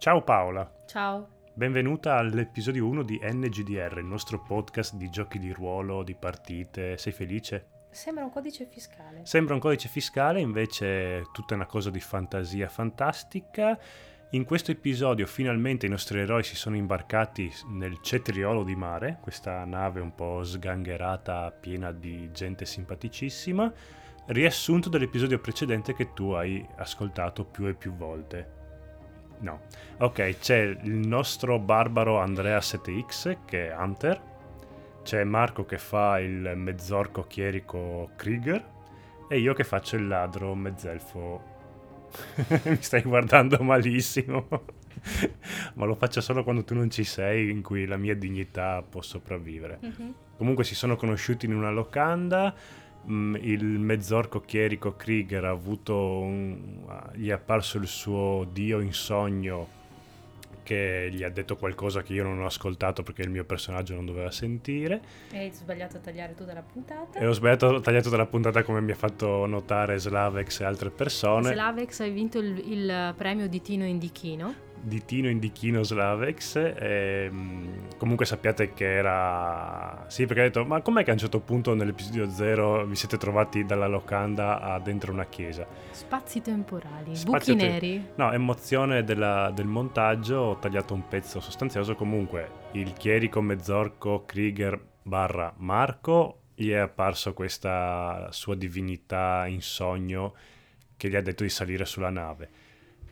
Ciao Paola. Ciao. Benvenuta all'episodio 1 di NGDR, il nostro podcast di giochi di ruolo, di partite. Sei felice? Sembra un codice fiscale. Sembra un codice fiscale, invece tutta una cosa di fantasia fantastica. In questo episodio finalmente i nostri eroi si sono imbarcati nel cetriolo di mare, questa nave un po' sgangherata, piena di gente simpaticissima, riassunto dell'episodio precedente che tu hai ascoltato più e più volte. No. Ok, c'è il nostro barbaro Andrea 7X che è Hunter, c'è Marco che fa il mezzorco chierico Krieger e io che faccio il ladro mezzelfo mi stai guardando malissimo. Ma lo faccio solo quando tu non ci sei, in cui la mia dignità può sopravvivere. Mm-hmm. Comunque si sono conosciuti in una locanda. Mm, il mezzorco chierico Krieger ha avuto un, gli è apparso il suo dio in sogno che gli ha detto qualcosa che io non ho ascoltato perché il mio personaggio non doveva sentire. E hai sbagliato a tagliare tutta la puntata. E ho sbagliato a tagliare tutta la puntata come mi ha fatto notare Slavex e altre persone. Slavex hai vinto il, il premio di Tino Indichino di Tino Indichino Slavex. E, mm, comunque sappiate che era. Sì, perché ha detto: Ma com'è che a un certo punto nell'episodio 0 vi siete trovati dalla locanda a dentro una chiesa? Spazi temporali, Spazi buchi te... neri. No, emozione della, del montaggio. Ho tagliato un pezzo sostanzioso. Comunque, il chierico mezzorco Krieger barra Marco gli è apparso questa sua divinità in sogno che gli ha detto di salire sulla nave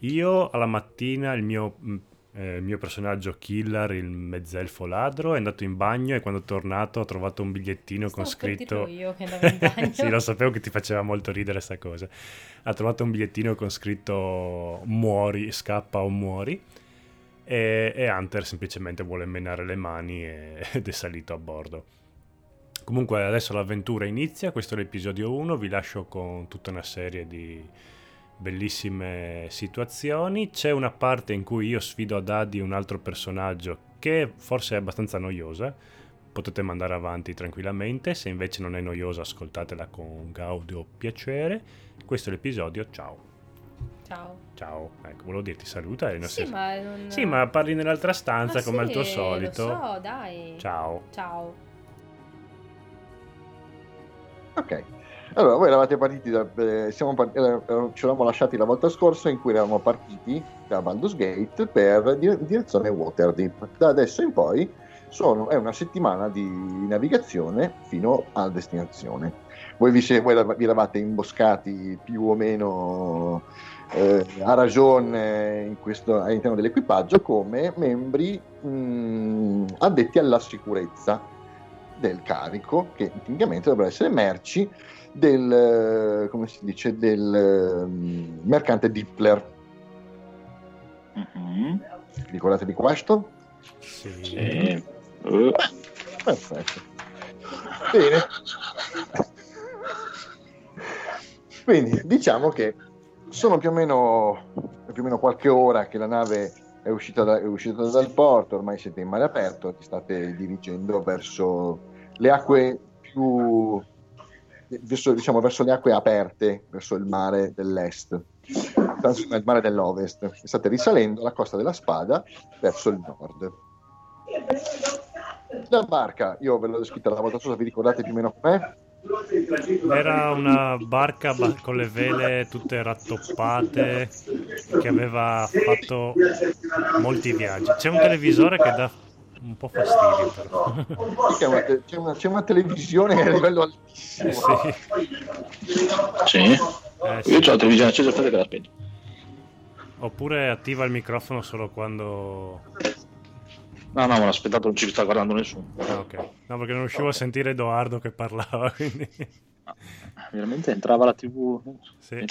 io alla mattina il mio, mm, eh, il mio, personaggio killer, il mezzelfo ladro, è andato in bagno e quando è tornato ha trovato un bigliettino Stavo con scritto... io che andavo in bagno. sì, lo sapevo che ti faceva molto ridere questa cosa. Ha trovato un bigliettino con scritto muori, scappa o muori. E, e Hunter semplicemente vuole menare le mani e, ed è salito a bordo. Comunque adesso l'avventura inizia, questo è l'episodio 1, vi lascio con tutta una serie di bellissime situazioni. C'è una parte in cui io sfido a Daddy un altro personaggio che forse è abbastanza noiosa. Potete mandare avanti tranquillamente, se invece non è noiosa ascoltatela con gaudio piacere. Questo è l'episodio, ciao. Ciao. Ciao, ecco, volevo dirti saluta. Sì, senso... ma non... sì, ma parli nell'altra stanza ma come sì, al tuo solito. Lo so, dai. Ciao. Ciao. Ok. Allora, voi eravate partiti da. Eh, part- eh, ci eravamo lasciati la volta scorsa in cui eravamo partiti da Baldur's Gate per dire- direzione Waterdeep. Da adesso in poi sono, è una settimana di navigazione fino alla destinazione. Voi vi, se- voi vi eravate imboscati più o meno eh, a ragione questo, all'interno dell'equipaggio come membri mh, addetti alla sicurezza del carico, che tecnicamente dovrebbero essere merci del, come si dice, del um, mercante Dippler. Mm-hmm. Ricordate di questo? Sì. Uh. Perfetto. Bene. Quindi diciamo che sono più o meno, più o meno qualche ora che la nave è uscita, da, è uscita dal porto, ormai siete in mare aperto, ti state dirigendo verso le acque più verso, diciamo, verso le acque aperte, verso il mare dell'est, il mare dell'ovest. State risalendo la costa della Spada verso il nord. La barca, io ve l'ho descritta la volta scorsa, vi ricordate più o meno com'è? Era una barca con le vele tutte rattoppate che aveva fatto molti viaggi. C'è un televisore che dà un po' fastidio però. C'è una, c'è una, c'è una televisione a livello altissimo. Eh, sì. sì. Eh, sì. Io ho la televisione accesa, aspetta che la spento. Oppure attiva il microfono solo quando... No, no, me l'ho aspettato, non ci sta guardando nessuno. Ah, ok. No, perché non riuscivo a sentire Edoardo che parlava, quindi... Ah, veramente entrava la tv sì.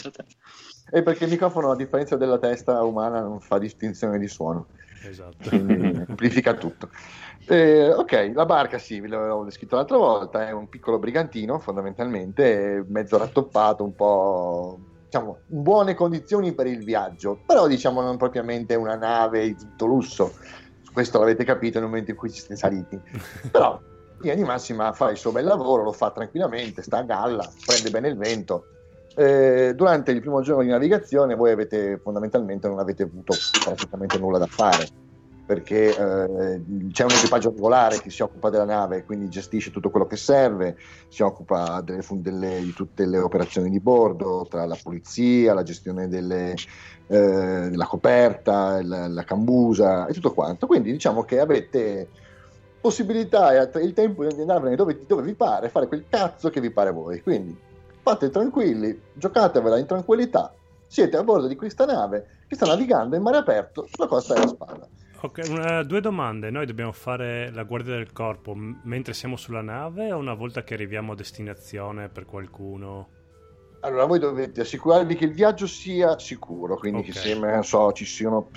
E perché il microfono, a differenza della testa umana, non fa distinzione di suono. Esatto. Quindi amplifica tutto. Eh, ok, la barca sì, ve l'avevo descritto l'altra volta, è un piccolo brigantino fondamentalmente, mezzo rattoppato, un po' diciamo in buone condizioni per il viaggio, però diciamo non propriamente una nave di tutto lusso, questo l'avete capito nel momento in cui ci siete saliti, però in di massima fa il suo bel lavoro, lo fa tranquillamente, sta a galla, prende bene il vento, eh, durante il primo giorno di navigazione voi avete fondamentalmente non avete avuto praticamente nulla da fare perché eh, c'è un equipaggio regolare che si occupa della nave, quindi gestisce tutto quello che serve, si occupa delle, delle, di tutte le operazioni di bordo, tra la pulizia, la gestione delle, eh, della coperta, la, la, cambusa e tutto quanto. Quindi diciamo che avete possibilità e il tempo di andare dove, dove vi pare, fare quel cazzo che vi pare voi. Quindi fate tranquilli, giocatevela in tranquillità, siete a bordo di questa nave che sta navigando in mare aperto sulla costa della spada. Ok, una, due domande. Noi dobbiamo fare la guardia del corpo m- mentre siamo sulla nave o una volta che arriviamo a destinazione per qualcuno? Allora, voi dovete assicurarvi che il viaggio sia sicuro, quindi okay. che non so, ci siano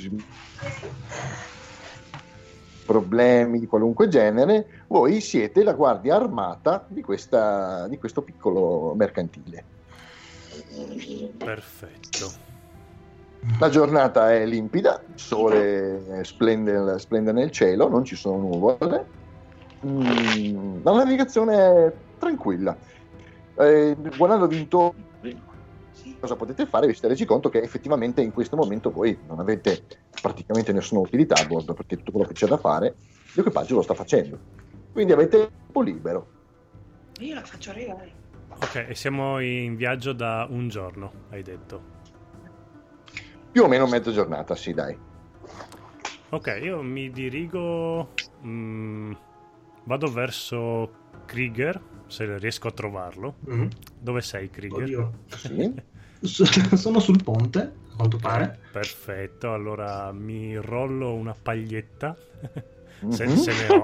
problemi di qualunque genere, voi siete la guardia armata di, questa, di questo piccolo mercantile. Perfetto. La giornata è limpida, il sole splende, splende nel cielo, non ci sono nuvole. Mm, la navigazione è tranquilla. Eh, guardandovi intorno, cosa potete fare? Vi siete resi conto che effettivamente in questo momento voi non avete praticamente nessuna utilità a bordo perché tutto quello che c'è da fare l'equipaggio lo sta facendo. Quindi avete tempo libero. Io la faccio arrivare. Ok, e siamo in viaggio da un giorno, hai detto. Più o meno mezza giornata, sì, dai. Ok, io mi dirigo. Mm, vado verso Krieger, se riesco a trovarlo. Mm-hmm. Dove sei, Krieger? Oddio. Sì. Sono sul ponte, a quanto pare. Perfetto, allora mi rollo una paglietta. se, mm-hmm. se, ne ho.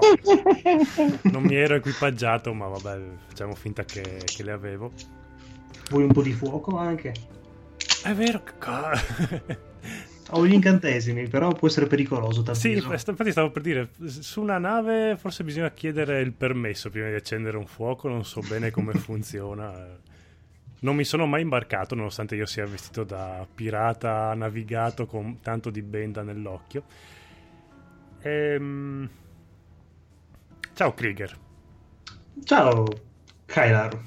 Non mi ero equipaggiato, ma vabbè, facciamo finta che, che le avevo. Vuoi un po' di fuoco anche? È vero. Ho gli incantesimi, però può essere pericoloso. Sì, infatti stavo per dire, su una nave forse bisogna chiedere il permesso prima di accendere un fuoco, non so bene come funziona. Non mi sono mai imbarcato, nonostante io sia vestito da pirata navigato con tanto di benda nell'occhio. Ehm... Ciao Krieger. Ciao Kylar.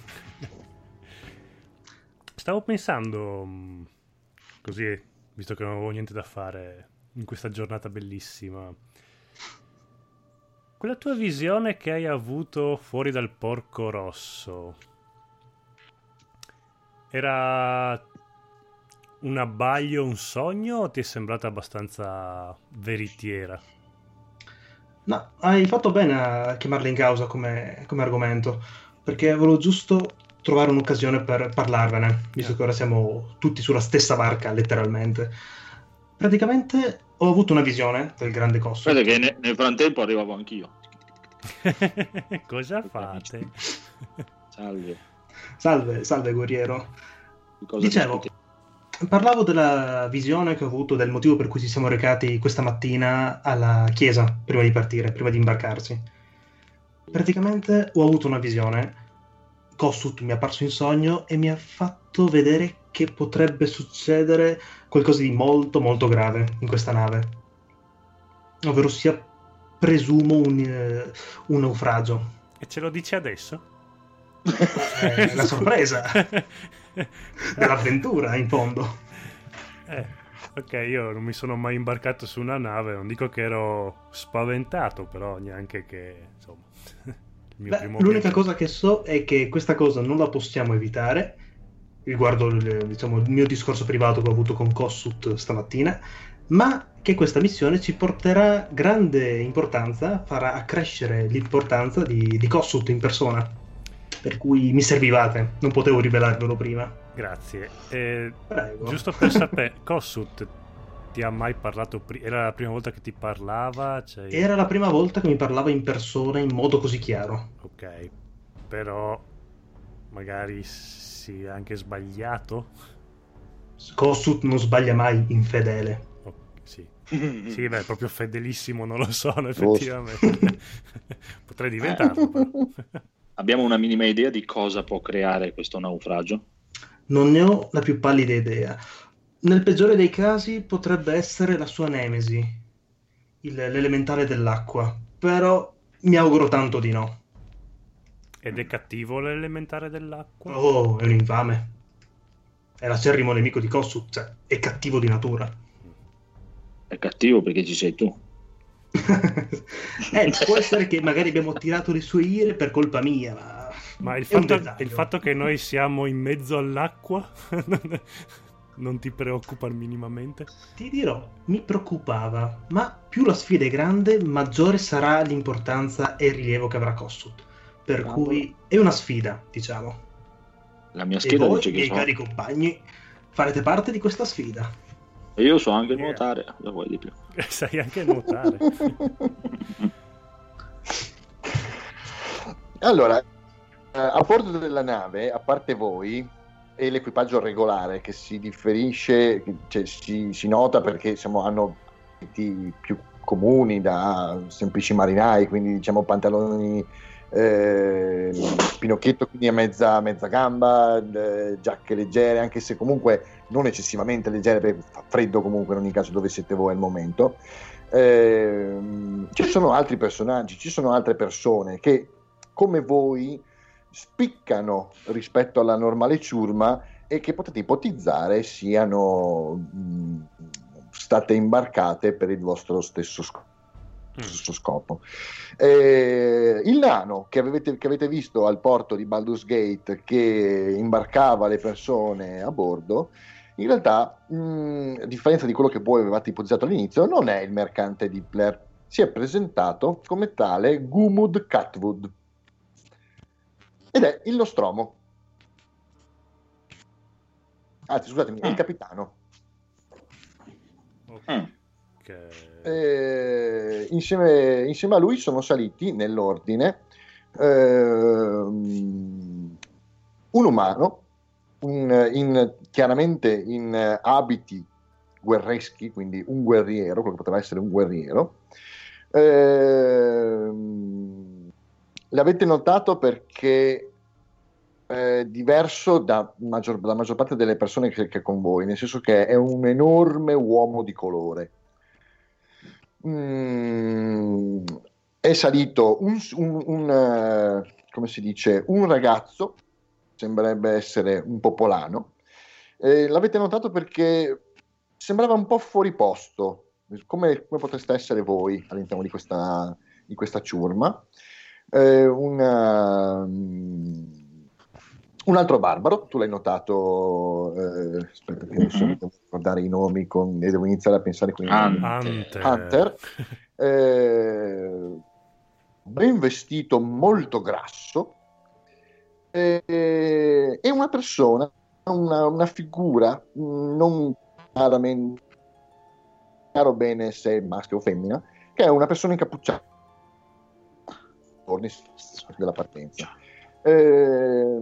Stavo pensando, mm, così, visto che non avevo niente da fare in questa giornata bellissima, quella tua visione che hai avuto fuori dal porco rosso era un abbaglio, un sogno o ti è sembrata abbastanza veritiera? No, hai fatto bene a chiamarla in causa come, come argomento, perché volevo giusto trovare un'occasione per parlarvene, visto che ora siamo tutti sulla stessa barca, letteralmente. Praticamente ho avuto una visione del grande costo. Guarda che ne, nel frattempo arrivavo anch'io. Cosa fate? salve. Salve, salve guerriero. Dicevo, parlavo della visione che ho avuto, del motivo per cui ci siamo recati questa mattina alla chiesa prima di partire, prima di imbarcarsi. Praticamente ho avuto una visione Kossut mi è apparso in sogno e mi ha fatto vedere che potrebbe succedere qualcosa di molto molto grave in questa nave. Ovvero sia, presumo, un, uh, un naufragio. E ce lo dici adesso? È la sorpresa dell'avventura, in fondo. Eh, ok, io non mi sono mai imbarcato su una nave, non dico che ero spaventato, però neanche che, insomma... Beh, l'unica cosa che so è che questa cosa non la possiamo evitare, riguardo il, diciamo, il mio discorso privato che ho avuto con Kossut stamattina, ma che questa missione ci porterà grande importanza, farà accrescere l'importanza di, di Kossut in persona. Per cui mi servivate, non potevo rivelarvelo prima. Grazie. Eh, giusto per sapere, Kossut ti ha mai parlato prima? Era la prima volta che ti parlava? Cioè... Era la prima volta che mi parlava in persona in modo così chiaro. Ok, però magari si è anche sbagliato? Kossut non sbaglia mai, infedele. Oh, sì. sì, beh, proprio fedelissimo non lo sono effettivamente. Potrei diventarlo. Abbiamo una minima idea di cosa può creare questo naufragio? Non ne ho la più pallida idea. Nel peggiore dei casi potrebbe essere la sua nemesi, il, l'elementare dell'acqua, però mi auguro tanto di no. Ed è cattivo l'elementare dell'acqua? Oh, è un infame. è l'acerrimo nemico di Kossut, cioè è cattivo di natura. È cattivo perché ci sei tu. eh, può essere che magari abbiamo tirato le sue ire per colpa mia, ma... Ma il fatto, il fatto che noi siamo in mezzo all'acqua non ti preoccupa minimamente? Ti dirò, mi preoccupava, ma più la sfida è grande, maggiore sarà l'importanza e il rilievo che avrà Kossut. Per ah, cui è una sfida, diciamo. La mia scheda e voi, dice che i so... cari compagni, farete parte di questa sfida. E io so anche nuotare, lo vuoi di più. Sai anche nuotare. allora, eh, a bordo della nave, a parte voi, e l'equipaggio regolare che si differisce, cioè si, si nota perché diciamo, hanno più comuni da semplici marinai, quindi diciamo pantaloni eh, pinocchietto quindi a mezza, mezza gamba, eh, giacche leggere, anche se comunque non eccessivamente leggere perché fa freddo comunque in ogni caso dove siete voi al momento. Eh, ci sono altri personaggi, ci sono altre persone che come voi spiccano rispetto alla normale ciurma e che potete ipotizzare siano mh, state imbarcate per il vostro stesso scopo. Mm. Stesso scopo. Eh, il nano che avete, che avete, visto al porto di Baldur's Gate che imbarcava le persone a bordo, in realtà, mh, a differenza di quello che voi avevate ipotizzato all'inizio, non è il mercante Dippler, si è presentato come tale Gumud Catwood ed è il Nostromo. Anzi, scusatemi, è il mm. capitano. Okay. Eh, insieme, insieme, a lui sono saliti nell'ordine eh, un umano, un, in, chiaramente in abiti guerreschi, quindi un guerriero, quello che poteva essere un guerriero. Eh, L'avete notato perché è diverso da maggior, dalla maggior parte delle persone che, che con voi, nel senso che è un enorme uomo di colore. Mm, è salito un, un, un, uh, come si dice, un ragazzo, sembrerebbe essere un popolano. Eh, l'avete notato perché sembrava un po' fuori posto, come, come potreste essere voi all'interno di questa, di questa ciurma eh, una, um, un altro barbaro, tu l'hai notato, eh, aspetta che adesso mm-hmm. devo ricordare i nomi con, e devo iniziare a pensare con i nomi. Hunter. Hunter eh, ben vestito, molto grasso, eh, è una persona, una, una figura, non chiaramente chiaro bene se è maschio o femmina, che è una persona incappucciata della partenza. Eh,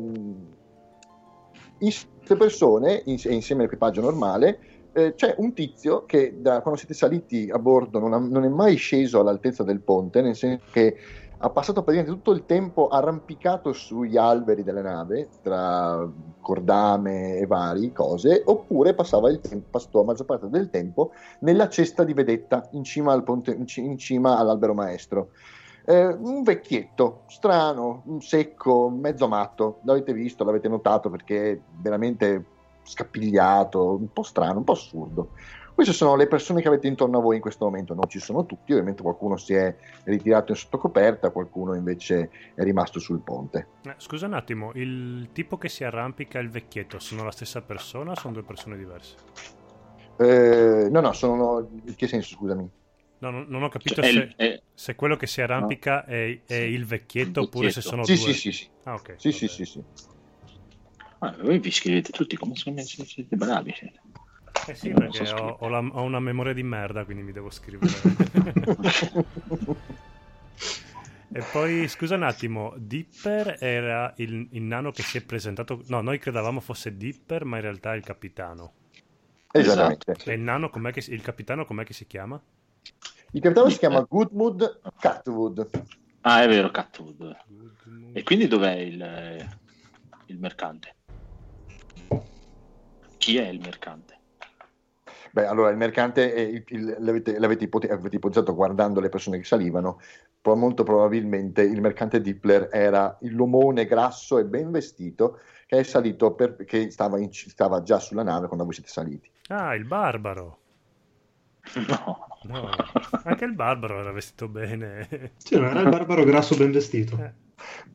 queste persone, insieme all'equipaggio normale, eh, c'è un tizio che da quando siete saliti a bordo non, ha, non, è mai sceso all'altezza del ponte, nel senso che ha passato praticamente tutto il tempo arrampicato sugli alberi della nave, tra cordame e varie cose, oppure passava il tempo, passò la maggior parte del tempo nella cesta di vedetta in cima, al ponte, in cima all'albero maestro. Eh, un vecchietto, strano, secco, mezzo matto, l'avete visto, l'avete notato perché è veramente scappigliato, un po' strano, un po' assurdo. Queste sono le persone che avete intorno a voi in questo momento, non ci sono tutti, ovviamente qualcuno si è ritirato in sottocoperta, qualcuno invece è rimasto sul ponte. Eh, scusa un attimo, il tipo che si arrampica e il vecchietto sono la stessa persona o sono due persone diverse? Eh, no, no, sono... In che senso, scusami? No, non, non ho capito cioè, se, è, se, quello che si arrampica no. è, è, il vecchietto oppure se sono sì, due. Sì, sì, sì. Ah, ok. Sì, sì, sì, sì. Ah, voi vi scrivete tutti come siete, siete bravi. Siete. Eh sì, perché so ho, ho, la, ho, una memoria di merda, quindi mi devo scrivere. e poi, scusa un attimo, Dipper era il, il, nano che si è presentato... No, noi credevamo fosse Dipper, ma in realtà è il capitano. Esattamente. E il nano, com'è che, il capitano com'è che si chiama? Il capitano si chiama Goodwood Catwood. Ah, è vero, Catwood. E quindi dov'è il, il mercante? Chi è il mercante? Beh, allora il mercante, è, il, il, l'avete, l'avete, ipote- avete, ipotizzato guardando le persone che salivano, però molto probabilmente il mercante Dippler era l'omone grasso e ben vestito che è salito perché stava, stava già sulla nave quando voi siete saliti. Ah, il barbaro. No. no. Anche il barbaro era vestito bene. Sì, non era il barbaro grasso ben vestito. Eh.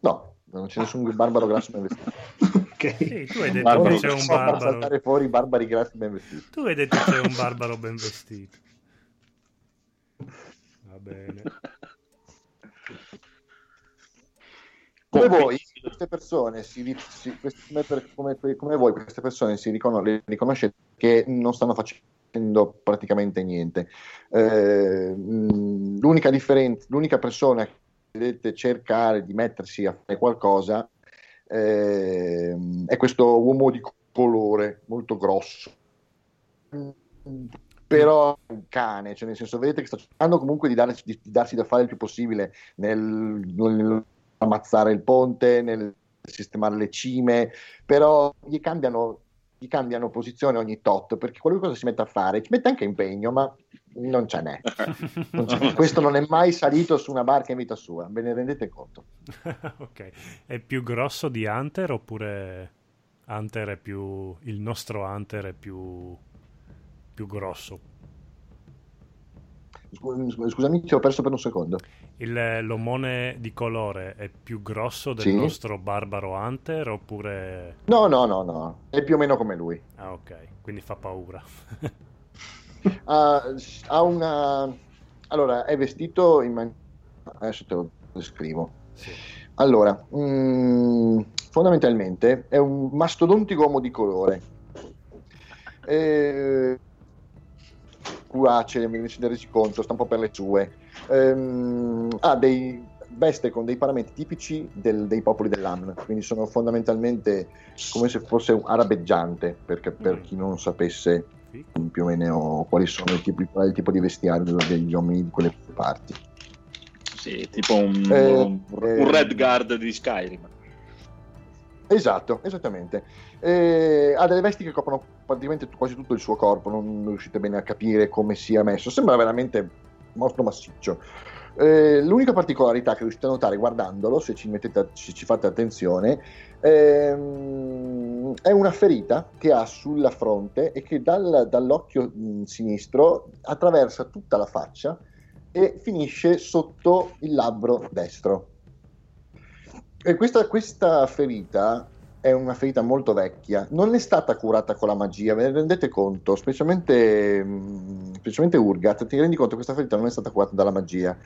No, non c'è nessun barbaro grasso ben vestito. ok. Sì, tu hai detto che c'è un barbaro. saltare fuori i barbari grassi ben vestiti. Tu hai detto che c'è un barbaro ben vestito. Va bene. Come voi, queste persone si, si come, come, voi, queste persone si riconos- riconoscete che non stanno facendo praticamente niente. Eh, l'unica, differenza, l'unica persona che dovete cercare di mettersi a fare qualcosa eh, è questo uomo di colore molto grosso. Però un cane, cioè nel senso, vedete che sta cercando comunque di, dare, di, di darsi da fare il più possibile nel, nel ammazzare il ponte, nel sistemare le cime, però gli cambiano, gli cambiano posizione ogni tot, perché qualunque cosa si mette a fare, ci mette anche impegno, ma non ce n'è. Non ce n'è. Questo non è mai salito su una barca in vita sua, ve ne rendete conto? ok, è più grosso di Hunter oppure Hunter è più... il nostro Hunter è più, più grosso? Scusami, ti ho perso per un secondo. Il, l'omone di colore è più grosso del sì. nostro barbaro Hunter oppure... No, no, no, no, è più o meno come lui. Ah, ok, quindi fa paura. uh, ha una... Allora, è vestito in maniera... Adesso te lo descrivo. Sì. Allora, mh, mm, fondamentalmente è un mastodontico uomo di colore. Eh, curace, mi siete resi conto, sta un po' per le sue. Ehm, ha dei veste con dei paramenti tipici del, dei popoli dell'Amn, quindi sono fondamentalmente come se fosse un arabeggiante, perché per mm. chi non sapesse più o meno quali sono i tipi, qual è il tipo di vestiario degli uomini di quelle parti. Sì, tipo un, eh, un, un Red Guard di Skyrim. Esatto, esattamente. Eh, ha delle vesti che coprono praticamente quasi tutto il suo corpo, non riuscite bene a capire come sia messo, sembra veramente molto massiccio. Eh, l'unica particolarità che riuscite a notare guardandolo, se ci, mettete, se ci fate attenzione, ehm, è una ferita che ha sulla fronte e che dal, dall'occhio sinistro attraversa tutta la faccia e finisce sotto il labbro destro. E questa, questa ferita è una ferita molto vecchia, non è stata curata con la magia, ve ne rendete conto? Specialmente, mm, specialmente Urgat, ti rendi conto che questa ferita non è stata curata dalla magia,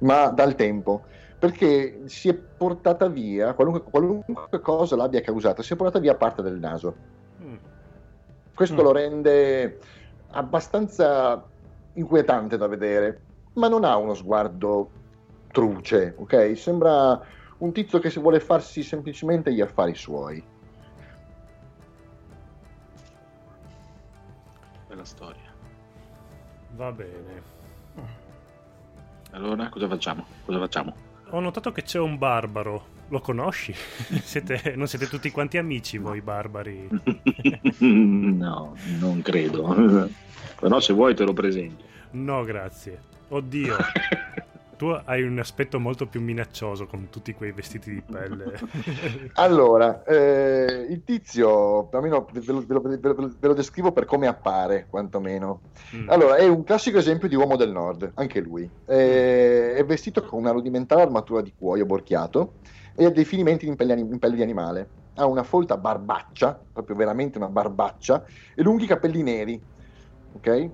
ma dal tempo, perché si è portata via, qualunque, qualunque cosa l'abbia causata, si è portata via parte del naso. Mm. Questo mm. lo rende abbastanza inquietante da vedere, ma non ha uno sguardo truce, ok? Sembra un tizio che vuole farsi semplicemente gli affari suoi. Bella storia. Va bene. Allora, cosa facciamo? Cosa facciamo? Ho notato che c'è un barbaro. Lo conosci? siete, non siete tutti quanti amici voi barbari? no, non credo. Però se vuoi te lo presento. No, grazie. Oddio. Tu hai un aspetto molto più minaccioso con tutti quei vestiti di pelle. allora, eh, il tizio, almeno ve lo, ve, lo, ve, lo, ve lo, descrivo per come appare, quantomeno. Mm. Allora, è un classico esempio di uomo del nord, anche lui. Eh, è vestito con una rudimentale armatura di cuoio borchiato e ha dei finimenti in pelle, in pelle di animale. Ha una folta barbaccia, proprio veramente una barbaccia, e lunghi capelli neri. Ok? E,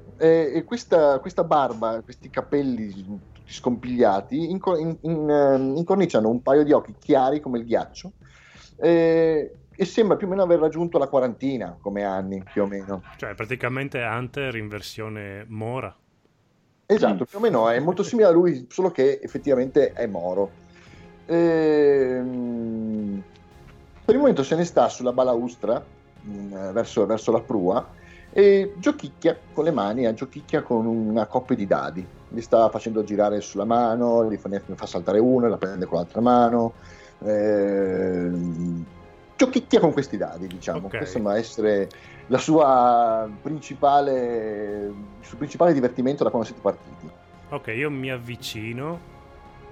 e questa, questa barba, questi capelli scompigliati, inco- in, in, uh, incorniciano un paio di occhi chiari come il ghiaccio eh, e sembra più o meno aver raggiunto la quarantina come anni, più o meno. Cioè praticamente Hunter in versione Mora. Esatto, più o meno è molto simile a lui, solo che effettivamente è Moro. Ehm, per il momento se ne sta sulla balaustra mh, verso, verso la prua e giochicchia con le mani, giochicchia con una coppia di dadi li sta facendo girare sulla mano, li fa, ne fa saltare uno e la prende con l'altra mano. Eh, giochicchia con questi dadi, diciamo. Okay. Questo sembra essere la sua principale, il suo principale divertimento da quando siete partiti. Ok, io mi avvicino.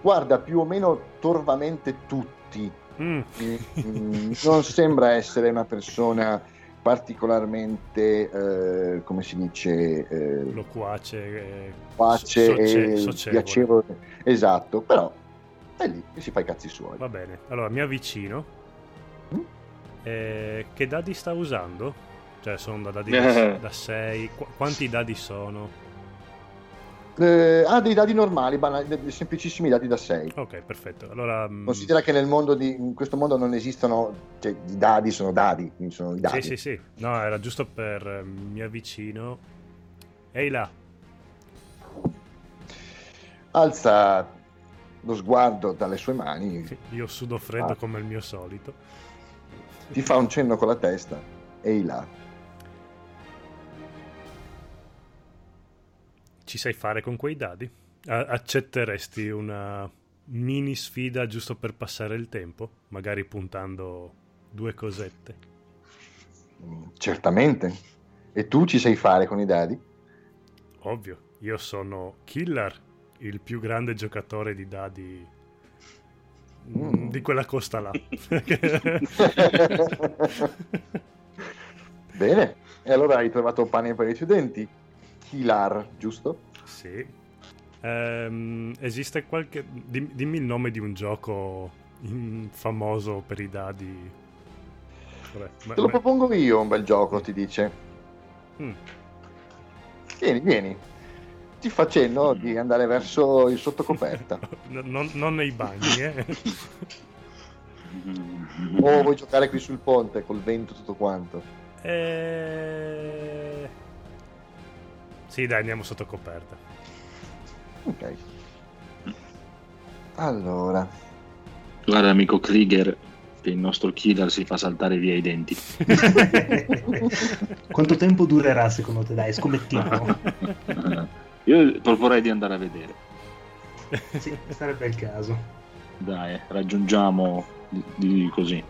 Guarda più o meno torvamente tutti. Mm. Mm, non sembra essere una persona particolarmente, eh, come si dice, eh, loquace, eh, loquace so, e piacevole. Esatto, però è lì e si fa i cazzi suoi. Va bene, allora mi avvicino. Mm? Eh, che dadi sta usando? Cioè sono da dadi da 6, Qu- quanti dadi sono? Eh, ha dei dadi normali, banali, semplicissimi dadi da 6. Ok, perfetto. Allora, mm, Considera che nel mondo di, in questo mondo non esistono, cioè i dadi sono dadi, sono i dadi. Sì, sì, sì. No, era giusto per eh, mi avvicino. Ehi là. Alza lo sguardo dalle sue mani. Io sudo freddo ah. come il mio solito. Ti fa un cenno con la testa. Ehi là. Ci sai fare con quei dadi? accetteresti una mini sfida giusto per passare il tempo? Magari puntando due cosette? Certamente. E tu ci sai fare con i dadi? Ovvio, io sono Killer, il più grande giocatore di dadi mm. di quella costa là. Bene, e allora hai trovato pane per i studenti? Kilar, giusto? Sì. Um, esiste qualche... Dimmi il nome di un gioco famoso per i dadi. Vabbè, Te lo ma... propongo io un bel gioco, ti dice. Mm. Vieni, vieni. Ti facendo di andare verso il sottocoperta. no, non, non nei bagni, eh. o vuoi giocare qui sul ponte col vento tutto quanto? Eh... Sì, dai, andiamo sotto coperta. Ok. Allora. Guarda, amico Krieger, che il nostro killer si fa saltare via i denti. Quanto tempo durerà secondo te? Dai, scommettiamo. Io proporrei di andare a vedere. Sì, sarebbe il caso. Dai, raggiungiamo di, di così.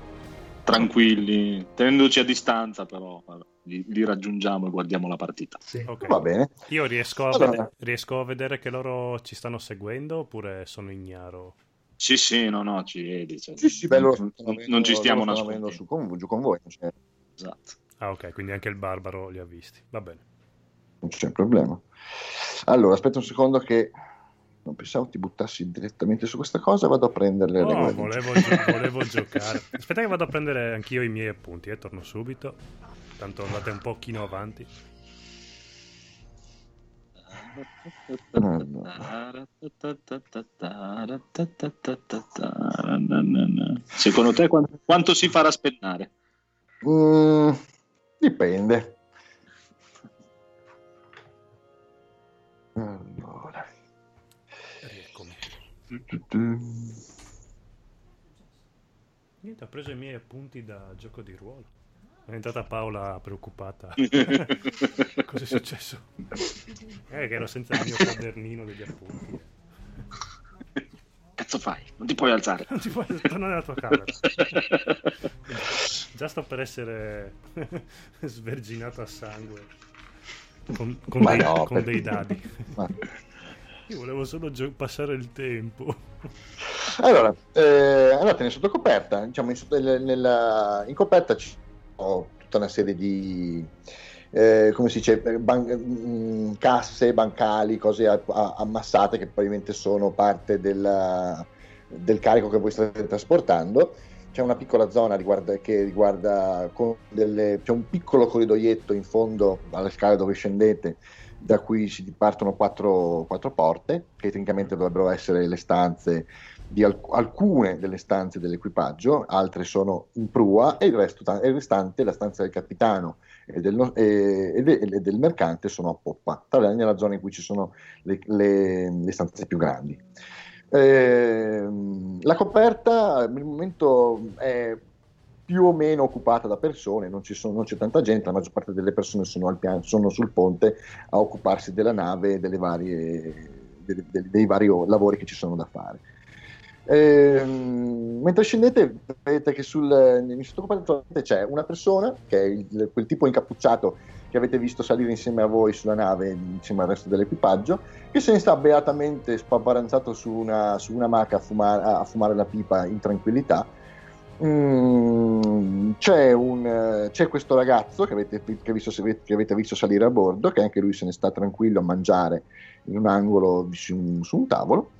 Tranquilli, tenendoci a distanza però. Vabbè li, li, raggiungiamo e guardiamo la partita. Sì. Okay. Va bene. Io riesco a, allora. vedere, riesco a, vedere, che loro ci stanno seguendo oppure sono ignaro? Sì, sì, no, no, ci vedi. Cioè, sì, sì, bello, non, non, non ci stiamo nascondendo. Su con, giù con voi. Cioè. Esatto. Ah, ok, quindi anche il barbaro li ha visti. Va bene. Non c'è problema. Allora, aspetta un secondo che non pensavo ti buttassi direttamente su questa cosa, vado a prendere le no, volevo, gio- volevo giocare. Aspetta che vado a prendere anch'io i miei appunti, eh, torno subito. Tanto andate un pochino avanti. Secondo te quanto, quanto si farà spennare? Mm, dipende. Allora. Eccomi. Niente, ho preso i miei appunti da gioco di ruolo. È entrata Paola preoccupata. Cosa è successo? Eh, che ero senza il mio quadernino degli appunti. Cazzo fai? Non ti puoi alzare. Non ti puoi tornare nella tua camera. Già sto per essere sverginato a sangue. Con, con, dei, no, con dei, dadi. Ma... Io volevo solo gio- passare il tempo. Allora, eh, andatene sotto coperta. Diciamo, in, sotto, nella, in coperta ci tutta una serie di eh, come si dice, ban- mm, casse bancali, cose a- a- ammassate che probabilmente sono parte della, del carico che voi state trasportando. C'è una piccola zona riguarda, che riguarda delle, c'è un piccolo corridoietto in fondo alle scale dove scendete, da cui si partono quattro, quattro porte, che tecnicamente dovrebbero essere le stanze di alc- alcune delle stanze dell'equipaggio, altre sono in prua e il, resto, il restante, la stanza del capitano e del, e, e, de, del, mercante sono a poppa, tranne nella zona in cui ci sono le, le, le stanze più grandi. Eh, la coperta al momento è più o meno occupata da persone, non, sono, non, c'è tanta gente, la maggior parte delle persone sono, piano, sono sul ponte a occuparsi della nave e varie, dei, dei vari lavori che ci sono da fare. Ehm, mentre scendete, vedete che sul, in sottocoperta c'è una persona, che è il, quel tipo incappucciato che avete visto salire insieme a voi sulla nave, insieme al resto dell'equipaggio, che se ne sta beatamente spaparanzato su una, su una maca a fumare, a fumare la pipa in tranquillità. Mm, c'è, un, c'è, questo ragazzo che avete, che, visto, che avete, visto, salire a bordo, che anche lui se ne sta tranquillo a mangiare in un angolo su un, su un tavolo.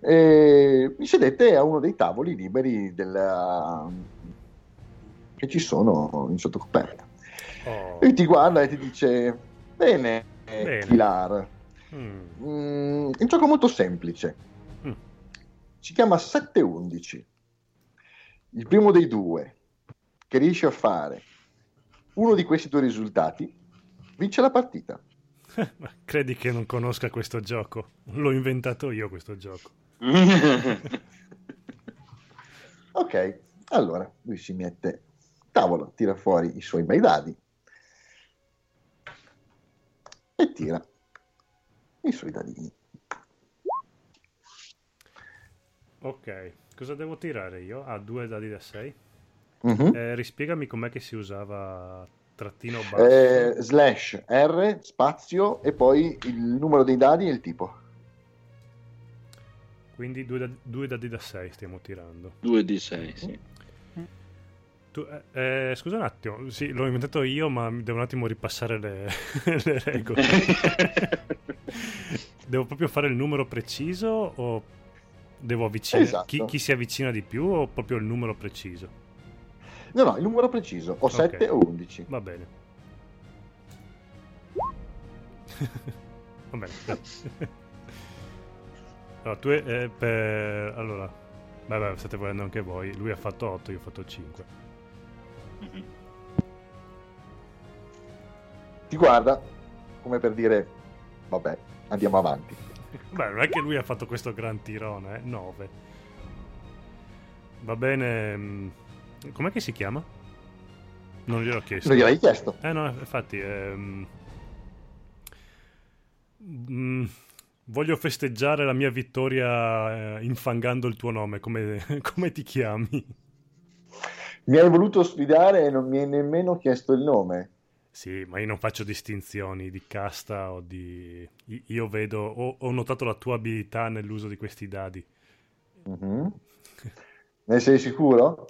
E vi sedete a uno dei tavoli liberi della... che ci sono in sottocoperta. Oh. E ti guarda e ti dice: Bene, Bene. Pilar. Mm. Mm, è un gioco molto semplice. Mm. Si chiama 7-11. Il primo dei due che riesce a fare uno di questi due risultati vince la partita. Credi che non conosca questo gioco? L'ho inventato io questo gioco. Ok, allora lui si mette tavolo, tira fuori i suoi bei dadi e tira i suoi dadini. Ok, cosa devo tirare io? Ah, due dadi da 6. Mm-hmm. Eh, rispiegami com'è che si usava trattino basso. Eh, slash R, spazio e poi il numero dei dadi e il tipo. Quindi due, da, due dadi da 6 stiamo tirando. Due di 6, sì. Tu, eh, eh, scusa un attimo, sì, l'ho inventato io, ma devo un attimo ripassare le, le regole. devo proprio fare il numero preciso o devo avvicinare esatto. chi, chi, si avvicina di più o proprio il numero preciso? No, no, il numero preciso, o 7 okay. o 11. Va bene. Va bene. Allora, tu eh, per... Allora, vabbè, state volendo anche voi. Lui ha fatto 8, io ho fatto 5. Ti guarda come per dire, vabbè, andiamo avanti. Beh, non è che lui ha fatto questo gran tirone, eh? 9. Va bene. Mm, com'è che si chiama? Non gliel'ho chiesto. Non gliel'hai chiesto. Eh no, infatti... Ehm... Mm, voglio festeggiare la mia vittoria eh, infangando il tuo nome. Come, come ti chiami? mi hai voluto sfidare e non mi hai nemmeno chiesto il nome. Sì, ma io non faccio distinzioni di casta o di... Io vedo, ho, ho notato la tua abilità nell'uso di questi dadi. Mm-hmm. Ne sei sicuro?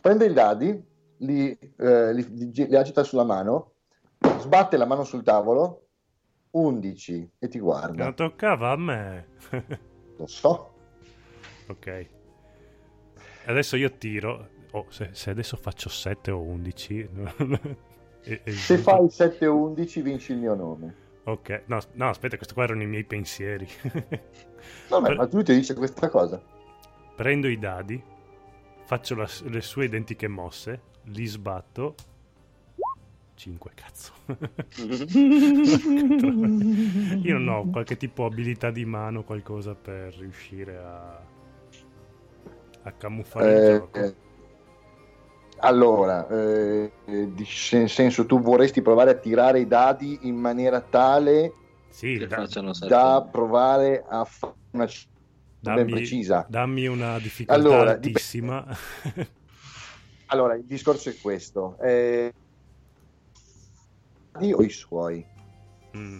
Prende i dadi, li, eh, li, li, li agita sulla mano, sbatte la mano sul tavolo, 11 e ti guarda. Non toccava a me. Lo so. Ok. Adesso io tiro oh, se, se, adesso faccio 7 o 11... e, e se fai 7 o 11 vinci il mio nome. Ok, no, no aspetta, questi qua erano i miei pensieri. Vabbè, ma tu ti dice questa cosa. Prendo i dadi, faccio la, le sue identiche mosse, li sbatto 5 cazzo. Io non ho qualche tipo abilità di mano, qualcosa per riuscire a, a camuffare eh, il gioco. Eh, allora, eh, nel senso tu vorresti provare a tirare i dadi in maniera tale sì, da, da provare a fare una dammi, ben precisa. Dammi una difficoltà allora, altissima. Dip- allora, il discorso è questo. Eh, o i suoi? Mm.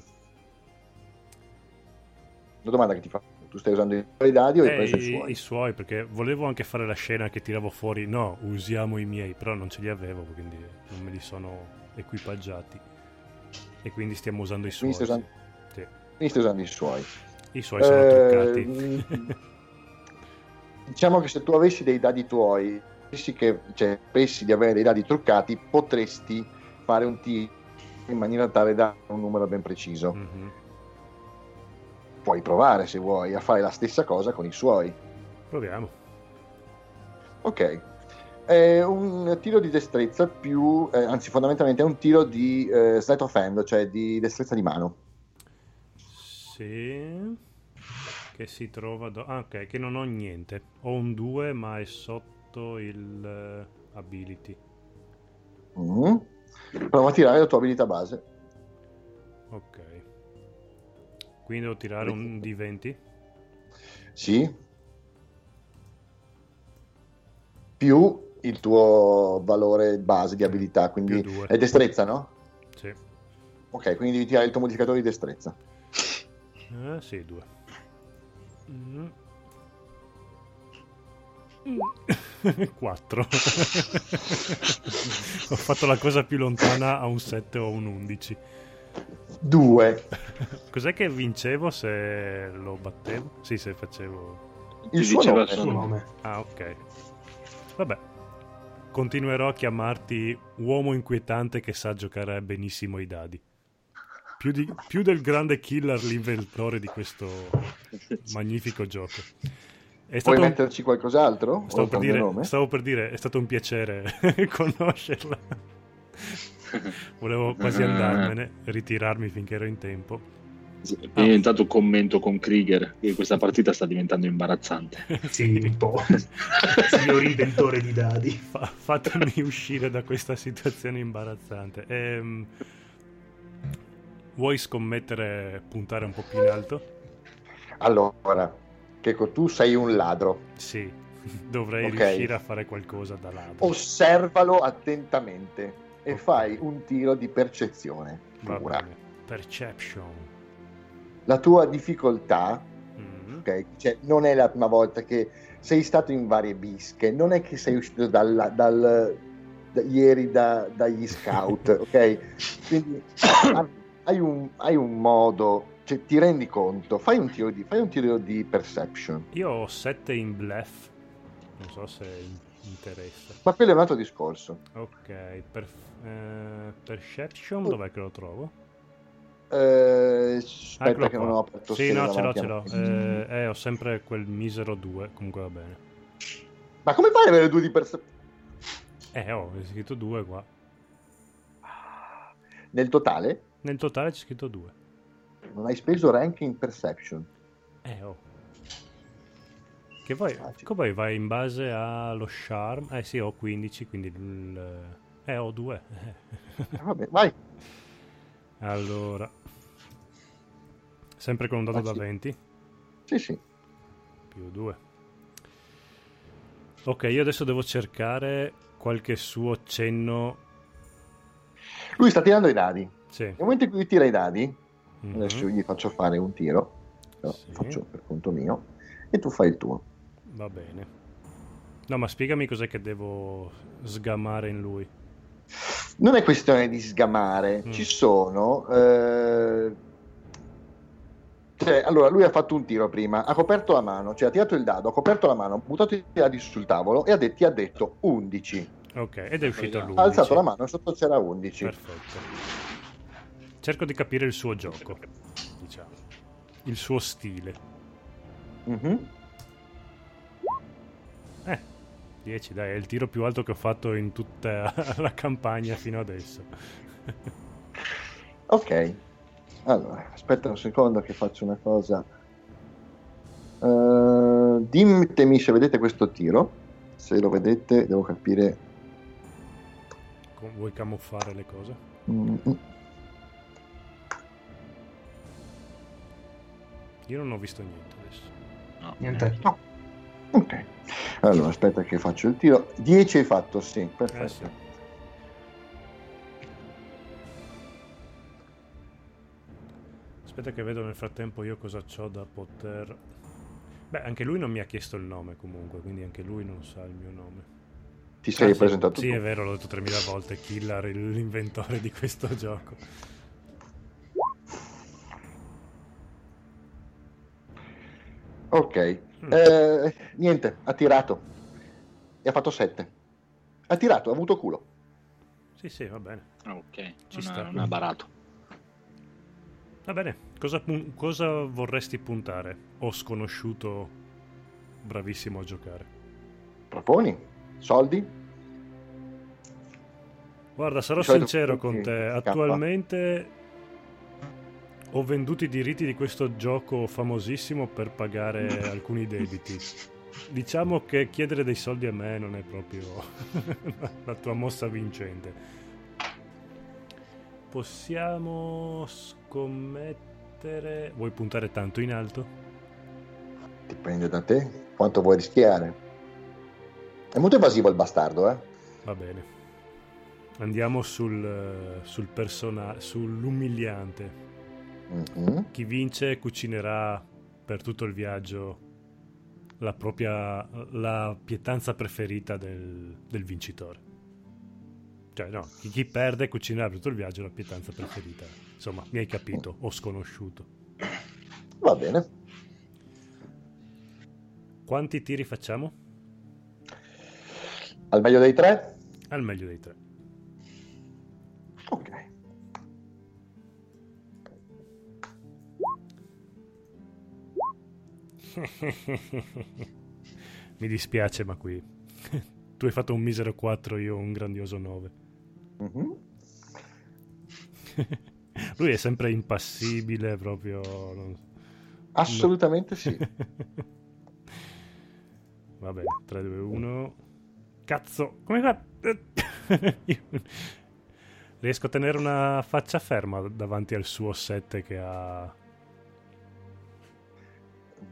La domanda che ti fa tu stai usando i tuoi dadi o hai eh, preso i, i suoi? I suoi, perché volevo anche fare la scena che tiravo fuori, no, usiamo i miei, però non ce li avevo, quindi non me li sono equipaggiati. E quindi stiamo usando i suoi. Quindi stai usando, sì. quindi stai usando i suoi. I suoi sono eh, truccati. diciamo che se tu avessi dei dadi tuoi, che, cioè, pensi di avere dei dadi truccati, potresti fare un tiro in maniera tale da un numero ben preciso. Mm-hmm puoi provare se vuoi a fare la stessa cosa con i suoi. Proviamo. Ok. È un tiro di destrezza più, eh, anzi fondamentalmente è un tiro di eh, sleight of hand, cioè di destrezza di mano. Sì. Che si trova... Do- ah, ok, che non ho niente. Ho un 2 ma è sotto il uh, ability. Mm. Prova a tirare la tua abilità base. Ok. Quindi devo tirare un D20? Sì. più il tuo valore base di abilità, quindi è destrezza, no? Sì. Ok, quindi devi tirare il tuo modificatore di destrezza. Eh, sì, due. Mm. 4 ho fatto la cosa più lontana a un 7 o un 11 2 cos'è che vincevo se lo battevo? sì se facevo. Il suo nome. il suo nome. Ah ok. Vabbè. Continuerò a chiamarti uomo inquietante che sa giocare benissimo i dadi. Più, di, più del grande killer l'inventore di questo magnifico gioco Vuoi metterci qualcos'altro? Stavo per, dire, stavo per, dire, è stato un piacere conoscerla. Volevo quasi andarmene, ritirarmi finché ero in tempo. Ah. Intanto commento con Krieger che questa partita sta diventando imbarazzante. sì, un po'. Signor inventore di dadi. Fa- fatemi uscire da questa situazione imbarazzante. Ehm, vuoi scommettere, puntare un po' più in alto? Allora, che tu sei un ladro. Sì, dovrei okay. riuscire a fare qualcosa da ladro. Osservalo attentamente e okay. fai un tiro di percezione. Pura. Perception. La tua difficoltà, mm-hmm. okay, cioè, non è la prima volta che sei stato in varie bische, non è che sei uscito dal, dal, da, ieri da, dagli scout, ok? Quindi hai un, hai un modo cioè, ti rendi conto, fai un, tiro di, fai un tiro di perception. Io ho 7 in bluff, non so se interessa. Ma quello è un altro discorso. Ok, per, eh, perception oh. dov'è che lo trovo? Eh, aspetta ah, che non ho aperto Sì, no, ce l'ho, ce l'ho. Eh, eh, ho sempre quel misero 2, comunque va bene. Ma come fai ad avere 2 di percezione? Eh, ho scritto 2 qua. Nel totale? Nel totale c'è scritto 2 non hai speso ranking perception. Eh, oh. Che poi, che poi vai in base allo charm. Eh sì, ho 15, quindi... Il... Eh, ho 2. Eh, vabbè, vai. Allora. Sempre con un dato ah, da sì. 20? Sì, sì. Più 2. Ok, io adesso devo cercare qualche suo cenno. Lui sta tirando i dadi. Sì. Nel momento in cui tira i dadi, Mm-hmm. Adesso gli faccio fare un tiro, lo sì. faccio per conto mio, e tu fai il tuo. Va bene. No, ma spiegami cos'è che devo sgamare in lui. Non è questione di sgamare, mm. ci sono... Eh... Cioè, allora, lui ha fatto un tiro prima, ha coperto la mano, cioè ha tirato il dado, ha coperto la mano, ha buttato i dadi sul tavolo e ha detto, ti ha detto 11. Ok, ed è uscito lui. Ha alzato la mano e sotto c'era 11. Perfetto. Cerco di capire il suo gioco, diciamo. Il suo stile. Mm-hmm. Eh, 10 dai, è il tiro più alto che ho fatto in tutta la campagna fino adesso. ok. Allora, aspetta un secondo che faccio una cosa. Uh, ditemi se vedete questo tiro. Se lo vedete, devo capire. Vuoi camuffare le cose? Mm-hmm. Io non ho visto niente adesso. No, niente. No. Ok. Allora, aspetta che faccio il tiro. 10 hai fatto, sì, perfetto. Eh sì. Aspetta che vedo nel frattempo io cosa ho da poter... Beh, anche lui non mi ha chiesto il nome comunque, quindi anche lui non sa il mio nome. Ti sei ah, presentato sì, tu? Sì, è vero, l'ho detto 3000 volte, Killer, l'inventore di questo gioco. Ok, mm. eh, niente, ha tirato e ha fatto 7. Ha tirato, ha avuto culo. Sì, sì, va bene. Ok, ci non sta. non ha barato. Va bene, cosa, cosa vorresti puntare? O sconosciuto bravissimo a giocare? Proponi? Soldi? Guarda, sarò sincero con te. Attualmente ho venduto i diritti di questo gioco famosissimo per pagare alcuni debiti. Diciamo che chiedere dei soldi a me non è proprio la tua mossa vincente. Possiamo scommettere... Vuoi puntare tanto in alto? Dipende da te. Quanto vuoi rischiare? È molto evasivo il bastardo, eh? Va bene. Andiamo sul, sul persona, sull'umiliante. Mhm. Chi vince cucinerà per tutto il viaggio la propria la pietanza preferita del, del vincitore. Cioè, no, chi, chi perde cucinerà per tutto il viaggio la pietanza preferita. Insomma, mi hai capito, o sconosciuto. Va bene. Quanti tiri facciamo? Al meglio dei tre? Al meglio dei tre. Ok. Mi dispiace, ma qui tu hai fatto un misero 4, io un grandioso 9. Mhm. Lui è sempre impassibile, proprio. non- Assolutamente sì. Va bene, 3, 2, 1. Cazzo, come fa? Riesco a tenere una faccia ferma davanti al suo 7 che ha.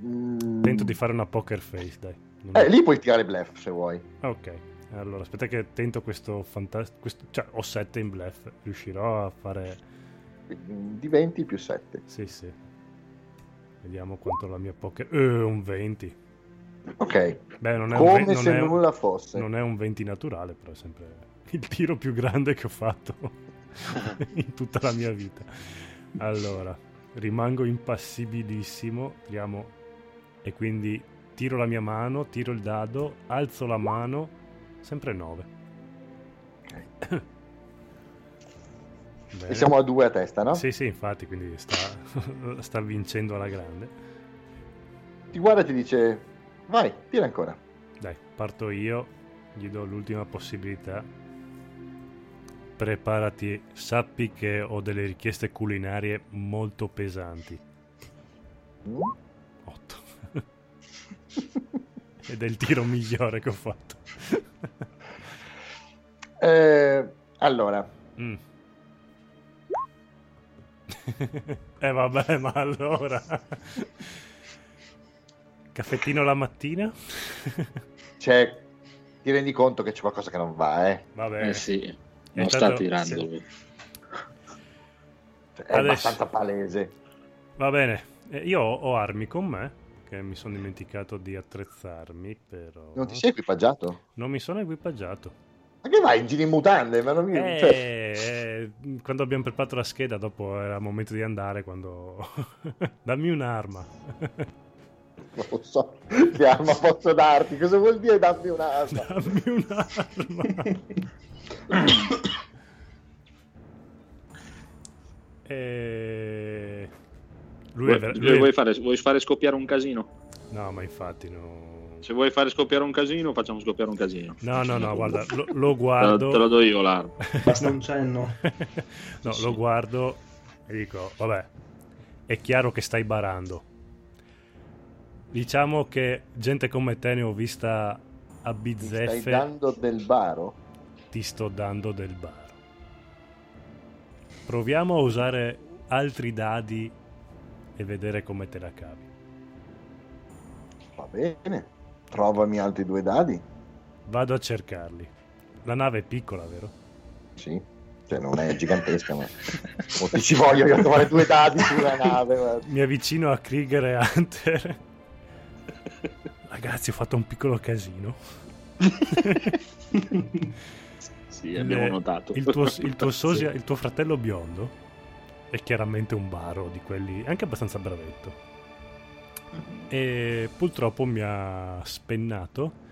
Mm. Tento di fare una poker face, dai. Non- Eh, lì puoi tirare bluff se vuoi. Ok, allora aspetta che tento questo fantastico. Cioè, ho 7 in bluff. Riuscirò a fare. Di 20 più 7. Sì, sì. Vediamo quanto la mia poker. Eh, un 20. Ok. Beh, non è un, Come ve- non se è un- nulla fosse. non è un 20 naturale, però è sempre il tiro più grande che ho fatto in tutta la mia vita. Allora, rimango impassibilissimo. Tiriamo. E quindi tiro la mia mano, tiro il dado, alzo la mano, sempre 9. E siamo a due a testa, no? Sì, sì, infatti, quindi sta, sta vincendo alla grande. Ti guarda e ti dice: Vai, tira ancora. Dai, parto io, gli do l'ultima possibilità. Preparati, sappi che ho delle richieste culinarie molto pesanti. Mm? 8. Ed è il tiro migliore che ho fatto. Eh, allora, Mm. eh vabbè, ma allora... Caffettino la mattina? c'è. Ti rendi conto che c'è qualcosa che non va, eh? Va bene. Eh sì, non Intanto- sta tirando. sì. Cioè, è Adesso- abbastanza palese. Va bene, Eh, io ho armi con me, che mi sono dimenticato di attrezzarmi, però... Non ti sei equipaggiato? Non mi sono equipaggiato. Ma che vai in giro in mutande? Ma non mi... Eh, cioè, eh, quando abbiamo preparato la scheda, dopo era il momento di andare, quando... Dammi un'arma. non lo so. Che arma posso darti? Cosa vuol dire dammi un'arma? Dammi un'arma. e... Lui Vuoi, vuoi lui è- fare, vuoi fare scoppiare un casino? No, ma infatti no. Se vuoi fare scoppiare un casino, facciamo scoppiare un casino. No, no, no, guarda, lo, lo guardo. te lo do io l'arma. Basta un cenno. no, Sì, lo guardo e dico, vabbè, è chiaro che stai barando. Diciamo che gente come te ne ho vista a Mi stai bizzeffe, dando del baro? ti sto dando del baro. Proviamo a usare altri dadi e vedere come te la cavi. Va bene. Trovami altri due dadi. Vado a cercarli. La nave è piccola, vero? Sì. Cioè, non è gigantesca, ma... O ti ci voglio io trovare due dadi sulla nave. ma- Mi avvicino a Krieger e Hunter. Ragazzi, ho fatto un piccolo casino. Sì, abbiamo Le- notato. Il tuo, il tuo sosia- il tuo fratello biondo è chiaramente un baro di quelli, anche abbastanza bravetto. E purtroppo mi ha spennato.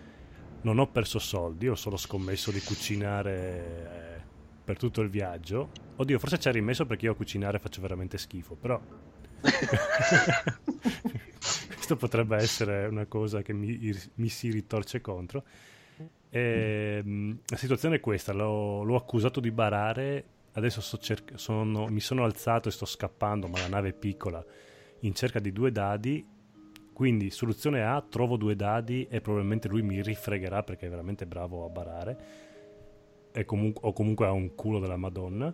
Non ho perso soldi, ho solo scommesso di cucinare eh, per tutto il viaggio. Oddio, forse ci ha rimesso perché io a cucinare faccio veramente schifo, però questo potrebbe essere una cosa che mi, mi si ritorce contro. E, mh, la situazione è questa: l'ho, l'ho accusato di barare. Adesso sto cerc- sono- mi sono alzato e sto scappando, ma la nave è piccola, in cerca di due dadi. Quindi, soluzione A: trovo due dadi e probabilmente lui mi rifregherà perché è veramente bravo a barare. Comunque, o comunque ha un culo della Madonna.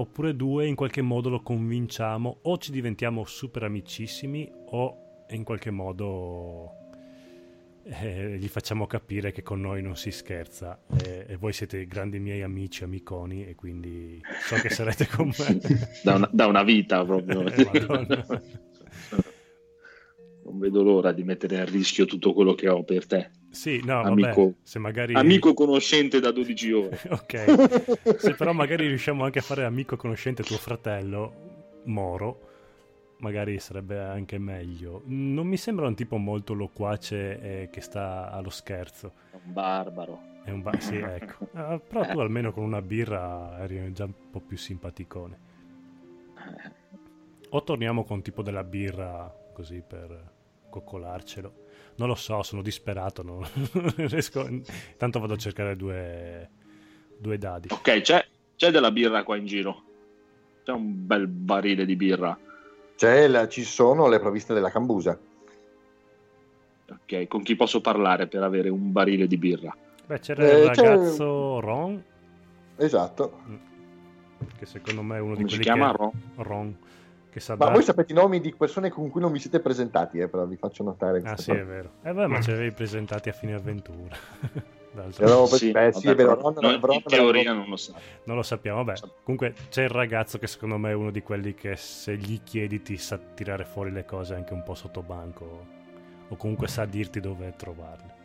Oppure due, in qualche modo lo convinciamo, o ci diventiamo super amicissimi, o in qualche modo e gli facciamo capire che con noi non si scherza e, e, voi siete grandi miei amici, amiconi e quindi so che sarete con me. da, una, da una vita proprio. Eh, non vedo l'ora di mettere a rischio tutto quello che ho per te. Sì, no, amico, vabbè, se magari... amico conoscente da 12 ore. ok, se però magari riusciamo anche a fare amico conoscente tuo fratello, Moro, magari sarebbe anche meglio. Non mi sembra un tipo molto loquace e che sta allo scherzo. È un barbaro. È un ba- sì, ecco. Uh, però tu almeno con una birra eri già un po' più simpaticone. O torniamo con tipo della birra così per coccolarcelo. Non lo so, sono disperato. Non riesco... Intanto vado a cercare due, due dadi. Ok, c'è, c'è della birra qua in giro. C'è un bel barile di birra la, ci sono le provviste della cambusa. Ok, con chi posso parlare per avere un barile di birra? Beh, c'era eh, il ragazzo c'è... Ron. Esatto. Mm. Che secondo me è uno Come di quelli si chiama che... Ron? Ron. Che sa ma dar... voi sapete i nomi di persone con cui non vi siete presentati, eh, però vi faccio notare. Ah, sì, cosa. è vero. Eh, beh, ma ce l'avevi presentati a fine avventura. Eravamo sì, beh, sì, vabbè, vero, Ron, Ron, in teoria non lo sa. Non lo sappiamo, vabbè. Comunque c'è il ragazzo che secondo me è uno di quelli che se gli chiedi ti sa tirare fuori le cose anche un po' sotto banco o comunque sa dirti dove trovarle.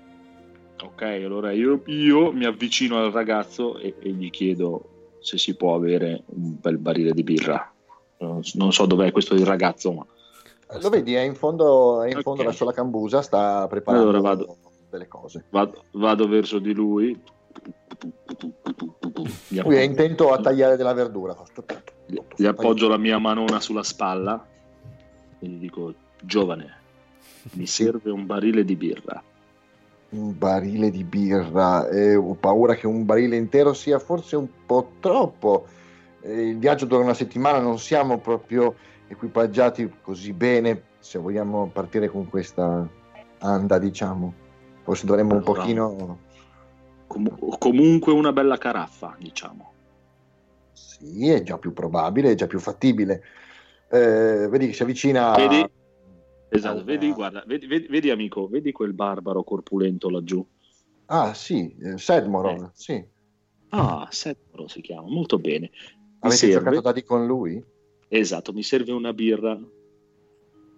Ok, allora io, io mi avvicino al ragazzo e, e, gli chiedo se si può avere un bel barile di birra. Non, non so dov'è questo il ragazzo, ma... Lo vedi, è in fondo, è in fondo okay. verso la cambusa, sta preparando... Allora vado delle cose. Vado, vado verso di lui. Lui è intento a tagliare della verdura. Gli appoggio la mia manona sulla spalla e gli dico: Giovane, mi serve un barile di birra. Un barile di birra, eh, ho paura che un barile intero sia forse un po' troppo. Eh, il viaggio dura una settimana, non siamo proprio equipaggiati così bene se vogliamo partire con questa anda, diciamo. Forse dovremmo un pochino... Com- comunque una bella caraffa, diciamo. Sì, è già più probabile, è già più fattibile. Eh, vedi che si avvicina... Vedi? Esatto, allora... vedi, guarda, vedi, vedi, vedi, amico, vedi quel barbaro corpulento laggiù? Ah sì, eh, Sedmorov, eh. sì. Ah, Sedmorov si chiama, molto bene. Mi Avete serve... giocato dadi con lui? Esatto, mi serve una birra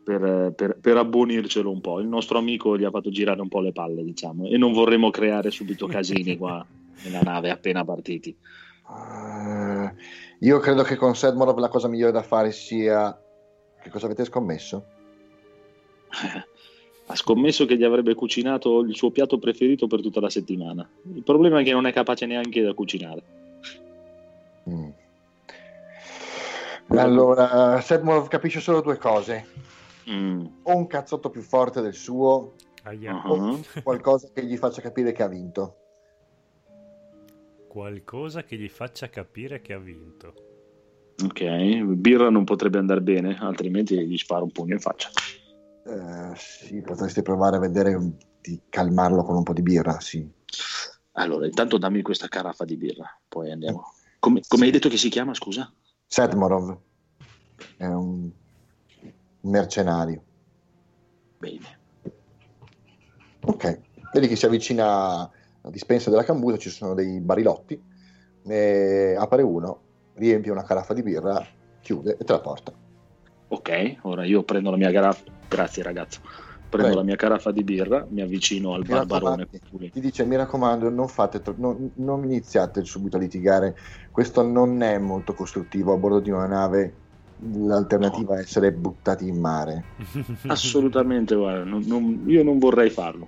per, per, per, abbonircelo un po'. Il nostro amico gli ha fatto girare un po' le palle, diciamo, e non vorremmo creare subito casini qua nella nave appena partiti. Uh, io credo che con Sedmorov la cosa migliore da fare sia... Che cosa avete scommesso? ha scommesso che gli avrebbe cucinato il suo piatto preferito per tutta la settimana. Il problema è che non è capace neanche da cucinare. Mm. Allora, Sedmorov capisce solo due cose mm. o un cazzotto più forte del suo uh-huh. o qualcosa che gli faccia capire che ha vinto. Qualcosa che gli faccia capire che ha vinto. Ok, birra non potrebbe andare bene, altrimenti gli sparo un pugno in faccia. Uh, sì, potresti provare a vedere di calmarlo con un po' di birra, sì. Allora, intanto dammi questa caraffa di birra, poi andiamo. Come, come sì. hai detto che si chiama, scusa? Sedmorov. È un mercenario. Bene. Ok, vedi che si avvicina alla dispensa della cambusa, ci sono dei barilotti, ne apre uno, riempie una caraffa di birra, chiude e te la porta. Ok, ora io prendo la mia caraffa, grazie ragazzo, prendo Prego. la mia caraffa di birra, mi avvicino al mi barbarone. Ti dice, mi raccomando, non, fate, non, non iniziate subito a litigare, questo non è molto costruttivo a bordo di una nave l'alternativa no. è essere buttati in mare. Assolutamente, guarda, non, non, io non vorrei farlo.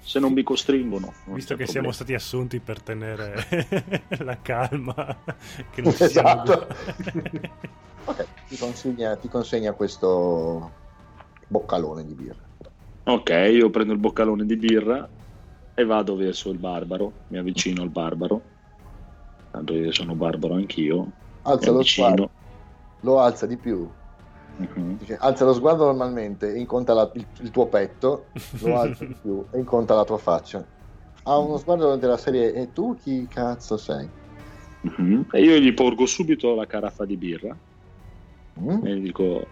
Se non mi costringono. Non Visto che problema. siamo stati assunti per tenere la calma, che non esatto. ok, ti consegna, ti consegna questo boccalone di birra. Ok, io prendo il boccalone di birra e vado verso il barbaro. Mi avvicino al barbaro. Tanto io sono barbaro anch'io. Alza lo sguardo lo alza di più. Dice, alza lo sguardo normalmente e incontra la, il, il, tuo petto, lo alza di più e incontra la tua faccia. Ha uno sguardo della serie e tu chi cazzo sei? Uh-huh. E io gli porgo subito la caraffa di birra uh-huh. e gli dico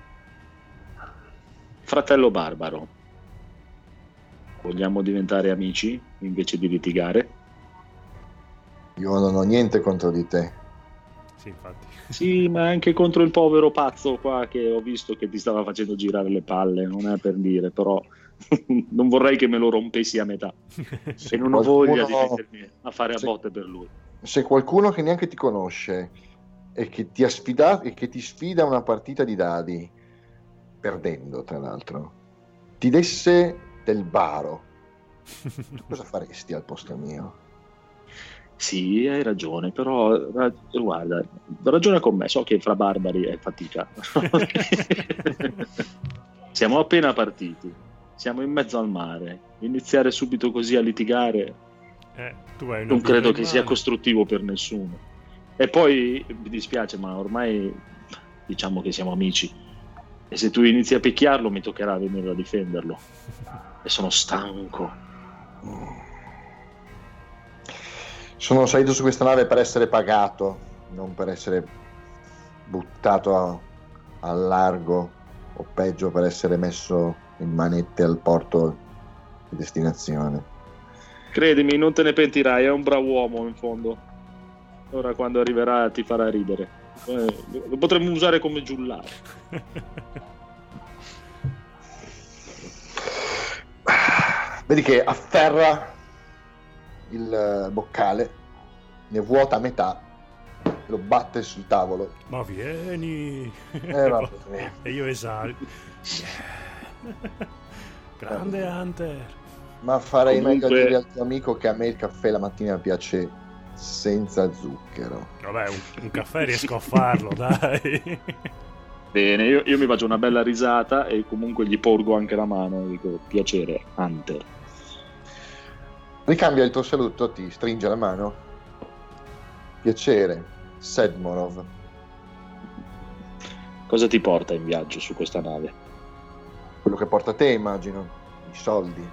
fratello barbaro Vogliamo diventare amici invece di litigare? Io non ho niente contro di te. Sì, infatti. Sì, ma anche contro il povero pazzo qua che ho visto che ti stava facendo girare le palle, non è per dire, però non vorrei che me lo rompessi a metà. E non ho voglia di mettermi a fare a botte per lui. Se qualcuno che neanche ti conosce e che ti, ha sfidato, e che ti sfida una partita di dadi, perdendo tra l'altro, ti desse del baro, cosa faresti al posto mio? Sì, hai ragione, però guarda, ragiona con me, so che fra barbari è fatica. Siamo appena partiti, siamo in mezzo al mare, iniziare subito così a litigare eh, non credo che sia costruttivo per nessuno. E poi mi dispiace, ma ormai diciamo che siamo amici. E se tu inizi a picchiarlo mi toccherà venire a difenderlo. E sono stanco. Sono salito su questa nave per essere pagato, non per essere buttato a, a largo o peggio per essere messo in manette al porto di destinazione. Credimi, non te ne pentirai, è un bravo uomo in fondo. Ora quando arriverà ti farà ridere. Eh, lo potremmo usare come giullare. Vedi che afferra il eh, boccale, ne vuota a metà e lo batte sul tavolo. Ma vieni! Eh, e io esalto. Grande Hunter! Ma farei Comunque... meglio a dire al tuo amico che a me il caffè la mattina piace senza zucchero. Vabbè, un, un caffè riesco a farlo, dai. Bene, io, io, mi faccio una bella risata e comunque gli porgo anche la mano. Dico, piacere, Hunter. Ricambia il tuo saluto, ti stringe la mano. Piacere, Sedmorov. Cosa ti porta in viaggio su questa nave? Quello che porta te, immagino. I soldi.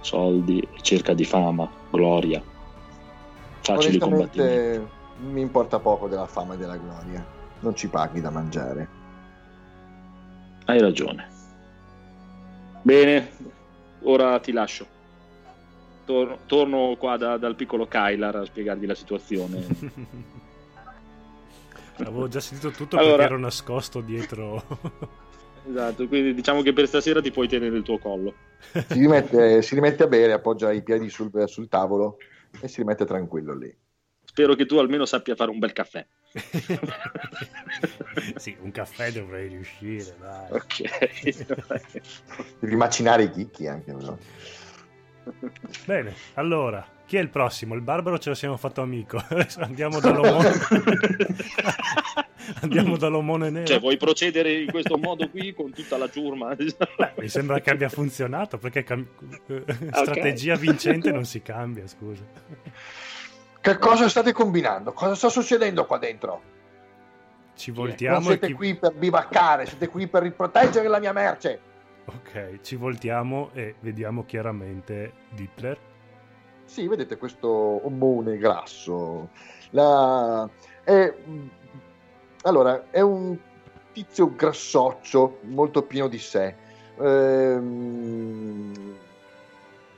Soldi, cerca di fama, gloria. Facili combattimenti. Mi importa poco della fama e della gloria. Non ci paghi da mangiare. Hai ragione. Bene, ora ti lascio tor- torno qua da, dal piccolo Kylar a spiegargli la situazione. Avevo già sentito tutto allora... perché ero nascosto dietro. esatto, quindi diciamo che per stasera ti puoi tenere il tuo collo. Si rimette, si rimette a bere, appoggia i piedi sul, sul tavolo e si rimette tranquillo lì. Spero che tu almeno sappia fare un bel caffè. sì, un caffè dovrei riuscire, dai. Ok. Devi macinare i chicchi anche, no? Bene, allora, chi è il prossimo? Il barbaro ce lo siamo fatto amico. Andiamo dall'omone. Andiamo dall'omone nero. Cioè, vuoi procedere in questo modo qui con tutta la ciurma? Beh, mi sembra che abbia funzionato perché cam- strategia okay. vincente non si cambia, scusa. Che cosa state combinando? Cosa sta succedendo qua dentro? Ci voltiamo. Non siete chi... qui per bivaccare, siete qui per riproteggere la mia merce. Ok, ci voltiamo e vediamo chiaramente Dittler. Sì, vedete questo omone grasso. La... È... Allora, è un tizio grassoccio, molto pieno di sé. Ehm...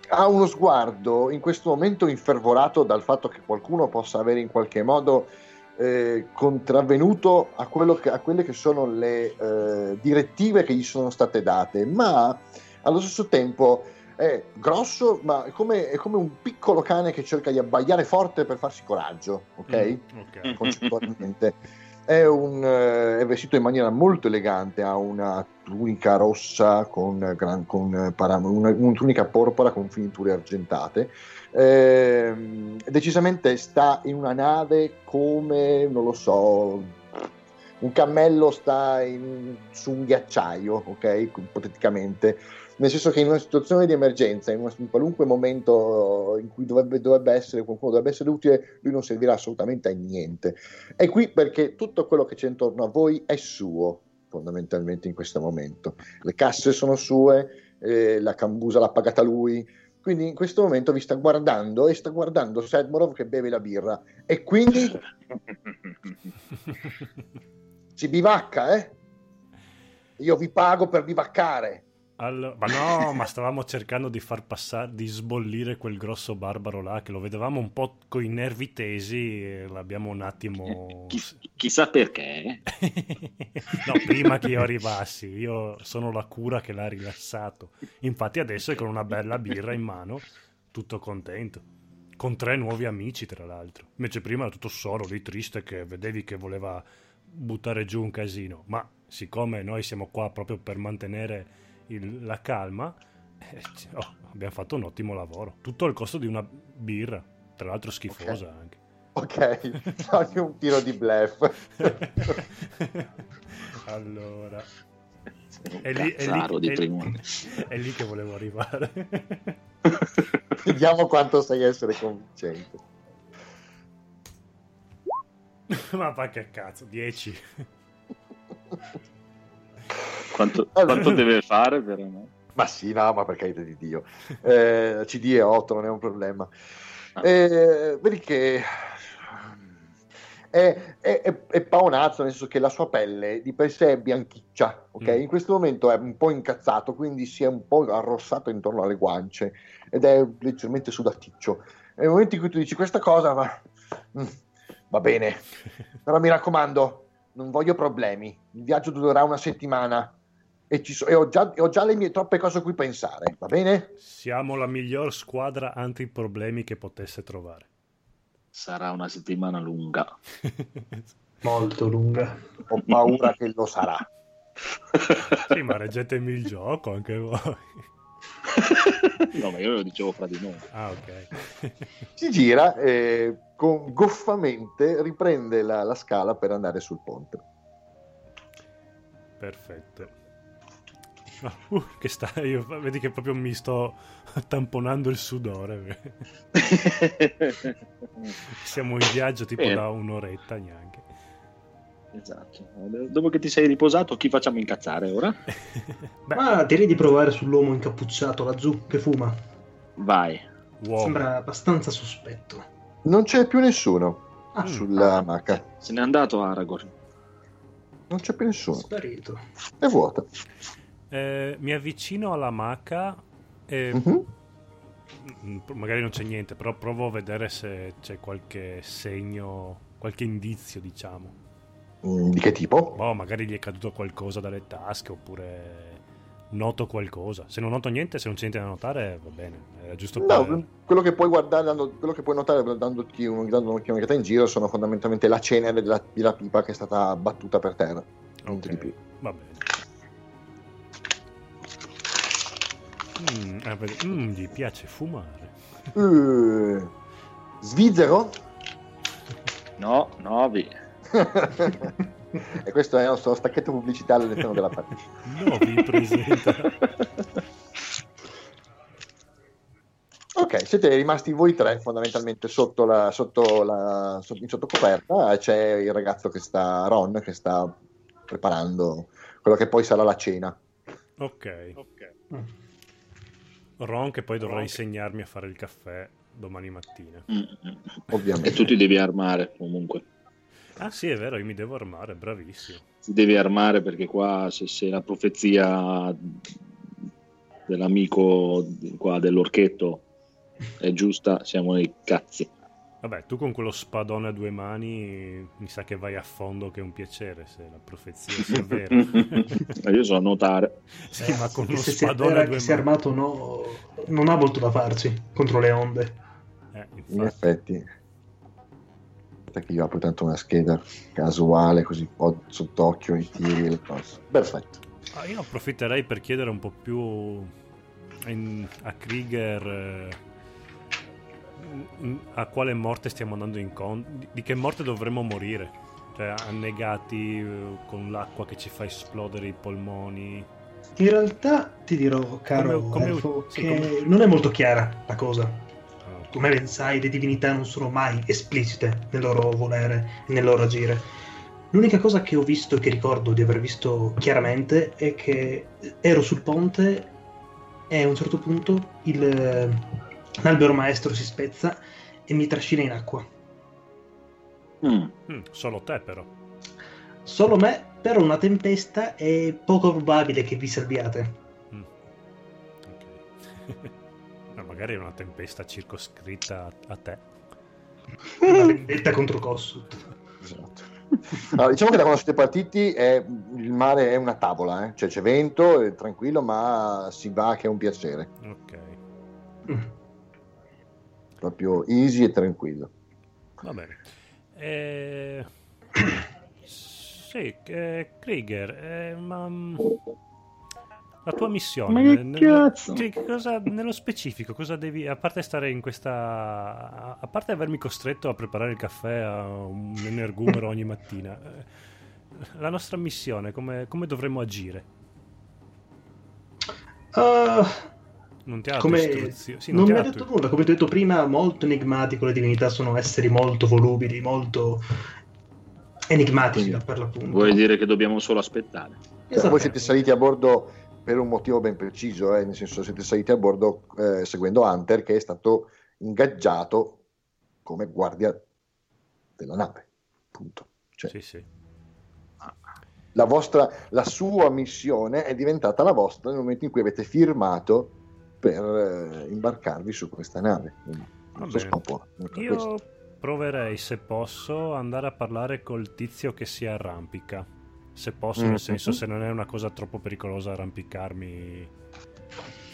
Ha uno sguardo in questo momento infervorato dal fatto che qualcuno possa avere in qualche modo eh, contravvenuto a, che, a, quelle che sono le eh, direttive che gli sono state date, ma allo stesso tempo è grosso, ma è come, è come, un piccolo cane che cerca di abbaiare forte per farsi coraggio, ok? Mm, okay. Concettualmente. È, un, eh, è, vestito in maniera molto elegante, ha una tunica rossa con, gran, con para, una, una, tunica porpora con finiture argentate. Eh, decisamente sta in una nave come, non lo so, un cammello sta in, su un ghiacciaio, ok? Ipoteticamente nel senso che in una situazione di emergenza, in, una, in qualunque momento in cui dovrebbe, dovrebbe, essere qualcuno dovrebbe essere utile, lui non servirà assolutamente a niente. È qui perché tutto quello che c'è intorno a voi è suo, fondamentalmente in questo momento. Le casse sono sue, eh, la cambusa l'ha pagata lui, quindi in questo momento vi sta guardando e sta guardando Sedmorov che beve la birra e quindi si bivacca, eh? Io vi pago per bivaccare All... Ma no, ma stavamo cercando di far passare, di sbollire quel grosso barbaro là, che lo vedevamo un po' con i nervi tesi e l'abbiamo un attimo... Chi, chissà perché. no, prima che io arrivassi, io sono la cura che l'ha rilassato. Infatti adesso è con una bella birra in mano, tutto contento. Con tre nuovi amici, tra l'altro. Invece prima era tutto solo, lì triste, che vedevi che voleva buttare giù un casino. Ma siccome noi siamo qua proprio per mantenere il, la calma, eh, oh, abbiamo fatto un ottimo lavoro. Tutto il costo di una birra, tra l'altro schifosa okay. anche. Ok, ogni un tiro di bluff. allora, è lì, è, lì, è, lì, è lì che volevo arrivare. Vediamo quanto sai essere convincente. Ma fa che cazzo, 10. Quanto, quanto deve fare per me? Ma sì, no, ma per carità di Dio. Eh, CD è 8, non è un problema. Ah. Eh, vedi che è, è, è, è, paonazzo, nel senso che la sua pelle di per sé è bianchiccia, ok? Mm. In questo momento è un po' incazzato, quindi si è un po' arrossato intorno alle guance ed è leggermente sudaticcio. Nel momento in cui tu dici questa cosa, va, mm, va bene, però mi raccomando, non voglio problemi. Il viaggio durerà una settimana e, so, e ho, già, ho, già, le mie troppe cose a cui pensare, va bene? Siamo la miglior squadra anti-problemi che potesse trovare. Sarà una settimana lunga. Molto lunga. Ho paura che lo sarà. sì, ma reggetemi il gioco anche voi. no, ma io lo dicevo fra di noi. Ah, ok. si gira e con, goffamente riprende la, la scala per andare sul ponte. Perfetto. Uh, che sta, io, vedi che proprio mi sto tamponando il sudore. Siamo in viaggio tipo Bene. da un'oretta neanche. Esatto. Dopo che ti sei riposato, chi facciamo incazzare ora? Beh. Ah, direi di provare sull'uomo incappucciato laggiù che fuma. Vai. Wow. Sembra abbastanza sospetto. Non c'è più nessuno ah, sulla ah, maca. Se n'è andato Aragorn. Non c'è più nessuno. Sparito. È vuota. Eh, mi avvicino alla maca e mm-hmm. magari non c'è niente, però provo a vedere se c'è qualche segno, qualche indizio, diciamo. Mm, di che tipo? Boh, magari gli è caduto qualcosa dalle tasche oppure noto qualcosa. Se non noto niente, se non c'è niente da notare, va bene. È giusto no, per... quello che puoi guardare, dando, quello che puoi notare dandoti un, dando un'occhiata in giro sono fondamentalmente la cenere della, della pipa che è stata battuta per terra. Non okay. di più. Va bene. Mm, mm, gli piace fumare. Uh, svizzero? No, Novi. e questo è il nostro stacchetto pubblicitario all'interno della partita. Novi presenta. Ok, siete rimasti voi tre fondamentalmente sotto la, sotto la, sotto, in sottocoperta. C'è il ragazzo che sta, Ron, che sta preparando quello che poi sarà la cena. Ok. okay. Mm. Ron che poi dovrà Ron insegnarmi a fare il caffè domani mattina. Mm-hmm. Ovviamente. E tu ti devi armare comunque. Ah sì, è vero, io mi devo armare, bravissimo. Ti devi armare perché qua se, se la profezia dell'amico qua dell'orchetto è giusta, siamo nei cazzi. Vabbè, tu con quello spadone a due mani mi sa che vai a fondo che è un piacere se la profezia sia vera. Io so notare. Sì, eh, ma con uno spadone a due mani. Si è armato no, non ha molto da farci contro le onde. Eh, In effetti. Perché io apro tanto una scheda casuale così ho sott'occhio i tiri e le cose. Perfetto. Ah, io approfitterei per chiedere un po' più in, a Krieger... Eh a quale morte stiamo andando incontro, di che morte dovremmo morire, cioè annegati eh, con l'acqua che ci fa esplodere i polmoni. In realtà ti dirò, caro come, come, Elfo, sì, che come... non è molto chiara la cosa. Ah, come ben sai, le divinità non sono mai esplicite nel loro volere e nel loro agire. L'unica cosa che ho visto e che ricordo di aver visto chiaramente è che ero sul ponte e a un certo punto il, L'albero maestro si spezza e mi trascina in acqua. Mm. Mm, solo te però. Solo me, però una tempesta è poco probabile che vi salviate. Mm. Ma magari è una tempesta circoscritta a te. Una vendetta contro Kossut. Esatto. Allora, diciamo che da quando siete partiti è, il mare è una tavola, eh? cioè c'è vento, è tranquillo, ma si va che è un piacere. Ok. Proprio easy e tranquillo. Va bene. Eh... Sì, eh, Krieger, eh, ma... mm, La tua missione, Ma che nel- cazzo? che cosa, nello specifico, cosa devi, a parte stare in questa, a parte avermi costretto a preparare il caffè a un energumero ogni mattina, eh, la nostra missione, come, come dovremmo agire? Uh, Non ti ha dato come... istruzioni? Sì, non ti mi ha detto nulla, come ti ho detto prima, molto enigmatico. Le divinità sono esseri molto volubili, molto enigmatici Quindi, per l'appunto. Vuoi dire che dobbiamo solo aspettare? Cioè, voi siete saliti a bordo per un motivo ben preciso, eh, nel senso siete saliti a bordo eh, seguendo Hunter che è stato ingaggiato come guardia della nave. Punto. Cioè, Sì, sì. la, vostra, la sua missione è diventata la vostra nel momento in cui avete firmato per eh, imbarcarvi su questa nave. Scopo è questo. Io proverei, se posso, andare a parlare col tizio che si arrampica. Se posso, nel senso, se non è una cosa troppo pericolosa arrampicarmi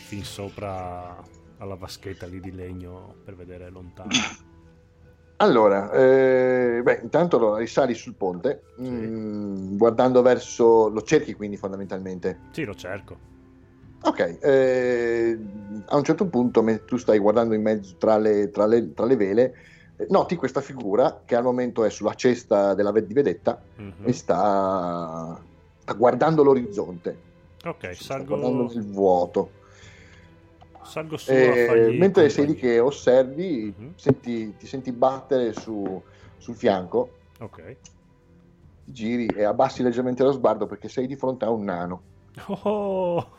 fin sopra alla vaschetta lì di legno per vedere lontano. Allora, eh, beh, intanto allora, risali sul ponte, mm, guardando verso... lo cerchi quindi fondamentalmente. Sì, lo cerco. Ok, eh, a un certo punto, mentre tu stai guardando in mezzo tra le, tra le- tra le vele, eh, noti questa figura che al momento è sulla cesta della di vedetta Mhm. e sta, sta guardando l'orizzonte, Ok, sta guardando salgo, il vuoto. salgo su a Eh, mentre sei lì che osservi, Mhm. senti- ti senti battere su- sul fianco, Ok. ti giri e abbassi leggermente lo sguardo perché sei di fronte a un nano. Oh,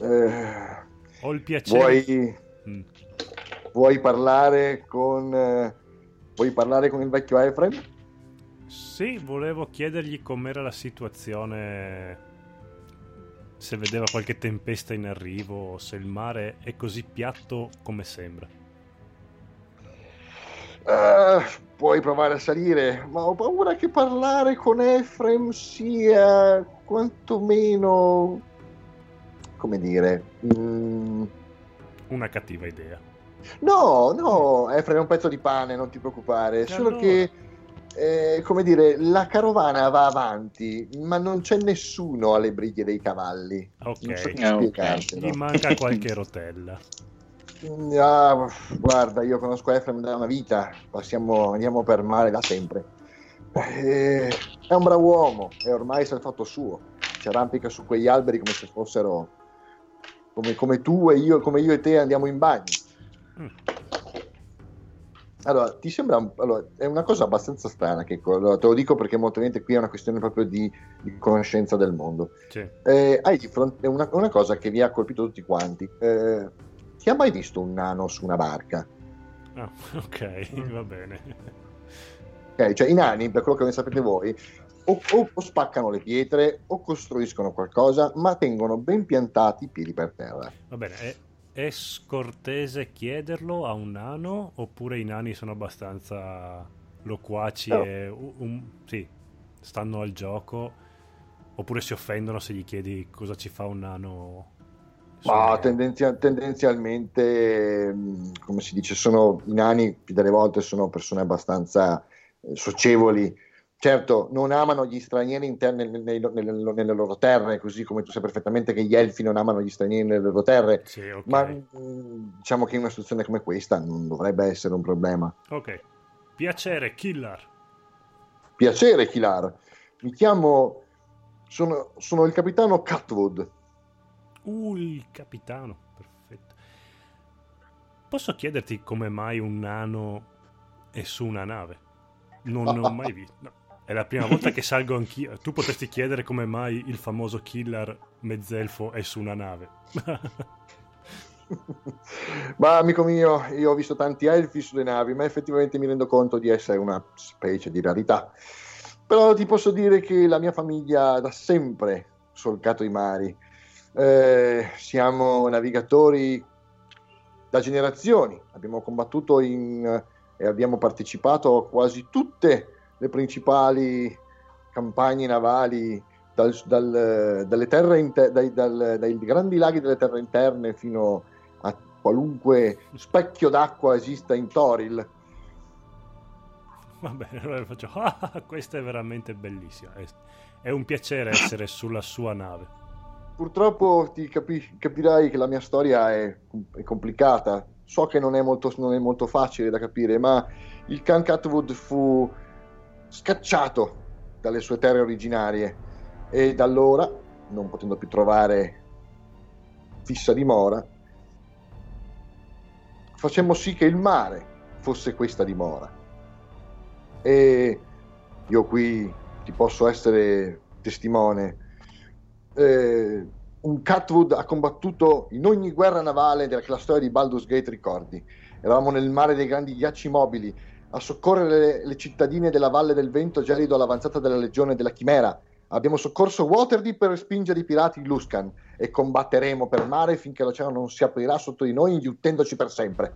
Eh, ho il piacere. vuoi, Mm. vuoi parlare con eh, vuoi parlare con il vecchio Efrem? Sì, volevo chiedergli com'era la situazione, se vedeva qualche tempesta in arrivo, o se il mare è così piatto come sembra. Eh, puoi provare a salire, ma ho paura che parlare con Efrem sia quantomeno come dire. mm, Una cattiva idea. No, no, Efrem è un pezzo di pane, non ti preoccupare. E Solo allora? che, eh, come dire, la carovana va avanti, ma non c'è nessuno alle briglie dei cavalli. Ok. Non so come ok. spiegartelo. Gli manca qualche rotella. Ah, guarda, io conosco Efrem da una vita, passiamo, andiamo per mare da sempre. Eh, è un bravo uomo e ormai si è fatto suo. Si arrampica su quegli alberi come se fossero come, come tu e io, come io e te andiamo in bagno. Mm. Allora, ti sembra un- allora, è una cosa abbastanza strana che allora, te lo dico perché molto ovviamente qui è una questione proprio di, di conoscenza del mondo. Sì. Eh, hai di fronte una, una cosa che vi ha colpito tutti quanti. Eh, chi ha mai visto un nano su una barca? Ah, ok, va bene. Ok, cioè i nani, per quello che ne sapete voi, o, o- o spaccano le pietre o costruiscono qualcosa, ma tengono ben piantati i piedi per terra. Va bene, è, è scortese chiederlo a un nano oppure i nani sono abbastanza loquaci No. e u- un- sì, stanno al gioco oppure si offendono se gli chiedi cosa ci fa un nano? Ma tendenzia- tendenzialmente, mh, come si dice, sono i nani più delle volte sono persone abbastanza eh, socievoli. Certo, non amano gli stranieri interni nel- nei- nelle, nelle loro terre, così come tu sai perfettamente che gli elfi non amano gli stranieri nelle loro terre. Sì, ok. Ma mh, diciamo che in una situazione come questa non dovrebbe essere un problema. Ok. Piacere, killer. Piacere, Kilar. Mi chiamo. Sono, sono il capitano Catwood. Uh, il capitano, perfetto. Posso chiederti come mai un nano è su una nave? Non ne ho mai visto. no. È la prima volta che salgo anch'io. Tu potresti chiedere come mai il famoso killer mezzelfo è su una nave. ma amico mio, io ho visto tanti elfi sulle navi, ma effettivamente mi rendo conto di essere una specie di rarità. Però ti posso dire che la mia famiglia da sempre solcato i mari. Eh, siamo navigatori da generazioni, abbiamo combattuto in, e abbiamo partecipato a quasi tutte le principali campagne navali dal, dal, dalle terre inter- dai, dal, dai grandi laghi delle terre interne fino a qualunque specchio d'acqua esista in Toril. Va bene, allora faccio. Ah, questa è veramente bellissima. È un piacere essere sulla sua nave. Purtroppo ti capi- capirai che la mia storia è, è complicata. So che non è, molto, non è, molto, facile da capire, ma il Khan Catwood fu scacciato dalle sue terre originarie e da allora, non potendo più trovare fissa dimora, facemmo sì che il mare fosse questa dimora. E io qui ti posso essere testimone. Eh, un Catwood ha combattuto in ogni guerra navale che la storia di Baldur's Gate ricordi. Eravamo nel mare dei grandi ghiacci mobili a soccorrere le, le cittadine della Valle del Vento gelido all'avanzata della legione della Chimera Abbiamo soccorso Waterdeep per respingere i pirati di Luscan e combatteremo per mare finché l'oceano non si aprirà sotto di noi, inghiottendoti per sempre.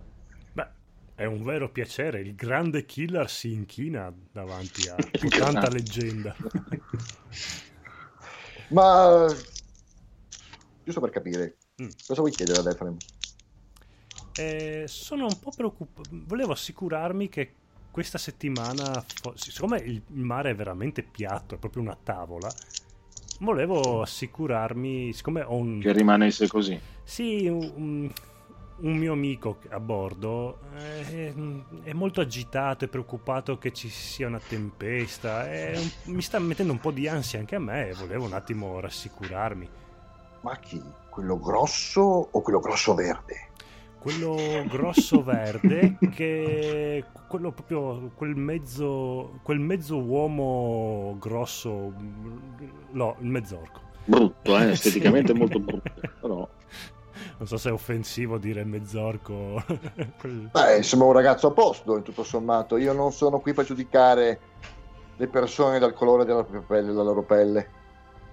Beh, è un vero piacere. Il grande killer si inchina davanti a tanta leggenda. Ma giusto per capire, mm. cosa vuoi chiedere ad Efrem? Eh, sono un po' preoccupato. Volevo assicurarmi che questa settimana, siccome il mare è veramente piatto, è proprio una tavola, volevo assicurarmi, siccome ho un... Che rimanesse così. Sì, un, un mio amico a bordo è, è, molto agitato e preoccupato che ci sia una tempesta, un, mi sta mettendo un po' di ansia anche a me e volevo un attimo rassicurarmi. Ma chi? Quello grosso o quello grosso verde? quello grosso verde che quello proprio quel mezzo quel mezzo uomo grosso no il mezzorco brutto eh esteticamente molto brutto però non so se è offensivo dire mezzorco. Beh sembra un ragazzo a posto in tutto sommato. Io non sono qui per giudicare le persone dal colore della propria pelle della loro pelle.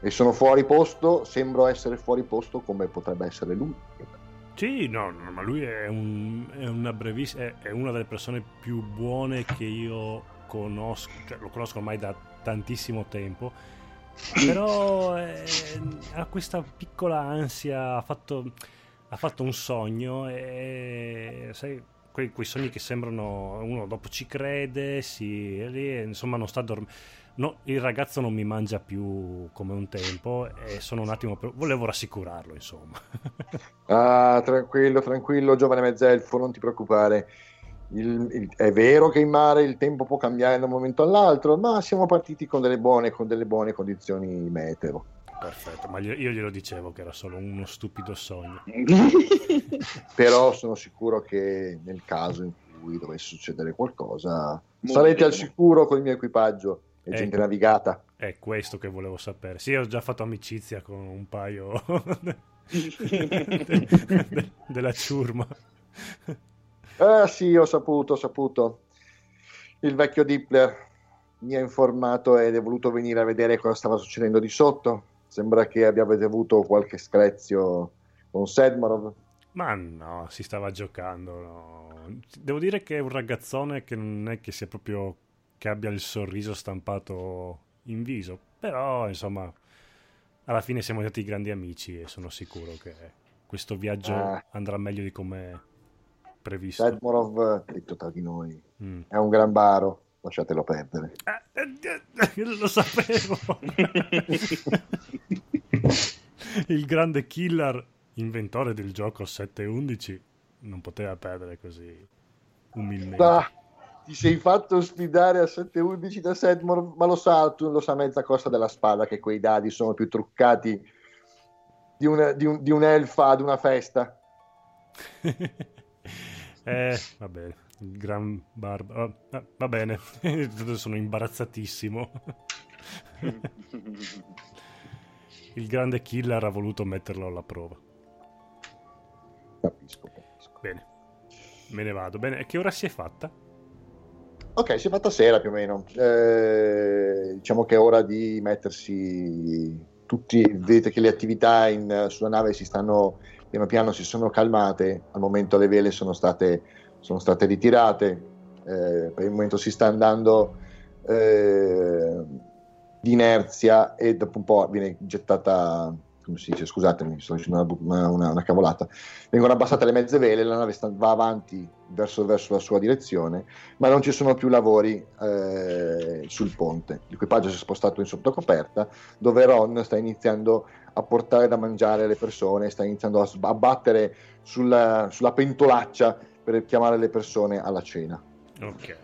E sono fuori posto sembro essere fuori posto come potrebbe essere lui. Sì, no, no, ma lui è, un, è una brevissima, è, è, una delle persone più buone che io conosco, cioè, lo conosco ormai da tantissimo tempo, però eh, ha questa piccola ansia, ha fatto, ha fatto un sogno e sai, quei, quei, sogni che sembrano, uno dopo ci crede, si, lì, insomma non sta dormendo no, il ragazzo non mi mangia più come un tempo e sono un attimo... Per... Volevo rassicurarlo, insomma. ah, tranquillo, tranquillo, giovane mezzelfo, non ti preoccupare. Il, il, è vero che in mare il tempo può cambiare da un momento all'altro, ma siamo partiti con delle buone, con delle buone condizioni meteo. Perfetto, ma io, glielo dicevo che era solo uno stupido sogno. Però sono sicuro che nel caso in cui dovesse succedere qualcosa, Molto sarete bene. al sicuro con il mio equipaggio è gente ecco. navigata. È questo che volevo sapere. Sì, ho già fatto amicizia con un paio della ciurma. Ah sì, ho saputo, ho saputo. Il vecchio Dippler mi ha informato ed è voluto venire a vedere cosa stava succedendo di sotto. Sembra che abbia avuto qualche screzio con Sedmarov. Ma no, si stava giocando. No. Devo dire che è un ragazzone che non è che sia proprio che abbia il sorriso stampato in viso, però insomma alla fine siamo stati grandi amici e sono sicuro che questo viaggio ah. andrà meglio di come previsto. Sedmorov, detto tra di noi, mm. è un gran baro, lasciatelo perdere. Eh, eh, eh, lo sapevo. il grande killer, inventore del gioco 711, non poteva perdere così umilmente. Ah ti sei fatto sfidare a 7-11 da Sedmore, ma lo sa, tu lo sa mezza cosa della spada che quei dadi sono più truccati di, una, di, un, di un'elfa ad una festa. eh, vabbè, il gran barba. Oh, ah, va bene, sono imbarazzatissimo. il grande killer ha voluto metterlo alla prova. Capisco, capisco. Bene, me ne vado. Bene, e che ora si è fatta? Ok, si è fatta sera più o meno. Eh, diciamo che è ora di mettersi tutti vedete che le attività in, sulla nave si stanno piano piano si sono calmate, al momento le vele sono state, sono state ritirate, eh, per il momento si sta andando eh, di inerzia e dopo un po' viene gettata come si dice, scusatemi, sto dicendo una, una, una, cavolata, vengono abbassate le mezze vele, la nave sta, va avanti verso, verso, la sua direzione, ma non ci sono più lavori eh, sul ponte. L'equipaggio si è spostato in sottocoperta, dove Ron sta iniziando a portare da mangiare le persone, sta iniziando a, a battere sulla, sulla pentolaccia per chiamare le persone alla cena. Ok.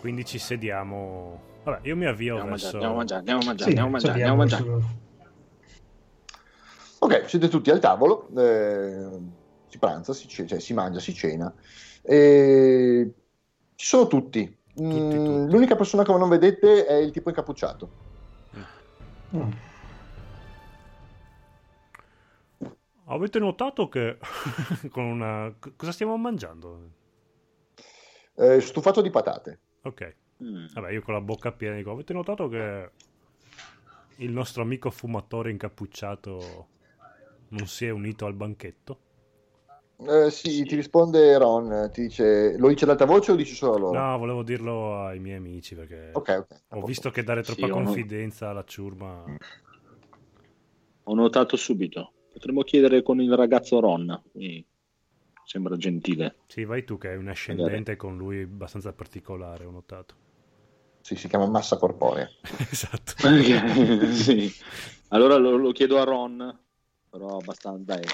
Quindi ci sediamo. Vabbè, io mi avvio andiamo verso. Andiamo a mangiare, andiamo a mangiare, sì, andiamo a mangiare, andiamo a mangiare. Ok, siete tutti al tavolo, eh, si pranza, si, cioè, si, mangia, si cena. E... Ci sono tutti. tutti, mm, tutti. L'unica persona che non vedete è il tipo incappucciato. Mm. Avete notato che con una... cosa stiamo mangiando? Eh, stufato di patate. Ok. Mm. Vabbè, io con la bocca piena dico, avete notato che il nostro amico fumatore incappucciato non si è unito al banchetto? Eh, sì, sì, ti risponde Ron, ti dice, lo dice ad alta voce o dici solo a loro? No, volevo dirlo ai miei amici perché okay, okay, ho visto che dare troppa sì, confidenza alla ciurma... Ho notato subito, potremmo chiedere con il ragazzo Ron, sembra gentile. Sì, vai tu che hai un ascendente con lui abbastanza particolare, ho notato. Sì, si chiama massa corporea. esatto. sì. Allora lo, lo chiedo a Ron però abbastanza, dai,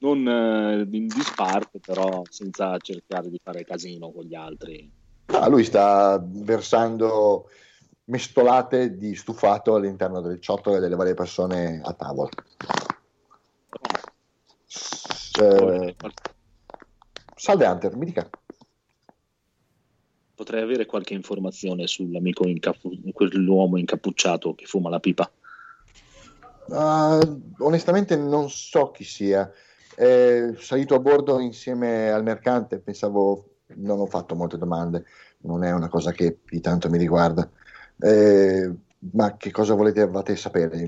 non eh, in disparte, però senza cercare di fare casino con gli altri. Ah, lui sta versando mestolate di stufato all'interno del ciotto e delle varie persone a tavola. Eh, salve Hunter, mi dica. Potrei avere qualche informazione sull'amico incappu- quell'uomo incappucciato che fuma la pipa? Uh, onestamente non so chi sia. È salito a bordo insieme al mercante, pensavo, non ho fatto molte domande, non è una cosa che di tanto mi riguarda. Eh, ma che cosa volete sapere?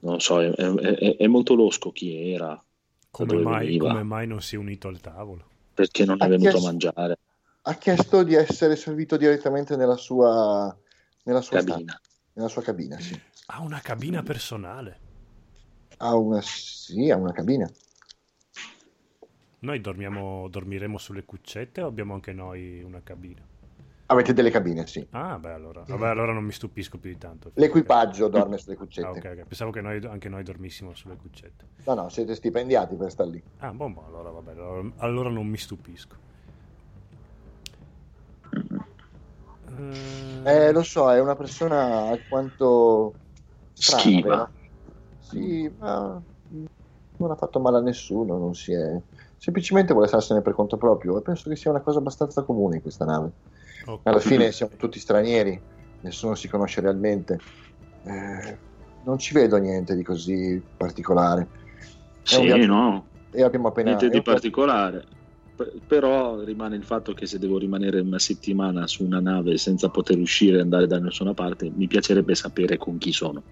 Non so, è, è, è, molto losco chi era. Come mai, come mai, non si è unito al tavolo? Perché non è ha venuto chiesto, a mangiare. Ha chiesto di essere servito direttamente nella sua, nella sua cabina. Stanza, nella sua cabina, sì. Ha una cabina personale. Ha una, sì, ha una cabina. Noi dormiamo, dormiremo sulle cuccette o abbiamo anche noi una cabina? Avete delle cabine, sì. Ah, beh, allora, vabbè, allora non mi stupisco più di tanto. L'equipaggio okay. dorme sulle cuccette. Ah, okay, okay. Pensavo che noi, anche noi dormissimo sulle cuccette. No, no, siete stipendiati per star lì. Ah, boh, boh allora vabbè, allora, allora non mi stupisco. Eh, lo so, è una persona alquanto strana, Schiva. Vero? Sì, ma non ha fatto male a nessuno, non si è... Semplicemente vuole starsene per conto proprio e penso che sia una cosa abbastanza comune in questa nave. Okay. Alla fine siamo tutti stranieri, nessuno si conosce realmente. Eh, non ci vedo niente di così particolare. Sì, viaggio... no. E abbiamo appena... Niente di particolare però rimane il fatto che se devo rimanere una settimana su una nave senza poter uscire e andare da nessuna parte, mi piacerebbe sapere con chi sono.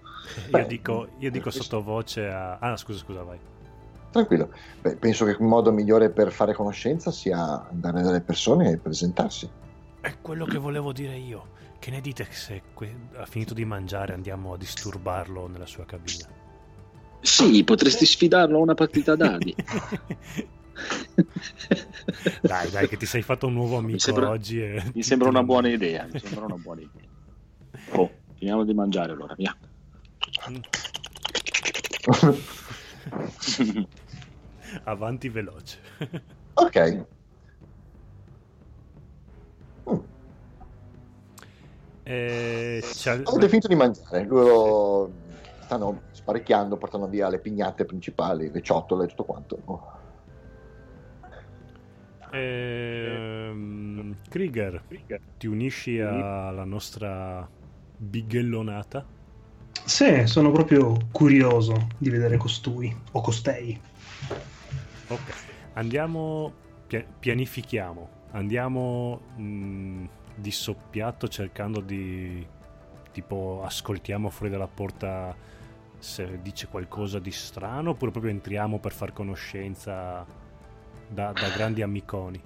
Io dico, io dico sottovoce a... Ah, scusa, scusa, vai. Tranquillo. Beh, penso che il modo migliore per fare conoscenza sia andare dalle persone e presentarsi. È quello che volevo dire io. Che ne dite se ha finito di mangiare andiamo a disturbarlo nella sua cabina? Sì, potresti sfidarlo a una partita dadi. dai, dai, che ti sei fatto un nuovo amico mi sembra, oggi. E... Mi sembra una buona idea. Mi sembra una buona idea. Oh, finiamo di mangiare allora, via. Avanti veloce. ok. Eh, Avete finito di mangiare, loro stanno sparecchiando, portano via le pignate principali, le ciotole e tutto quanto. Oh. Ehm, Krieger, ti unisci alla nostra bighellonata? Sì, sono proprio curioso di vedere costui o costei. Ok, andiamo, pianifichiamo, andiamo mh, di soppiatto cercando di, tipo ascoltiamo fuori dalla porta se dice qualcosa di strano oppure proprio entriamo per far conoscenza da, da grandi amiconi?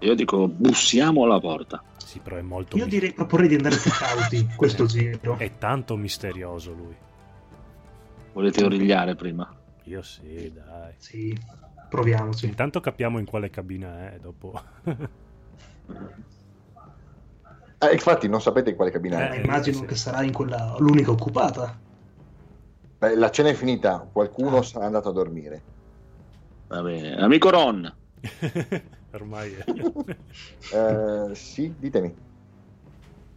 Io dico bussiamo alla porta. Sì, però è molto... Io direi, proporrei di andare più cauti questo giro. È tanto misterioso lui. Volete origliare prima? Io sì, dai. Sì, proviamoci. Intanto capiamo in quale cabina è dopo. eh, infatti non sapete in quale cabina eh, è. Immagino sì. che sarà in quella l'unica occupata. Beh, la cena è finita, qualcuno ah. sarà andato a dormire. Va bene, amico Ron. Ormai è. eh, sì, ditemi.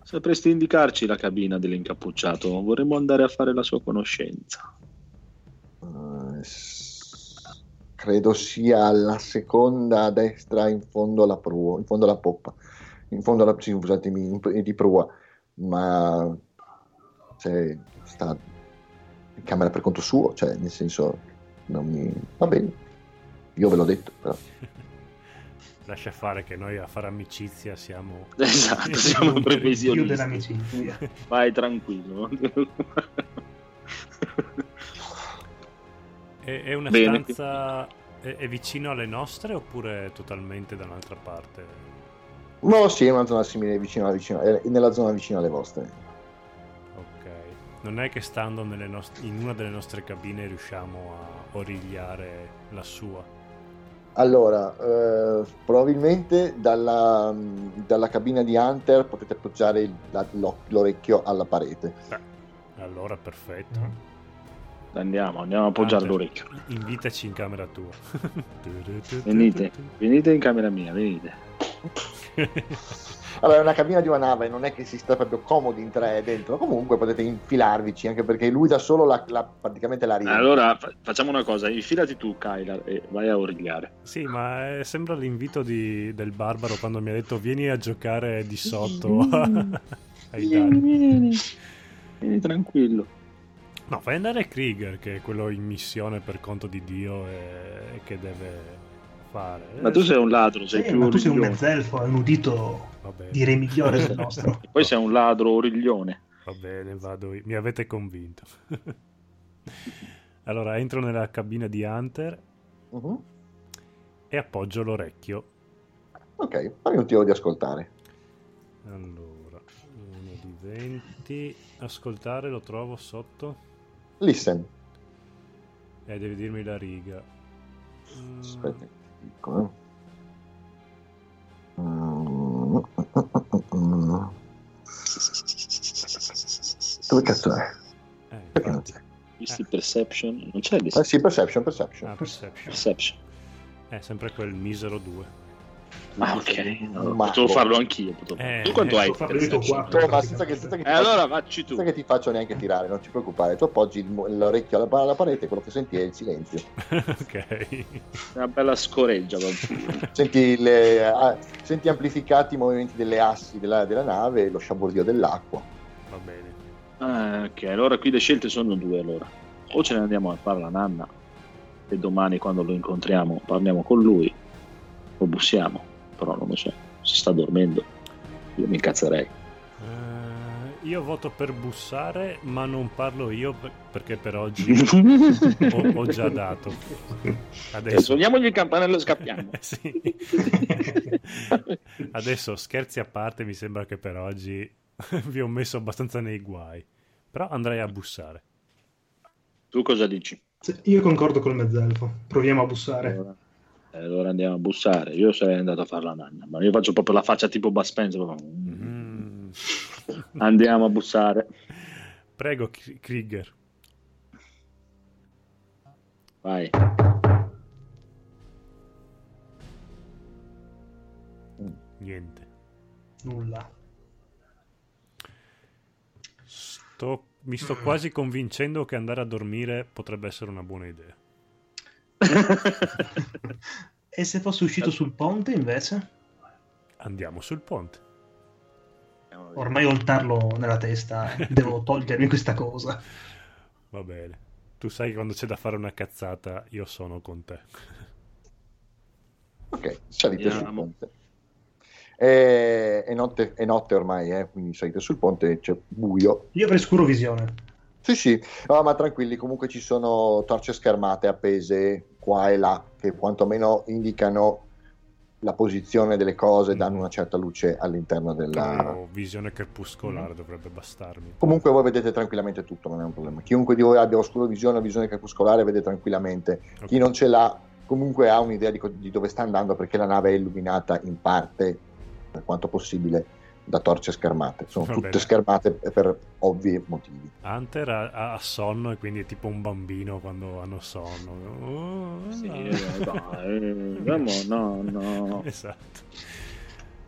Sapresti indicarci la cabina dell'incappucciato? Vorremmo andare a fare la sua conoscenza. Uh, credo sia la seconda a destra in fondo alla prua, in fondo alla poppa, in fondo alla, scusatemi, di prua, ma cioè, sta in camera per conto suo, cioè nel senso non mi va bene. Io ve l'ho detto, però. lascia fare che noi a fare amicizia siamo esatto siamo previsionisti più dell'amicizia vai tranquillo è, è una Bene. stanza è, è, vicino alle nostre oppure totalmente da un'altra parte no sì è una zona simile vicino, vicino nella zona vicina alle vostre ok non è che stando nost- in una delle nostre cabine riusciamo a origliare la sua allora, eh, probabilmente dalla, dalla, cabina di Hunter potete appoggiare il, la, l'orecchio alla parete. Beh, allora perfetto. Andiamo, andiamo a appoggiare Hunter, l'orecchio. Invitaci in camera tua. venite, venite in camera mia, venite. Allora, è una cabina di una nave, non è che si sta proprio comodi in tre dentro, comunque potete infilarvici, anche perché lui da solo la, la, praticamente la riempie. Allora, fa- facciamo una cosa, infilati tu, Kyla, e vai a origliare. Sì, ma è, sembra l'invito di, del barbaro quando mi ha detto vieni a giocare di sotto ai vieni, vieni, vieni tranquillo. No, fai andare Krieger, che è quello in missione per conto di Dio e che deve fare. Ma tu sei un ladro, sei sì, più ma tu sei un mezzelfo, è un udito direi migliore del nostro. Poi sei un ladro origlione. Va bene, vado io. Mi avete convinto. allora, entro nella cabina di Hunter uh-huh. e appoggio l'orecchio. Ok, fammi un tiro di ascoltare. Allora, uno di 20. Ascoltare lo trovo sotto. Listen. Eh, devi dirmi la riga. Aspetta eh. Dove cazzo è? Eh, Perché non c'è? Visti perception? Non c'è Ah sì, perception, perception. Ah, perception. perception. È sempre quel misero 2. Ah, ok. No, potevo farlo anch'io. Potevo... Eh, tu quanto eh, hai? ma senza che, senza che eh, allora facci tu. Senza che ti faccio neanche tirare, non ti preoccupare. Tu appoggi l'orecchio alla, alla parete, quello che senti è il silenzio. ok. Una bella scoreggia. senti, le, ah, senti, amplificati i movimenti delle assi della, della nave e lo sciabordio dell'acqua. Va bene. Ah, ok, allora qui le scelte sono due. Allora. O ce ne andiamo a fare la nanna e domani quando lo incontriamo parliamo con lui o bussiamo non lo so, si sta dormendo, io mi incazzerei. Uh, io voto per bussare, ma non parlo io perché per oggi ho, ho, già dato. Adesso... Suoniamogli il campanello e scappiamo. Adesso scherzi a parte, mi sembra che per oggi vi ho messo abbastanza nei guai. Però andrei a bussare. Tu cosa dici? Io concordo col mezzelfo. Proviamo a bussare. Allora allora andiamo a bussare. Io sarei andato a fare la nanna, ma io faccio proprio la faccia tipo Bud Spencer. Mm. Andiamo a bussare. Prego, Krieger. Vai. Niente. Nulla. Sto, mi sto quasi convincendo che andare a dormire potrebbe essere una buona idea. E se fosse uscito sul ponte invece? Andiamo sul ponte. Ormai ho il tarlo nella testa, eh. devo togliermi questa cosa. Va bene. Tu sai che quando c'è da fare una cazzata, io sono con te. Ok, salite sul ponte. È, è, notte, è notte, ormai, eh, quindi salite sul ponte, c'è buio. Io avrei scuro visione. Sì, sì, no, ma tranquilli, comunque ci sono torce schermate appese qua e là, che quantomeno indicano la posizione delle cose, danno una certa luce all'interno della... Oh, visione crepuscolare mm. dovrebbe bastarmi. Comunque voi vedete tranquillamente tutto, non è un problema. Chiunque di voi abbia oscuro visione o visione crepuscolare vede tranquillamente. Okay. Chi non ce l'ha comunque ha un'idea di, di dove sta andando perché la nave è illuminata in parte, per quanto possibile, da torce schermate. Sono Va tutte bene. schermate per ovvi motivi. Hunter ha, ha, sonno e quindi è tipo un bambino quando hanno sonno. Oh, sì, no. Eh, no, no. Esatto.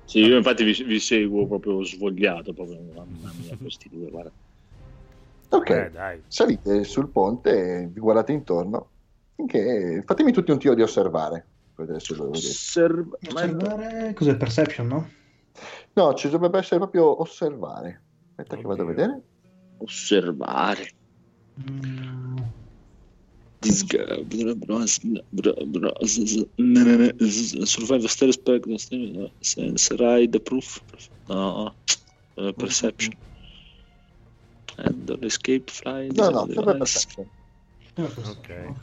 Sì, io infatti vi, vi seguo proprio svogliato, proprio, mamma mia, questi due, guarda. Ok, eh, salite sul ponte, vi guardate intorno, finché fatemi tutti un tiro di osservare. Osserv- osservare, cos'è perception, no? No, ci dovrebbe essere proprio osservare. Aspetta Oddio. che vado a vedere. Osservare. Mm. Survive stare spec sense ride proof no uh, perception and escape fly no no sempre perception ok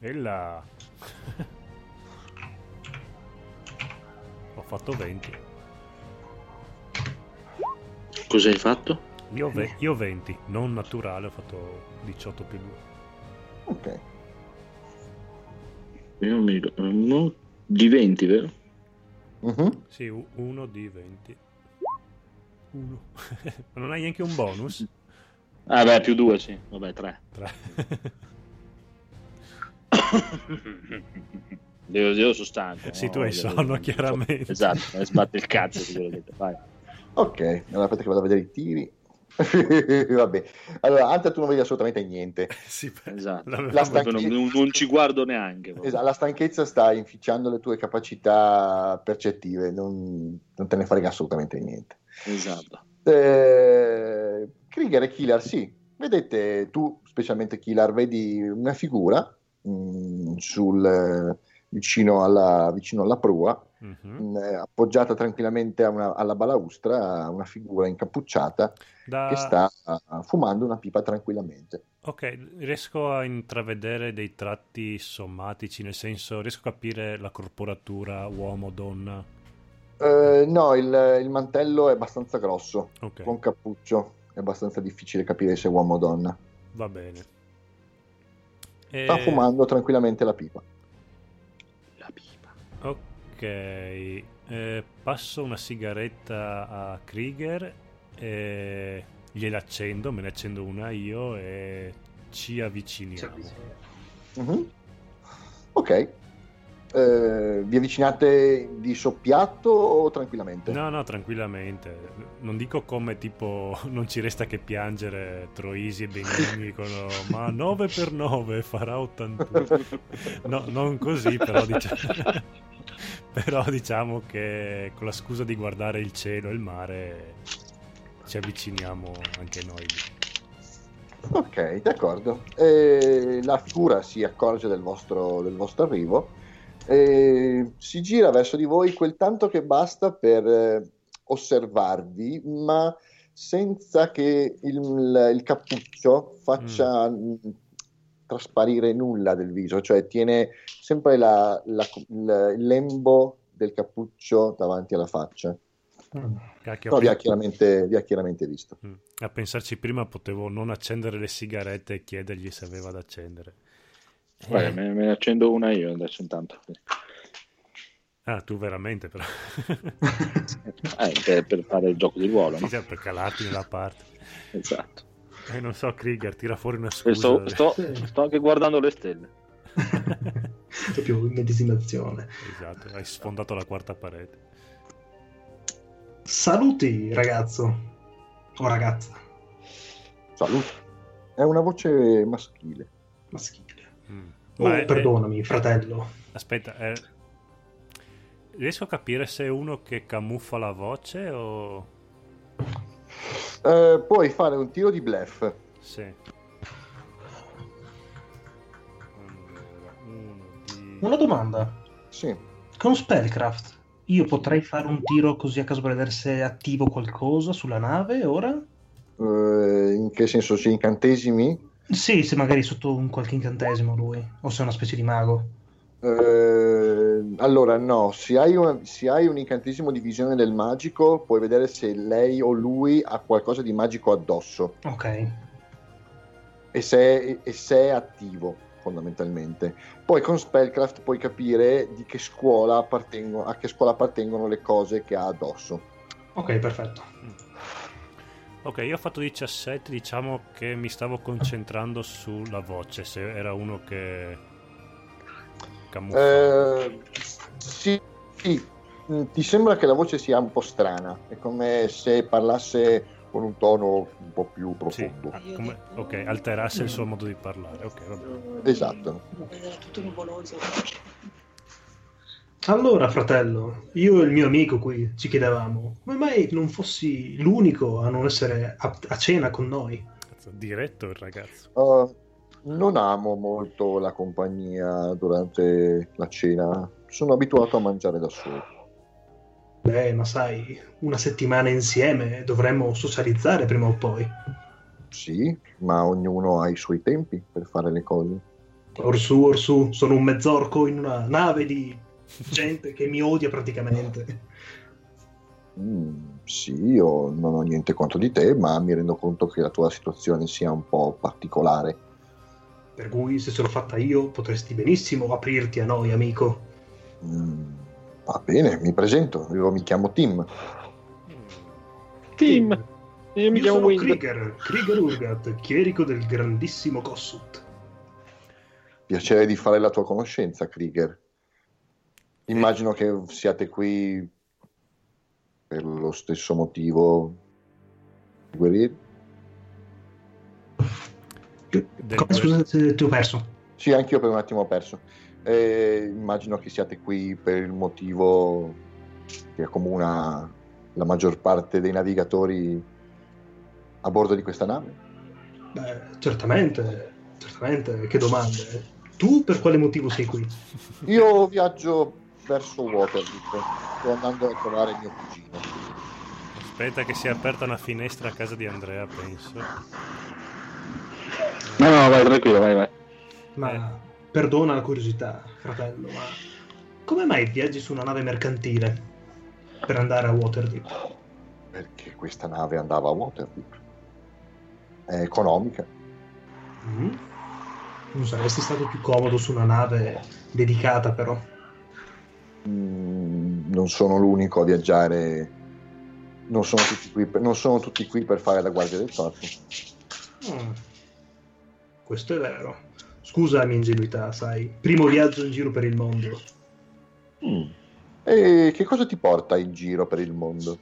e là fatto 20. Cosa hai fatto? Io, ve- io 20, non naturale, ho fatto 18 più 2. Ok. Io mi uno di 20, vero? Uh-huh. Sì, uno di 20. Uno. Ma non hai neanche un bonus? Ah beh, più 2 sì. Vabbè, 3. 3. Io, io sono stanco. Sì, no? tu hai sonno, chiaramente. Esatto, e sbatte il cazzo. Vai. Ok, allora aspetta che vado a vedere i tiri. Vabbè, allora, Ante tu non vedi assolutamente niente. Sì, esatto. La stanchezza... non, non, ci guardo neanche. Esatto, la stanchezza sta inficiando le tue capacità percettive, non, non te ne frega assolutamente niente. Esatto. Eh, Krieger e Killer, sì. Vedete, tu, specialmente Killer, vedi una figura mh, mm, sul vicino alla, vicino alla prua, uh-huh. eh, appoggiata tranquillamente una, alla balaustra, una figura incappucciata da... che sta uh, fumando una pipa tranquillamente. Ok, riesco a intravedere dei tratti sommatici, nel senso riesco a capire la corporatura uomo-donna? Uh, no, il, il, mantello è abbastanza grosso, okay. con cappuccio, è abbastanza difficile capire se è uomo o donna. Va bene. Sta e... fumando tranquillamente la pipa. Ok, eh, passo una sigaretta a Krieger, e gliela accendo, me ne accendo una io e ci avviciniamo. Uh-huh. Ok, eh, vi avvicinate di soppiatto o tranquillamente? No, no, tranquillamente. Non dico come tipo non ci resta che piangere Troisi e Benigni dicono ma 9 per 9 farà 81. No, non così, però diciamo... però diciamo che con la scusa di guardare il cielo e il mare ci avviciniamo anche noi. Ok, d'accordo. Eh, la figura si accorge del vostro, del vostro arrivo e si gira verso di voi quel tanto che basta per eh, osservarvi, ma senza che il, il cappuccio faccia mm trasparire nulla del viso, cioè tiene sempre la, la, la, il lembo del cappuccio davanti alla faccia. Mm. Cacchio, no, vi ha, chiaramente, vi ha chiaramente visto. Mm. A pensarci prima potevo non accendere le sigarette e chiedergli se aveva da accendere. Guarda, eh. me, me, ne accendo una io adesso intanto. Ah, tu veramente però. eh, per, per, fare il gioco di ruolo, sì, no? Per calarti nella parte. Esatto. Eh, non so, Krieger, tira fuori una scusa. Sto, sto, sto anche guardando le stelle. Proprio medesimazione. Esatto, hai sfondato la quarta parete. Saluti, ragazzo. O ragazza. Saluti. È una voce maschile. Maschile. Mm. Oh, è, perdonami, fratello. Aspetta, eh... riesco a capire se è uno che camuffa la voce o... Eh, puoi fare un tiro di bluff. Sì. Una domanda. Sì. Con Spellcraft io potrei fare un tiro così a caso per vedere se è attivo qualcosa sulla nave ora? Eh, in che senso? Sì, incantesimi? Sì, se magari sotto un qualche incantesimo lui, o se è una specie di mago. Eh, allora, no, se hai, una, se hai, un incantesimo di visione del magico, puoi vedere se lei o lui ha qualcosa di magico addosso. Ok. E se, è, e se è attivo, fondamentalmente. Poi con Spellcraft puoi capire di che scuola appartengono, a che scuola appartengono le cose che ha addosso. Ok, perfetto. Ok, io ho fatto 17, diciamo che mi stavo concentrando sulla voce, se era uno che eh, sì, sì, mm, ti sembra che la voce sia un po' strana, è come se parlasse con un tono un po' più profondo. Sì, come, ok, alterasse il suo modo di parlare. Ok, vabbè. Esatto. tutto nuvoloso. Allora, fratello, io e il mio amico qui ci chiedevamo come mai non fossi l'unico a non essere a, a cena con noi. Diretto il ragazzo. Uh, non amo molto la compagnia durante la cena, sono abituato a mangiare da solo. Beh, ma sai, una settimana insieme dovremmo socializzare prima o poi. Sì, ma ognuno ha i suoi tempi per fare le cose. Orsù, orsù, sono un mezzorco in una nave di gente che mi odia praticamente. Mm, sì, io non ho niente contro di te, ma mi rendo conto che la tua situazione sia un po' particolare per cui se ce l'ho fatta io potresti benissimo aprirti a noi, amico. Mm, va bene, mi presento, io mi chiamo Tim. Tim, io mi io chiamo sono Wind. Krieger, Krieger Urgat, chierico del grandissimo Kossut. Piacere di fare la tua conoscenza, Krieger. Immagino che siate qui per lo stesso motivo guerrieri. Del... Come, scusa, ti ho perso. Sì, anch'io per un attimo ho perso. Eh, immagino che siate qui per il motivo che accomuna la maggior parte dei navigatori a bordo di questa nave. Beh, certamente, certamente, che domande. Tu per quale motivo sei qui? Io viaggio verso Waterdeep, sto andando a trovare mio cugino. Aspetta che si è aperta una finestra a casa di Andrea, penso. No, no, vai tranquillo, vai, vai. Ma eh. perdona la curiosità, fratello, ma come mai viaggi su una nave mercantile per andare a Waterdeep? Perché questa nave andava a Waterdeep. È economica. Mm. Non saresti stato più comodo su una nave dedicata, però? Mm, non sono l'unico a viaggiare. Non sono, qui, non sono tutti qui per fare la guardia del corpo. Mm questo è vero. Scusa la mia ingenuità, sai. Primo viaggio in giro per il mondo. Mm. E che cosa ti porta in giro per il mondo?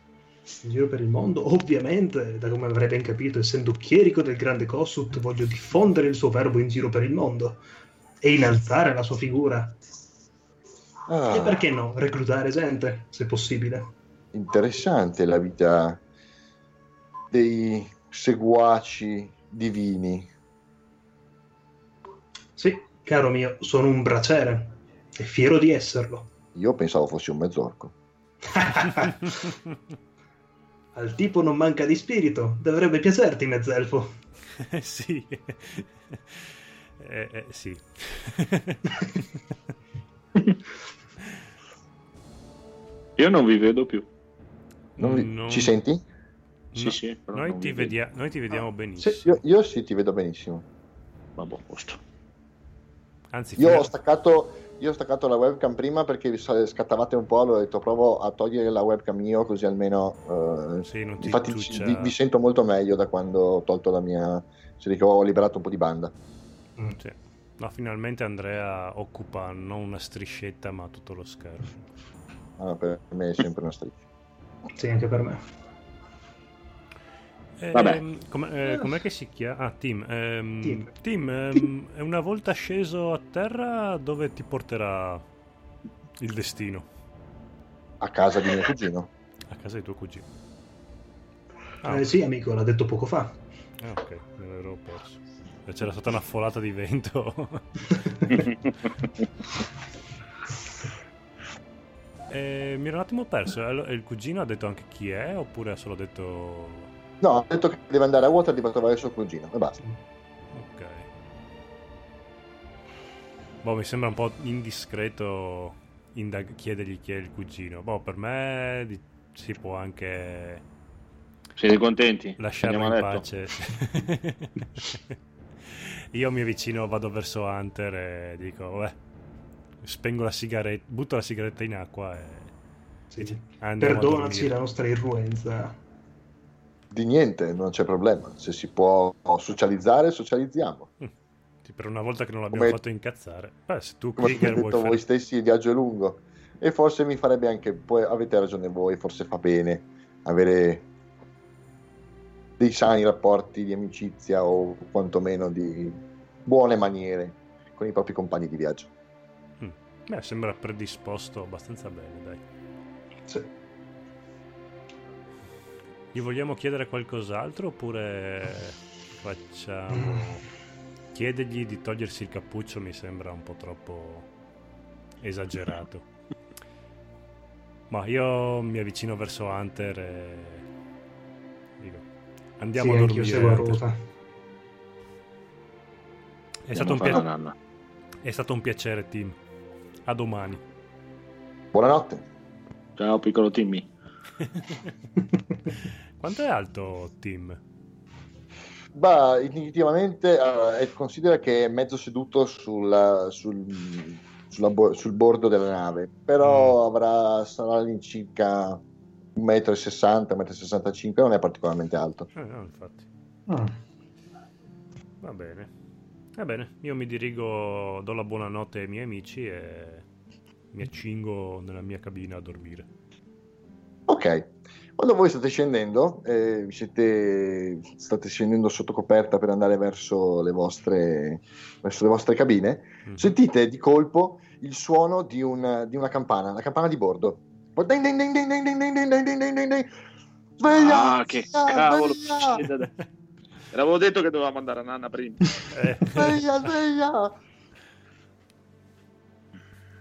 In giro per il mondo? Ovviamente, da come avrei ben capito, essendo chierico del grande Kossut, voglio diffondere il suo verbo in giro per il mondo e innalzare la sua figura. Ah. E perché no? Reclutare gente, se possibile. Interessante la vita dei seguaci divini. Sì, caro mio, sono un braciere e fiero di esserlo. Io pensavo fossi un mezzorco. Al tipo non manca di spirito, dovrebbe piacerti mezzelfo. sì. Eh, eh, sì. Io non vi vedo più. Non vi... non... Ci senti? Sì, no. sì. Noi ti, vedia... Noi ti, vediamo ah. benissimo. Sì, io, io, sì ti vedo benissimo. Vabbè, posto. Anzi, io, ho staccato, io ho staccato la webcam prima perché scattavate un po', allora ho detto provo a togliere la webcam io così almeno... Uh, sì, infatti vi, vi, sento molto meglio da quando ho tolto la mia... Cioè che ho liberato un po' di banda. Mm, sì. No, finalmente Andrea occupa non una striscetta ma tutto lo schermo. Ah, per me è sempre una striscia. sì, anche per me. Eh, com- eh, com'è che si chiama? Ah, Tim. Ehm, Tim, Tim ehm, è una volta sceso a terra dove ti porterà il destino? A casa di mio cugino. A casa di tuo cugino. Ah, eh, sì, amico, l'ha detto poco fa. Ah, ok, me l'ero perso. C'era stata una folata di vento. Eh, mi ero un attimo perso. Il cugino ha detto anche chi è oppure ha solo detto... No, ha detto che deve andare a Waterdeep a trovare il suo cugino e basta. Ok. Boh, mi sembra un po' indiscreto indag- chiedergli chi è il cugino. Boh, per me di- si può anche... Siete contenti? Lasciarlo in pace. Io mi avvicino, vado verso Hunter e dico, beh, spengo la sigaretta, butto la sigaretta in acqua e... Sì. Perdonaci la nostra irruenza. Di niente, non c'è problema. Se si può socializzare, socializziamo. Mm. Sì, per una volta che non l'abbiamo come, fatto incazzare. Beh, se tu come Krieger detto voi stessi, il viaggio è lungo. E forse mi farebbe anche, poi avete ragione voi, forse fa bene avere dei sani rapporti di amicizia o quantomeno di buone maniere con i propri compagni di viaggio. Mm. Beh, sembra predisposto abbastanza bene, dai. Sì. Gli vogliamo chiedere qualcos'altro oppure facciamo... Chiedergli di togliersi il cappuccio mi sembra un po' troppo esagerato. Ma io mi avvicino verso Hunter e dico, andiamo sì, a dormire. È stato, un pia- è stato un piacere, Tim. A domani. Buonanotte. Ciao, piccolo Timmy. Quanto è alto Tim? Beh, intuitivamente uh, considera che è mezzo seduto sul, sul, sulla, sul bordo della nave, però mm. avrà, sarà all'incirca 1,60 m, 1,65 m, non è particolarmente alto. Eh, no, infatti. Mm. Va bene. Va bene, io mi dirigo, do la buonanotte ai miei amici e mi accingo nella mia cabina a dormire. Ok, quando voi state scendendo, eh, siete, state scendendo sotto coperta per andare verso le vostre, verso le vostre cabine, mm. sentite di colpo il suono di, un, di, una campana, la campana di bordo. Sveglia! Ah, che cavolo! L'avevo detto che dovevamo andare a Nanna prima. Eh. sveglia, sveglia!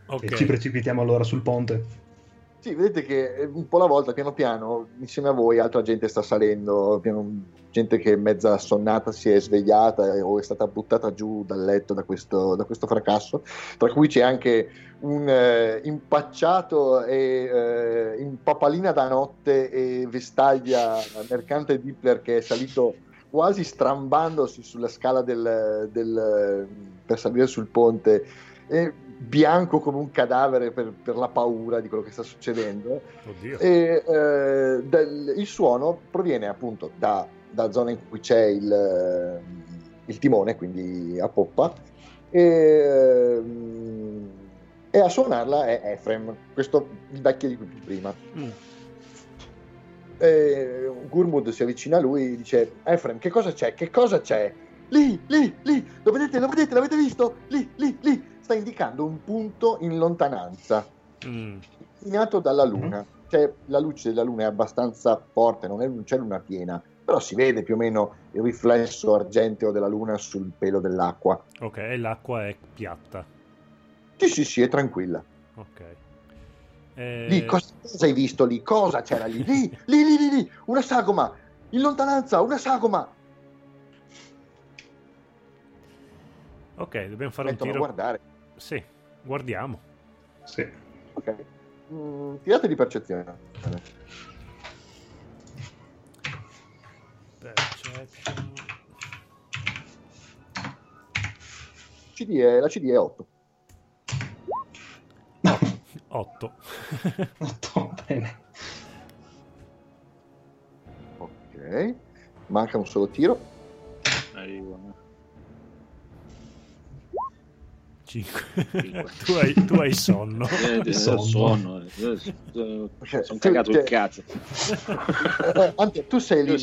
Okay. E ci precipitiamo allora sul ponte. Sì, vedete che un po' alla volta, piano piano, insieme a voi, altra gente sta salendo, piano, gente che mezza assonnata si è svegliata o è stata buttata giù dal letto da questo, da questo fracasso, tra cui c'è anche un eh, impacciato e eh, in papalina da notte e vestaglia mercante Dippler che è salito quasi strambandosi sulla scala del, del, per salire sul ponte, e bianco come un cadavere per, per, la paura di quello che sta succedendo. Oddio. E eh, del, il suono proviene appunto da, da zona in cui c'è il, il timone, quindi a poppa, e, eh, e a suonarla è Efrem, questo il vecchio di cui prima. Mm eh, Gurmud si avvicina a lui e dice Efrem che cosa c'è? Che cosa c'è? Lì, lì, lì, lo vedete, lo vedete, l'avete visto? Lì, lì, lì, sta indicando un punto in lontananza, mm. illuminato dalla luna. Cioè, la luce della luna è abbastanza forte, non, è, non c'è luna piena, però si vede più o meno il riflesso argenteo della luna sul pelo dell'acqua. Ok, e l'acqua è piatta. Sì, sì, sì, è tranquilla. Ok. Eh... Lì, cosa, cosa, hai visto lì? Cosa c'era lì? Lì, lì, lì, lì, lì, una sagoma, in lontananza, una sagoma. Ok, dobbiamo fare Mettono un tiro. guardare. Sì, guardiamo. Sì. Ok. Mm, tirate di percezione. Perception. CD è, la CD è 8. 8. 8, bene. Ok, manca un solo tiro. Arrivo. 5. tu, hai, tu hai sonno. Eh, eh, sonno. sonno. Eh, eh, sono cagato il cazzo. Anche tu sei lì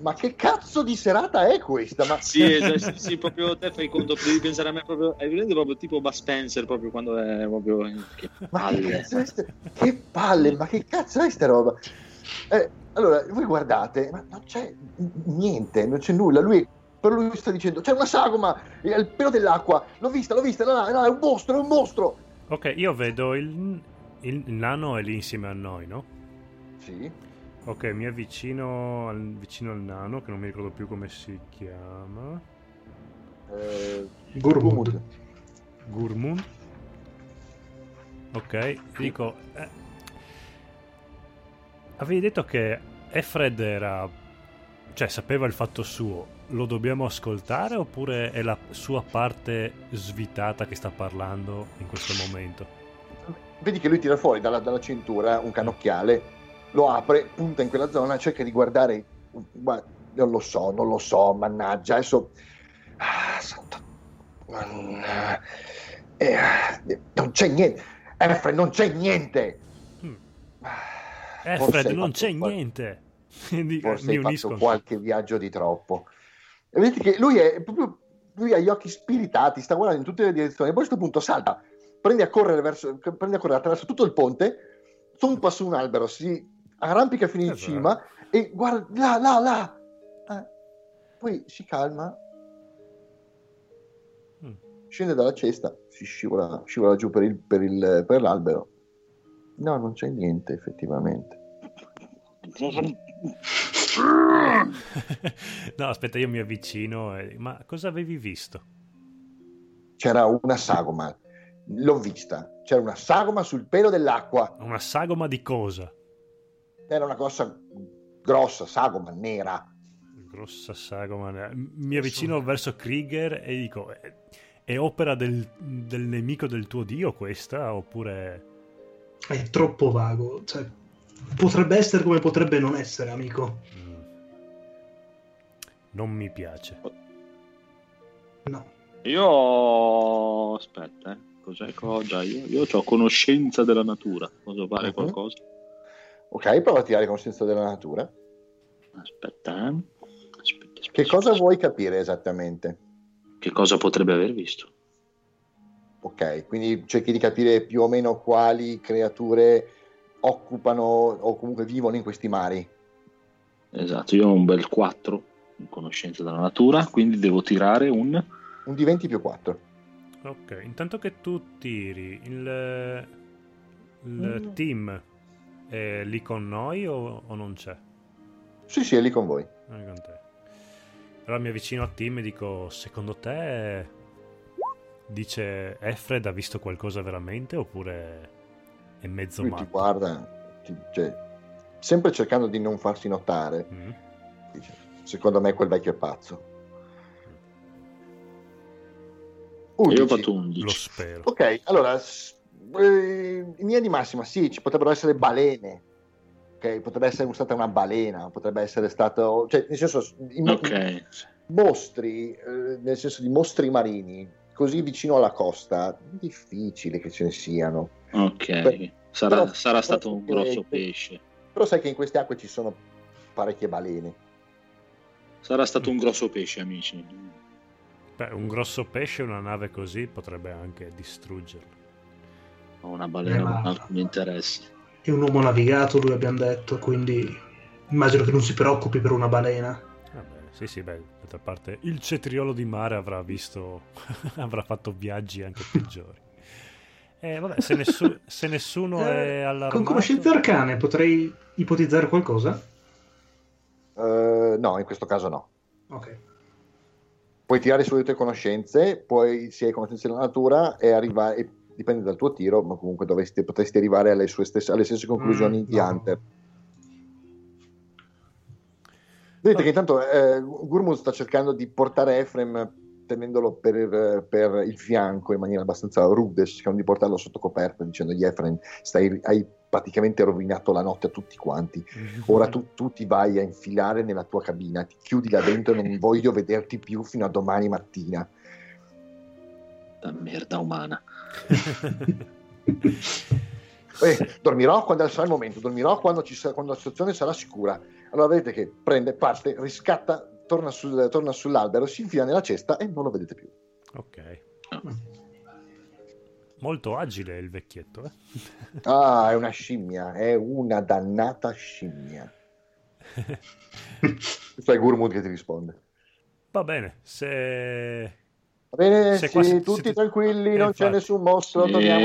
ma che cazzo di serata è questa? Ma... Sì, cioè, sì, sì, proprio te fai conto, devi pensare a me proprio, è vedete proprio tipo Bud Spencer, proprio quando è proprio... Che palle! Ma che, che palle, ma che cazzo è sta roba? Eh, allora, voi guardate, ma non c'è niente, non c'è nulla, lui per lui sta dicendo c'è una sagoma al pelo dell'acqua l'ho vista l'ho vista no, no, è un mostro è un mostro ok io vedo il il nano è lì insieme a noi, no? Sì. Ok, mi avvicino al, vicino al nano, che non mi ricordo più come si chiama. Eh, Gurmud. Gurmund. Ok, dico... Eh, avevi detto che Efred era... cioè sapeva il fatto suo. Lo dobbiamo ascoltare oppure è la sua parte svitata che sta parlando in questo momento? Vedi che lui tira fuori dalla, dalla cintura un cannocchiale, lo apre, punta in quella zona, cerca di guardare... Guarda, non lo so, non lo so, mannaggia, adesso... Ah, santo... Non, eh, non c'è niente. Efred, non c'è niente. Hmm. Efred, non c'è qual- niente. Forse mi hai unisco. fatto qualche viaggio di troppo. E vedete che lui è proprio. Lui ha gli occhi spiritati, sta guardando in tutte le direzioni. Poi a questo punto salta, prende a correre, verso, prende a correre attraverso tutto il ponte, zompa su un albero, si arrampica fino in Esatto. cima e guarda là, là, là. Eh, Poi si calma, Mm. scende dalla cesta, si scivola, scivola giù per, il- per il- per l'albero. No, non c'è niente effettivamente. no, aspetta, io mi avvicino. e- Ma cosa avevi visto? C'era una sagoma, l'ho vista. C'era una sagoma sul pelo dell'acqua. Una sagoma di cosa? Era una cosa grossa, sagoma, nera. Grossa sagoma. Mi avvicino verso Krieger e dico: "È, è opera del, del nemico del tuo dio questa? Oppure. È troppo vago. Cioè, potrebbe essere come potrebbe non essere, amico. mm, Non mi piace. No. Io aspetta, eh. cos'è già io? Io ho conoscenza della natura. Posso fare Mhm. qualcosa? Ok, prova a tirare conoscenza della natura. Aspetta, eh. Aspetta, aspetta, Che cosa aspetta. vuoi capire esattamente? Che cosa potrebbe aver visto? Ok, quindi cerchi di capire più o meno quali creature occupano o comunque vivono in questi mari. Esatto, io ho un bel 4 in conoscenza della natura, quindi devo tirare un Un di 20 più 4. Ok, intanto che tu tiri, il, il Mm. team è lì con noi o, o non c'è? Sì, sì, è lì con voi. Ah, con te. Allora mi avvicino a team e dico: Secondo te dice Efred ha visto qualcosa veramente oppure è mezzo Lui ti matto? guarda, ti- cioè, sempre cercando di non farsi notare. Mm? Dice, secondo me quel vecchio è pazzo. Io ho 11. fatto Lo 11. spero. Ok, allora, eh, in linea di massima, sì, ci potrebbero essere balene. Ok, potrebbe essere stata una balena, potrebbe essere stato, cioè, nel senso, i mo- Ok, mostri, eh, nel senso di mostri marini, così vicino alla costa, difficile che ce ne siano. ok. Beh, Sarà, però- sarà stato un grosso pesce. Però sai che in queste acque ci sono parecchie balene. Sarà stato un grosso pesce, amici. Beh, un grosso pesce, una nave così potrebbe anche distruggerlo. Una balena Eh, ma- con alcun interesse. È un uomo navigato, lui abbiamo detto, quindi immagino che non si preoccupi per una balena. Vabbè, sì, sì, beh, d'altra parte il cetriolo di mare avrà visto, avrà fatto viaggi anche peggiori. Eh, vabbè, se, nessu- se nessuno è Eh, allarmato... Con conoscenze arcane potrei ipotizzare qualcosa? Eh, no, in questo caso no. Ok. Puoi tirare sulle tue conoscenze, poi se hai conoscenze della natura e arrivare, dipende dal tuo tiro, ma comunque dovresti, potresti arrivare alle, sue stesse, alle stesse conclusioni Mm, di no. Hunter. Vedete che intanto eh, Gurmuz sta cercando di portare Efrem tenendolo per, per il fianco in maniera abbastanza rude, cercando di portarlo sotto coperta, dicendogli Efrem, stai, hai praticamente rovinato la notte a tutti quanti. Ora tu, tu ti vai a infilare nella tua cabina, ti chiudi là dentro e non voglio vederti più fino a domani mattina. La merda umana. Eh, dormirò quando sarà il momento, dormirò quando, ci sarà- quando la situazione sarà sicura. Allora vedete che prende, parte, riscatta, torna, sul- torna sull'albero, si infila nella cesta e non lo vedete più. ok. Molto agile il vecchietto, eh? Ah, è una scimmia, è una dannata scimmia. È Gurmud che ti risponde. Va bene, se Va bene, Se sì, quasi- tutti siete- tranquilli, Eh, non c'è infatti. nessun mostro. Sì, torniamo-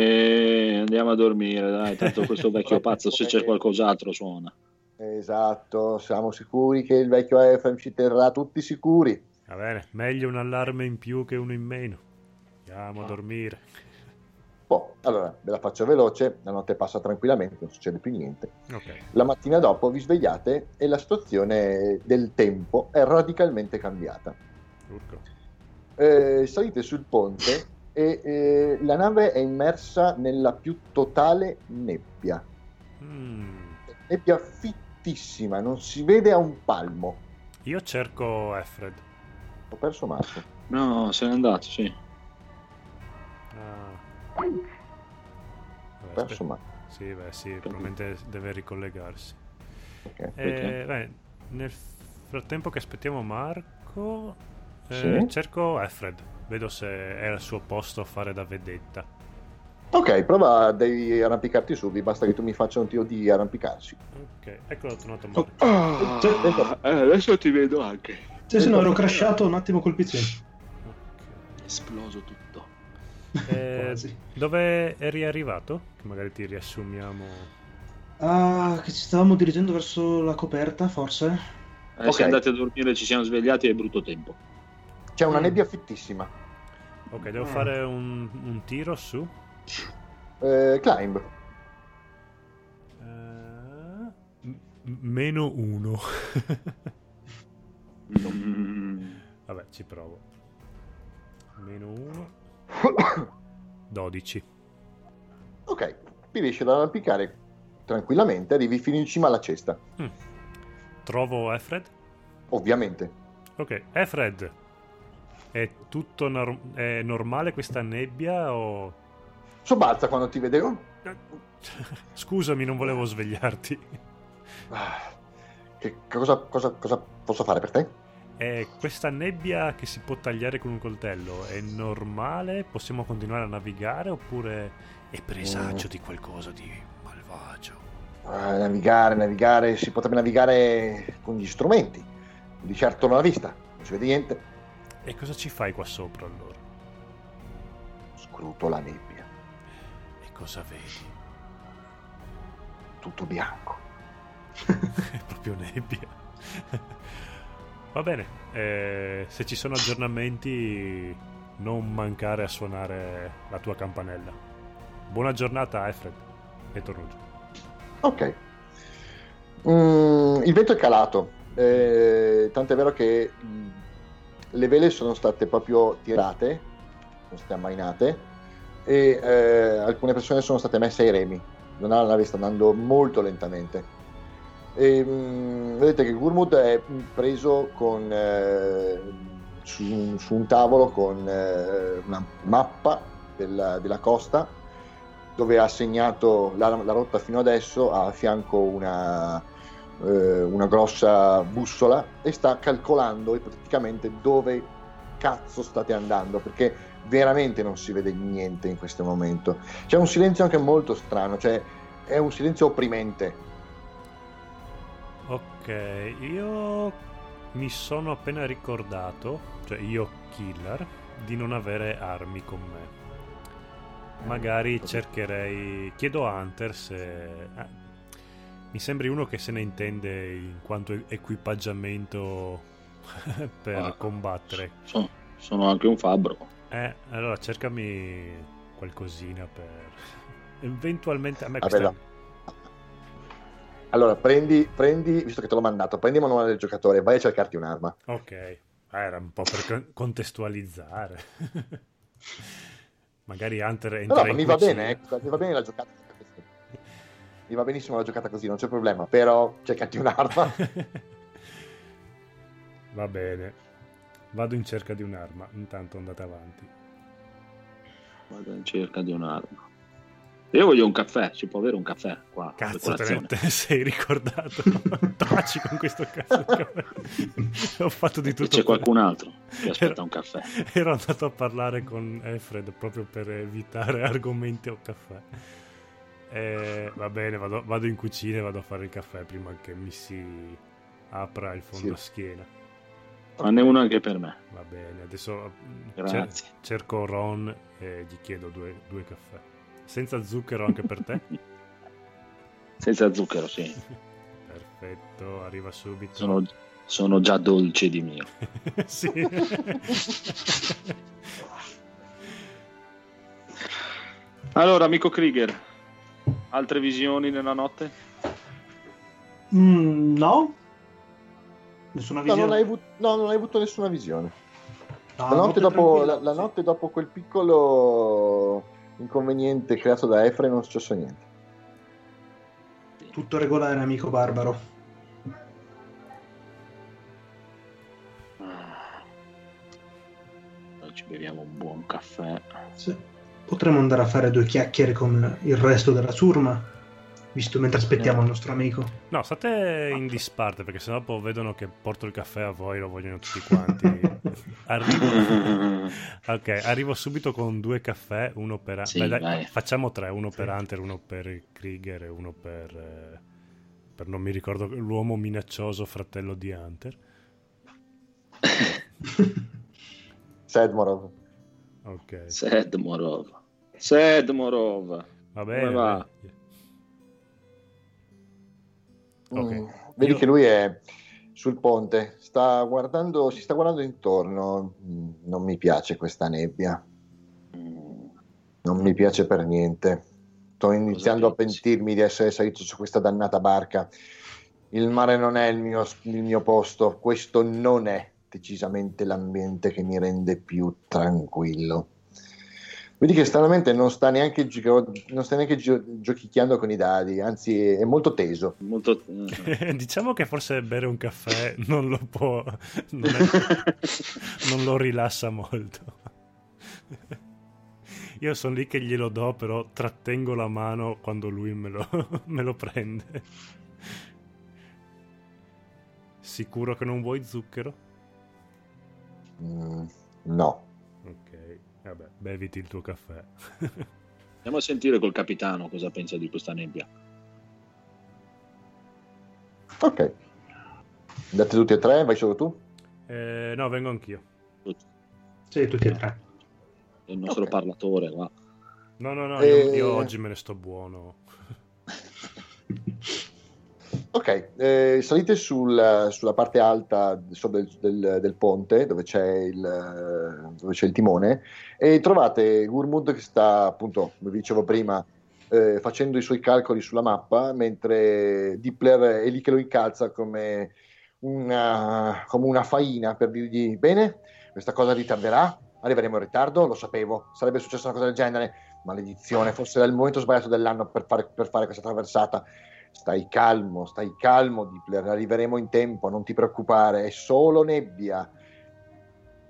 andiamo a dormire, dai, tanto questo vecchio pazzo se c'è qualcos'altro suona. Esatto, siamo sicuri che il vecchio Efrem ci terrà tutti sicuri. Va bene, meglio un allarme in più che uno in meno. Andiamo a dormire. Boh, allora ve la faccio veloce, la notte passa tranquillamente, non succede più niente. Ok. La mattina dopo vi svegliate e la situazione del tempo è radicalmente cambiata. Eh, salite sul ponte e eh, la nave è immersa nella più totale nebbia. Mm. Nebbia fittissima, non si vede a un palmo. Io cerco Efred. Ho perso Marco. No, se n'è andato, sì. Ah. Vabbè, perso. Marco. Sì, beh, sì, probabilmente deve ricollegarsi. Ok. Eh, beh, nel frattempo che aspettiamo Marco, eh, Sì. cerco Efred. Vedo se è al suo posto a fare da vedetta. Ok, prova a arrampicarti su, vi basta che tu mi faccia un tiro di arrampicarsi. Ok, eccolo tornato Marco. Ah, Sì. eh, adesso ti vedo anche. Sì, sì, no, ero crashato un attimo col PC. Ok. Esploso tutto. Eh, dove eri arrivato? Che magari ti riassumiamo. Ah, che ci stavamo dirigendo verso la coperta, forse? Eh, Ok. Se andate a dormire ci siamo svegliati è brutto tempo. C'è una Mm. nebbia fittissima. Ok, devo Mm. fare un, un tiro su. Eh, climb. Eh, m- meno uno. Mm. Vabbè, ci provo. Meno uno. 12. Ok, ti riesci ad arrampicare tranquillamente, arrivi fino in cima alla cesta. Mm. Trovo Efred. Ovviamente. Ok, Efred. È tutto nor- è normale questa nebbia o... Sobbalza quando ti vede. oh, Scusami, non volevo svegliarti. ah, che cosa, cosa- cosa posso fare per te? È questa nebbia che si può tagliare con un coltello è normale? Possiamo continuare a navigare oppure è presagio Mm. di qualcosa di malvagio? Ah, navigare, navigare, si potrebbe navigare con gli strumenti. Di certo non la vista, non si vede niente. E cosa ci fai qua sopra allora? Scruto la nebbia, E cosa vedi? tutto bianco. È proprio nebbia. Va bene, eh, se ci sono aggiornamenti non mancare a suonare la tua campanella. Buona giornata Efred e torno giù. Ok. Mm, il vento è calato, eh, tant'è vero che mm, le vele sono state proprio tirate, sono state ammainate e eh, alcune persone sono state messe ai remi. La nave sta andando molto lentamente. E, mm, vedete che Gurmud è preso con, eh, su, su un tavolo con eh, una mappa della, della costa dove ha segnato la, la rotta fino adesso, ha a fianco una, eh, una grossa bussola e sta calcolando ipoteticamente dove cazzo state andando perché veramente non si vede niente in questo momento. C'è un silenzio anche molto strano, cioè è un silenzio opprimente. Ok, io mi sono appena ricordato, cioè io killer, di non avere armi con me. Magari cercherei. Chiedo a Hunter se. eh, mi sembri uno che se ne intende in quanto equipaggiamento per Ah. combattere. Sono, sono anche un fabbro. Eh, allora cercami qualcosina per. Eventualmente a me Vabbè, questa. Allora, prendi, prendi, visto che te l'ho mandato, prendi il manuale del giocatore, vai a cercarti un'arma. Ok, Ah, era un po' per con- contestualizzare. Magari Hunter No, entra no, ma in mi va bene, eh, mi va bene la giocata così. Mi va benissimo la giocata così, non c'è problema, però cercati un'arma. Va bene. Vado in cerca di un'arma. Intanto andate avanti. Vado in cerca di un'arma. Io voglio un caffè, si può avere un caffè qua. Cazzo, te, ne- sei ricordato. Taci con questo cazzo di caffè. Ho fatto di E tutto. C'è per- qualcun altro che aspetta Ero- un caffè. Ero andato a parlare con Efred proprio per evitare argomenti o caffè. Eh, va bene, vado, vado in cucina e vado a fare il caffè prima che mi si apra il fondo Sì. schiena. Fanne uno anche per me. Va bene, adesso Grazie. cer- cerco Ron e gli chiedo due, due caffè. Senza zucchero anche per te? Senza zucchero, sì. Perfetto, arriva subito. Sono, sono già dolce di mio. sì. Allora, amico Krieger, altre visioni nella notte? Mm, no? Nessuna No, visione? non hai avuto, no, non hai avuto nessuna visione. No, La notte, dopo, la, la notte dopo quel piccolo inconveniente creato da Efra non è successo niente. Tutto regolare, amico barbaro. Poi ci beviamo un buon caffè. Sì. Potremmo andare a fare due chiacchiere con il resto della ciurma, visto mentre aspettiamo il nostro amico. No, state in disparte perché sennò poi vedono che porto il caffè a voi, lo vogliono tutti quanti. Arrivo... ok, arrivo subito con due caffè, uno per... Sì, Beh, dai, facciamo tre, uno per Hunter, uno per Krieger e uno per... eh, per non mi ricordo l'uomo minaccioso fratello di Hunter. Sedmorov. Ok, Sedmorov. Sedmorov. va bene. Come va? Ok. Mm, Vedi Io- che lui è sul ponte, sta guardando, si sta guardando intorno. Mm, Non mi piace questa nebbia, Mm, non mi piace per niente. Sto iniziando a pentirmi di essere salito su questa dannata barca. Il mare non è il mio, il mio posto, questo non è decisamente l'ambiente che mi rende più tranquillo. Vedi che stranamente non sta neanche, gio- non sta neanche gio- giochicchiando con i dadi, anzi è molto teso. Molto... diciamo che forse bere un caffè non lo può... non, è- non lo rilassa molto. Io sono lì che glielo do, però trattengo la mano quando lui me lo, me lo prende. Sicuro che non vuoi zucchero? Mm, no. Vabbè, beviti il tuo caffè. Andiamo a sentire col capitano cosa pensa di questa nebbia. Ok. Andate tutti e tre, vai solo tu? Eh, no, vengo anch'io. Sì, tutti e tre. È il nostro Ok. parlatore qua. No, no, no, io, Eh. io oggi me ne sto buono. Ok, eh, salite sul- sulla parte alta del, del- del ponte dove c'è, il, dove c'è il timone e trovate Gurmud che sta appunto, come dicevo prima, eh, facendo i suoi calcoli sulla mappa mentre Dippler è lì che lo incalza come una, come una faina per dirgli bene, questa cosa ritarderà, arriveremo in ritardo, lo sapevo, sarebbe successa una cosa del genere, maledizione, forse era il momento sbagliato dell'anno per fare, per fare questa traversata. Stai calmo, stai calmo, Dippler, arriveremo in tempo, non ti preoccupare, è solo nebbia.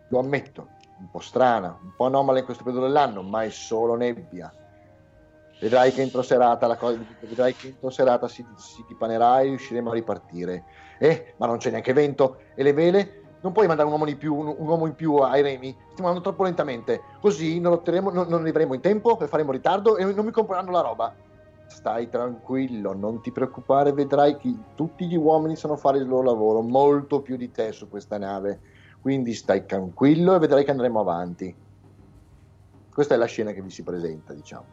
Lo ammetto, un po' strana, un po' anomala in questo periodo dell'anno, ma è solo nebbia. Vedrai che entro serata, la cosa, vedrai che entro serata si, si dipanerà e riusciremo a ripartire. Eh, ma non c'è neanche vento e le vele? Non puoi mandare un uomo, in più, un, un uomo in più ai remi? Stiamo andando troppo lentamente. Così non, non, non arriveremo in tempo faremo ritardo e non mi compreranno la roba. Stai tranquillo, non ti preoccupare, vedrai che tutti gli uomini sanno fare il loro lavoro, molto più di te su questa nave. Quindi stai tranquillo e vedrai che andremo avanti. Questa è la scena che vi si presenta, diciamo.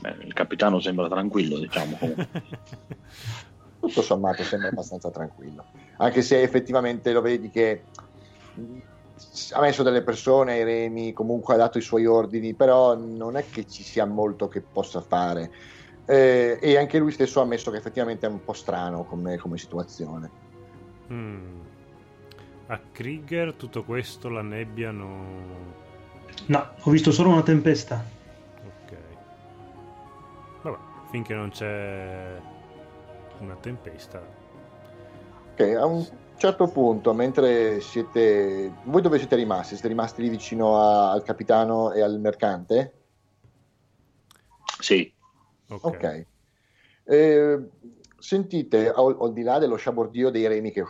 Beh, il capitano sembra tranquillo, diciamo. Tutto sommato sembra abbastanza tranquillo. Anche se effettivamente lo vedi che ha messo delle persone ai remi, comunque ha dato i suoi ordini, però non è che ci sia molto che possa fare. Eh, e anche lui stesso ha ammesso che effettivamente è un po' strano come, come situazione. Mm. A Krieger tutto questo, la nebbia non... No, ho visto solo una tempesta. Ok. Vabbè, finché non c'è una tempesta. Ok, a un certo punto, mentre siete... Voi dove siete rimasti? Siete rimasti lì vicino a- al capitano e al mercante? sì, Ok. Ok. Eh, sentite, al, al di là dello sciabordio dei remi che...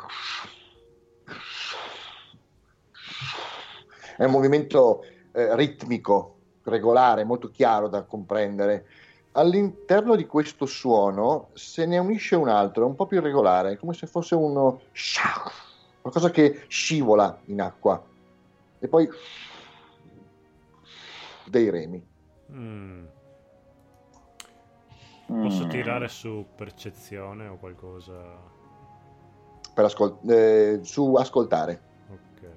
È un movimento eh, ritmico, regolare, molto chiaro da comprendere. All'interno di questo suono se ne unisce un altro, un po' più irregolare, come se fosse uno... qualcosa che scivola in acqua e poi dei remi. Mm. Posso mm. tirare su percezione o qualcosa? Per ascol- eh, su ascoltare. Ok.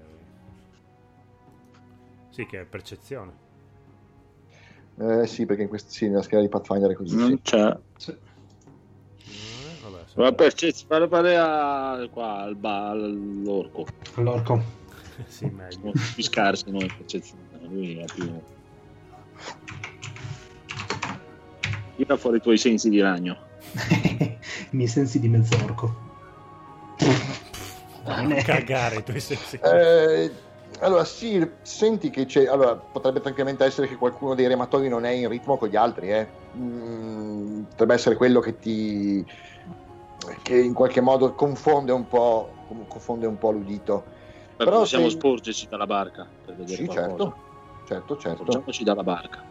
Sì, che è percezione. Eh, sì, perché in questi, sì, nella scheda di Pathfinder è così. Non sì. c'è. Sì. Eh, vabbè, Ma percezione, fare a, qua, al ba- all'orco. All'orco. sì, meglio. Più scarsi noi. Lui è più... Tira fuori i tuoi sensi di ragno. I miei sensi di mezzorco. Non cagare i tuoi sensi. Eh, allora, sì, senti che c'è. Allora, potrebbe tranquillamente essere che qualcuno dei rematori non è in ritmo con gli altri, eh. Mm, potrebbe essere quello che ti. che in qualche modo confonde un po'. confonde un po' l'udito. Però possiamo se... sporgerci dalla barca per vedere sì, certo, certo, certo. Sporgiamoci dalla barca.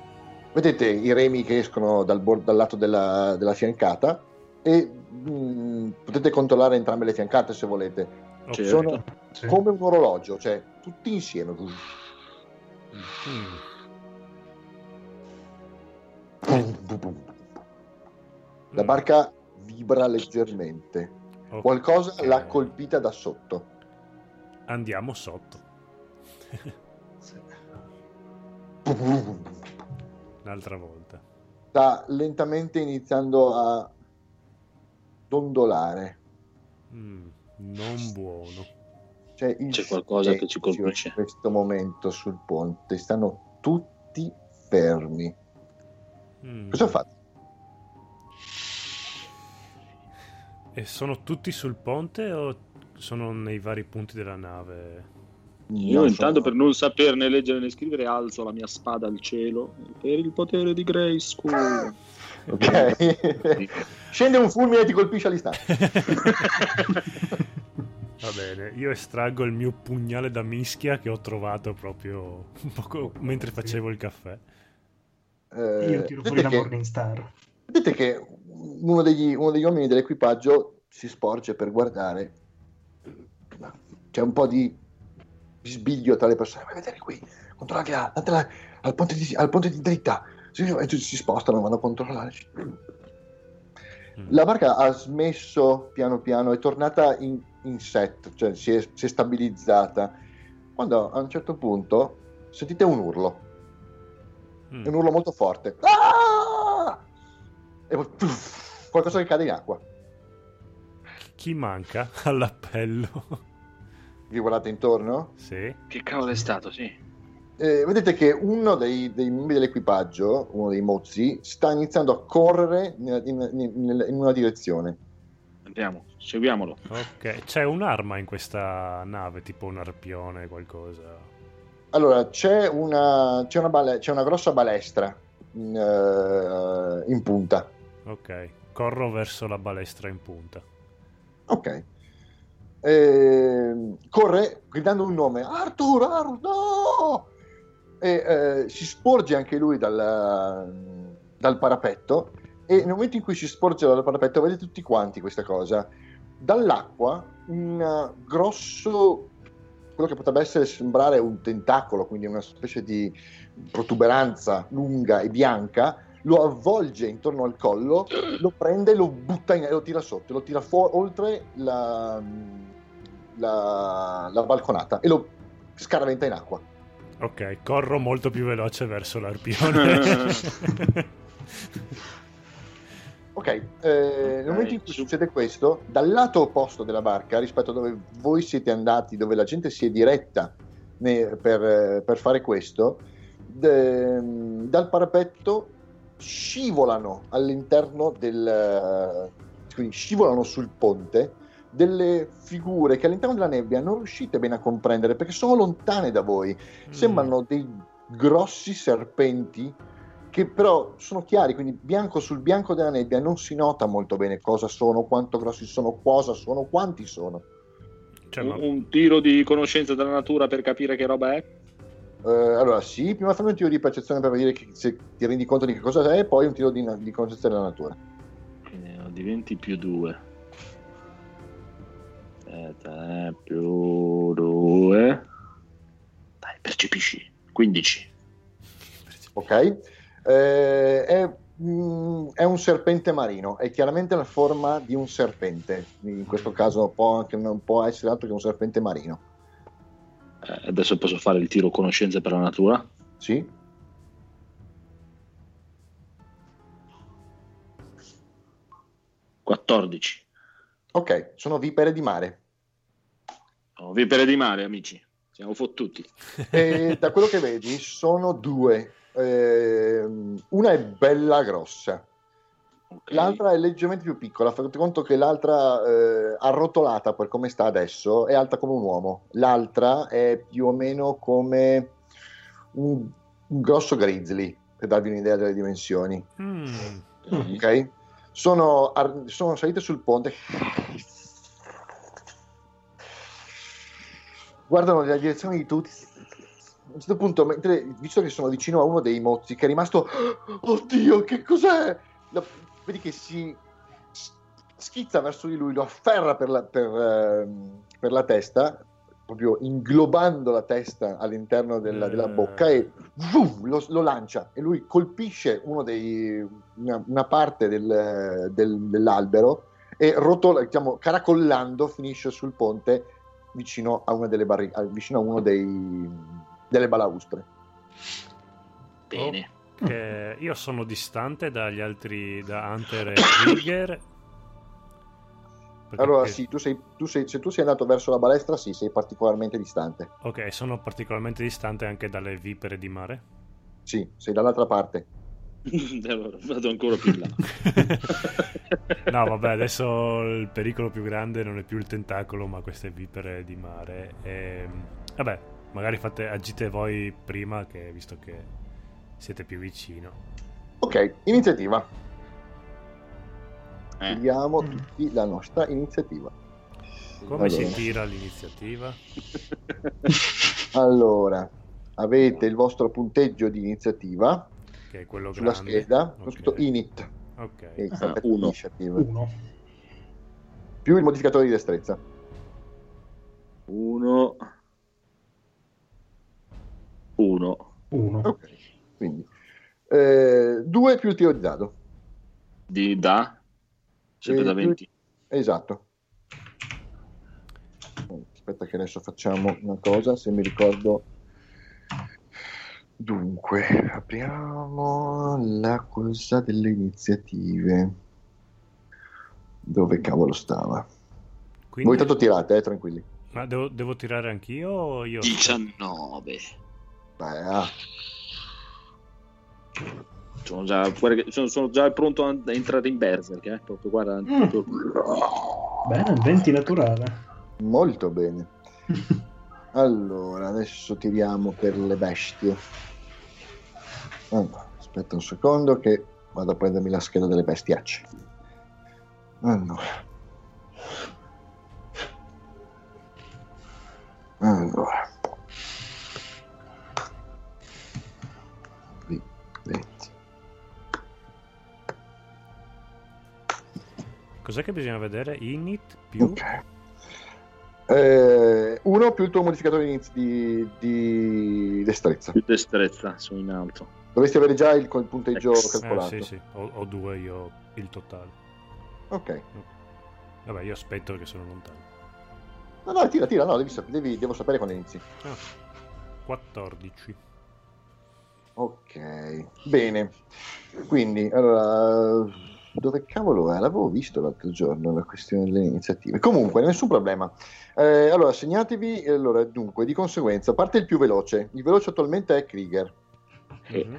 Vedete i remi che escono dal, dal lato della, della, fiancata e mh, mm, potete controllare entrambe le fiancate se volete. Certo. Sono sì. come un orologio, cioè tutti insieme. Mm. La barca vibra leggermente. Okay. Qualcosa l'ha colpita da sotto. Andiamo sotto. Un'altra volta. Sta lentamente iniziando a dondolare. Mm, non buono. C'è, C'è qualcosa che ci colpisce. In questo momento sul ponte stanno tutti fermi. Mm. Cosa fate? E sono tutti sul ponte o sono nei vari punti della nave? Io non intanto so. per non saperne leggere né scrivere alzo la mia spada al cielo per il potere di Grayskull. Ok. Scende un fulmine e ti colpisce all'istante. Va bene, io estraggo il mio pugnale da mischia che ho trovato proprio un poco mentre facevo il caffè. Eh, io tiro fuori la che, Morningstar. Vedete che uno degli, uno degli uomini dell'equipaggio si sporge per guardare. C'è un po' di sbiglio tra le persone. Ma vedere qui, controlla che ha, datela al ponte di, al ponte di dritta. E si spostano, vanno a controllare. Mm. La barca ha smesso piano piano, è tornata in, in set, cioè si è, si è, stabilizzata. Quando a un certo punto sentite un urlo, mm. un urlo molto forte. Ah! E poi puff, qualcosa che cade in acqua. Chi manca all'appello? vi guardate intorno? Sì. Che cavolo è stato, sì. Eh, vedete che uno dei, dei, membri dell'equipaggio, uno dei mozzi, sta iniziando a correre in, in, in, in, una direzione. Andiamo, seguiamolo. Ok, c'è un'arma in questa nave, tipo un arpione, qualcosa. Allora, c'è una, c'è una, bale, c'è una grossa balestra in, uh, in punta. Ok, corro verso la balestra in punta. Ok eh, corre gridando un nome, Arthur, Arthur, no! E eh, si sporge anche lui dal, dal, parapetto e nel momento in cui si sporge dal parapetto vedete tutti quanti questa cosa. Dall'acqua un grosso, quello che potrebbe essere sembrare un tentacolo, quindi una specie di protuberanza lunga e bianca, lo avvolge intorno al collo, lo prende, lo butta in, e lo tira sotto, lo tira fuori oltre la, la, la balconata e lo scaraventa in acqua. Ok, corro molto più veloce verso l'arpione. ok, eh, nel momento in cui succede questo, dal lato opposto della barca, rispetto a dove voi siete andati, dove la gente si è diretta ne, per, per, fare questo, de, dal parapetto scivolano all'interno del... quindi scivolano sul ponte delle figure che all'interno della nebbia non riuscite bene a comprendere perché sono lontane da voi. Mm. Sembrano dei grossi serpenti che però sono chiari, quindi bianco sul bianco della nebbia non si nota molto bene cosa sono, quanto grossi sono, cosa sono, quanti sono. Cioè, ma... un, tiro di conoscenza della natura per capire che roba è? Uh, allora sì, prima fammi un tiro di percezione per vedere che, se ti rendi conto di che cosa è, e poi un tiro di, di conoscenza della natura. Quindi diventi più due. 3 più 2. Dai, percepisci. 15. Ok. Eh, è, mm, è, un serpente marino, è chiaramente la forma di un serpente. In questo caso può anche, non può essere altro che un serpente marino. Eh, adesso posso fare il tiro conoscenze per la natura? Sì. Quattordici. Ok, sono vipere di mare. Sono vipere di mare, amici. Siamo fottuti. E da quello che vedi sono due. Eh, una è bella grossa. Okay. L'altra è leggermente più piccola. Fate conto che l'altra eh, arrotolata per come sta adesso è alta come un uomo. L'altra è più o meno come un, un grosso grizzly, per darvi un'idea delle dimensioni. Mm. Ok? Sono, sono salite sul ponte guardano nella direzione di tutti. A un certo punto, mentre, visto che sono vicino a uno dei mozzi, che è rimasto, oddio, che cos'è? Lo, vedi che si schizza verso di lui, lo afferra per la, per, eh, per la testa, proprio inglobando la testa all'interno della, della bocca e vum, lo, lo, lancia e lui colpisce dei, una, una, parte del, del, dell'albero e rotola, diciamo, caracollando finisce sul ponte vicino a una delle barri- vicino a uno dei, delle balaustre. Bene. Okay. Io sono distante dagli altri, da Hunter e Trigger. Allora, che... sì, tu sei, tu sei, se tu sei andato verso la balestra, sì, sei particolarmente distante. Ok, sono particolarmente distante anche dalle vipere di mare? Sì, sei dall'altra parte. vado ancora più in là. no, vabbè, adesso il pericolo più grande non è più il tentacolo, ma queste vipere di mare. E, ehm, vabbè, magari fate, agite voi prima, che, visto che siete più vicino. Ok, iniziativa. Eh. Vediamo tutti la nostra iniziativa. Come allora. si tira l'iniziativa? allora, avete il vostro punteggio di iniziativa quello sulla grande. scheda okay. con scritto init. Ok. Ah, uno. uno. Più il modificatore di destrezza. Uno. Uno. Uno. Ok quindi eh, due più il tiro di dado di da? Sempre eh, da 20 più... esatto. Aspetta che adesso facciamo una cosa se mi ricordo Dunque, apriamo la cosa delle iniziative. Dove cavolo stava? Quindi... Voi tanto tirate, eh, tranquilli. Ma devo, devo tirare anch'io o io? 19. Beh, ah. sono, già sono, sono, già pronto a entrare in Berserk, eh? proprio, guarda, mm. proprio... Bene, 20 naturale. Molto bene. allora, adesso tiriamo per le bestie. Allora, aspetta un secondo che vado a prendermi la scheda delle bestiacce. Allora. Allora. Qui, 20. Cos'è che bisogna vedere? Init più... Ok. Eh, uno più il tuo modificatore di, di destrezza. Di destrezza, sono in alto. Dovresti avere già il, il punteggio Ex. calcolato. Eh, sì, sì, ho, ho, due io il totale. Ok. Vabbè, io aspetto che sono lontano. No, no, tira, tira, no, devi, devi, devo sapere quando inizi. Ah, 14. Ok, bene. Quindi, allora, dove cavolo è? L'avevo visto l'altro giorno la questione delle iniziative. Comunque, nessun problema. Eh, allora, segnatevi, allora, dunque, di conseguenza, parte il più veloce. Il veloce attualmente è Krieger. Mm-hmm.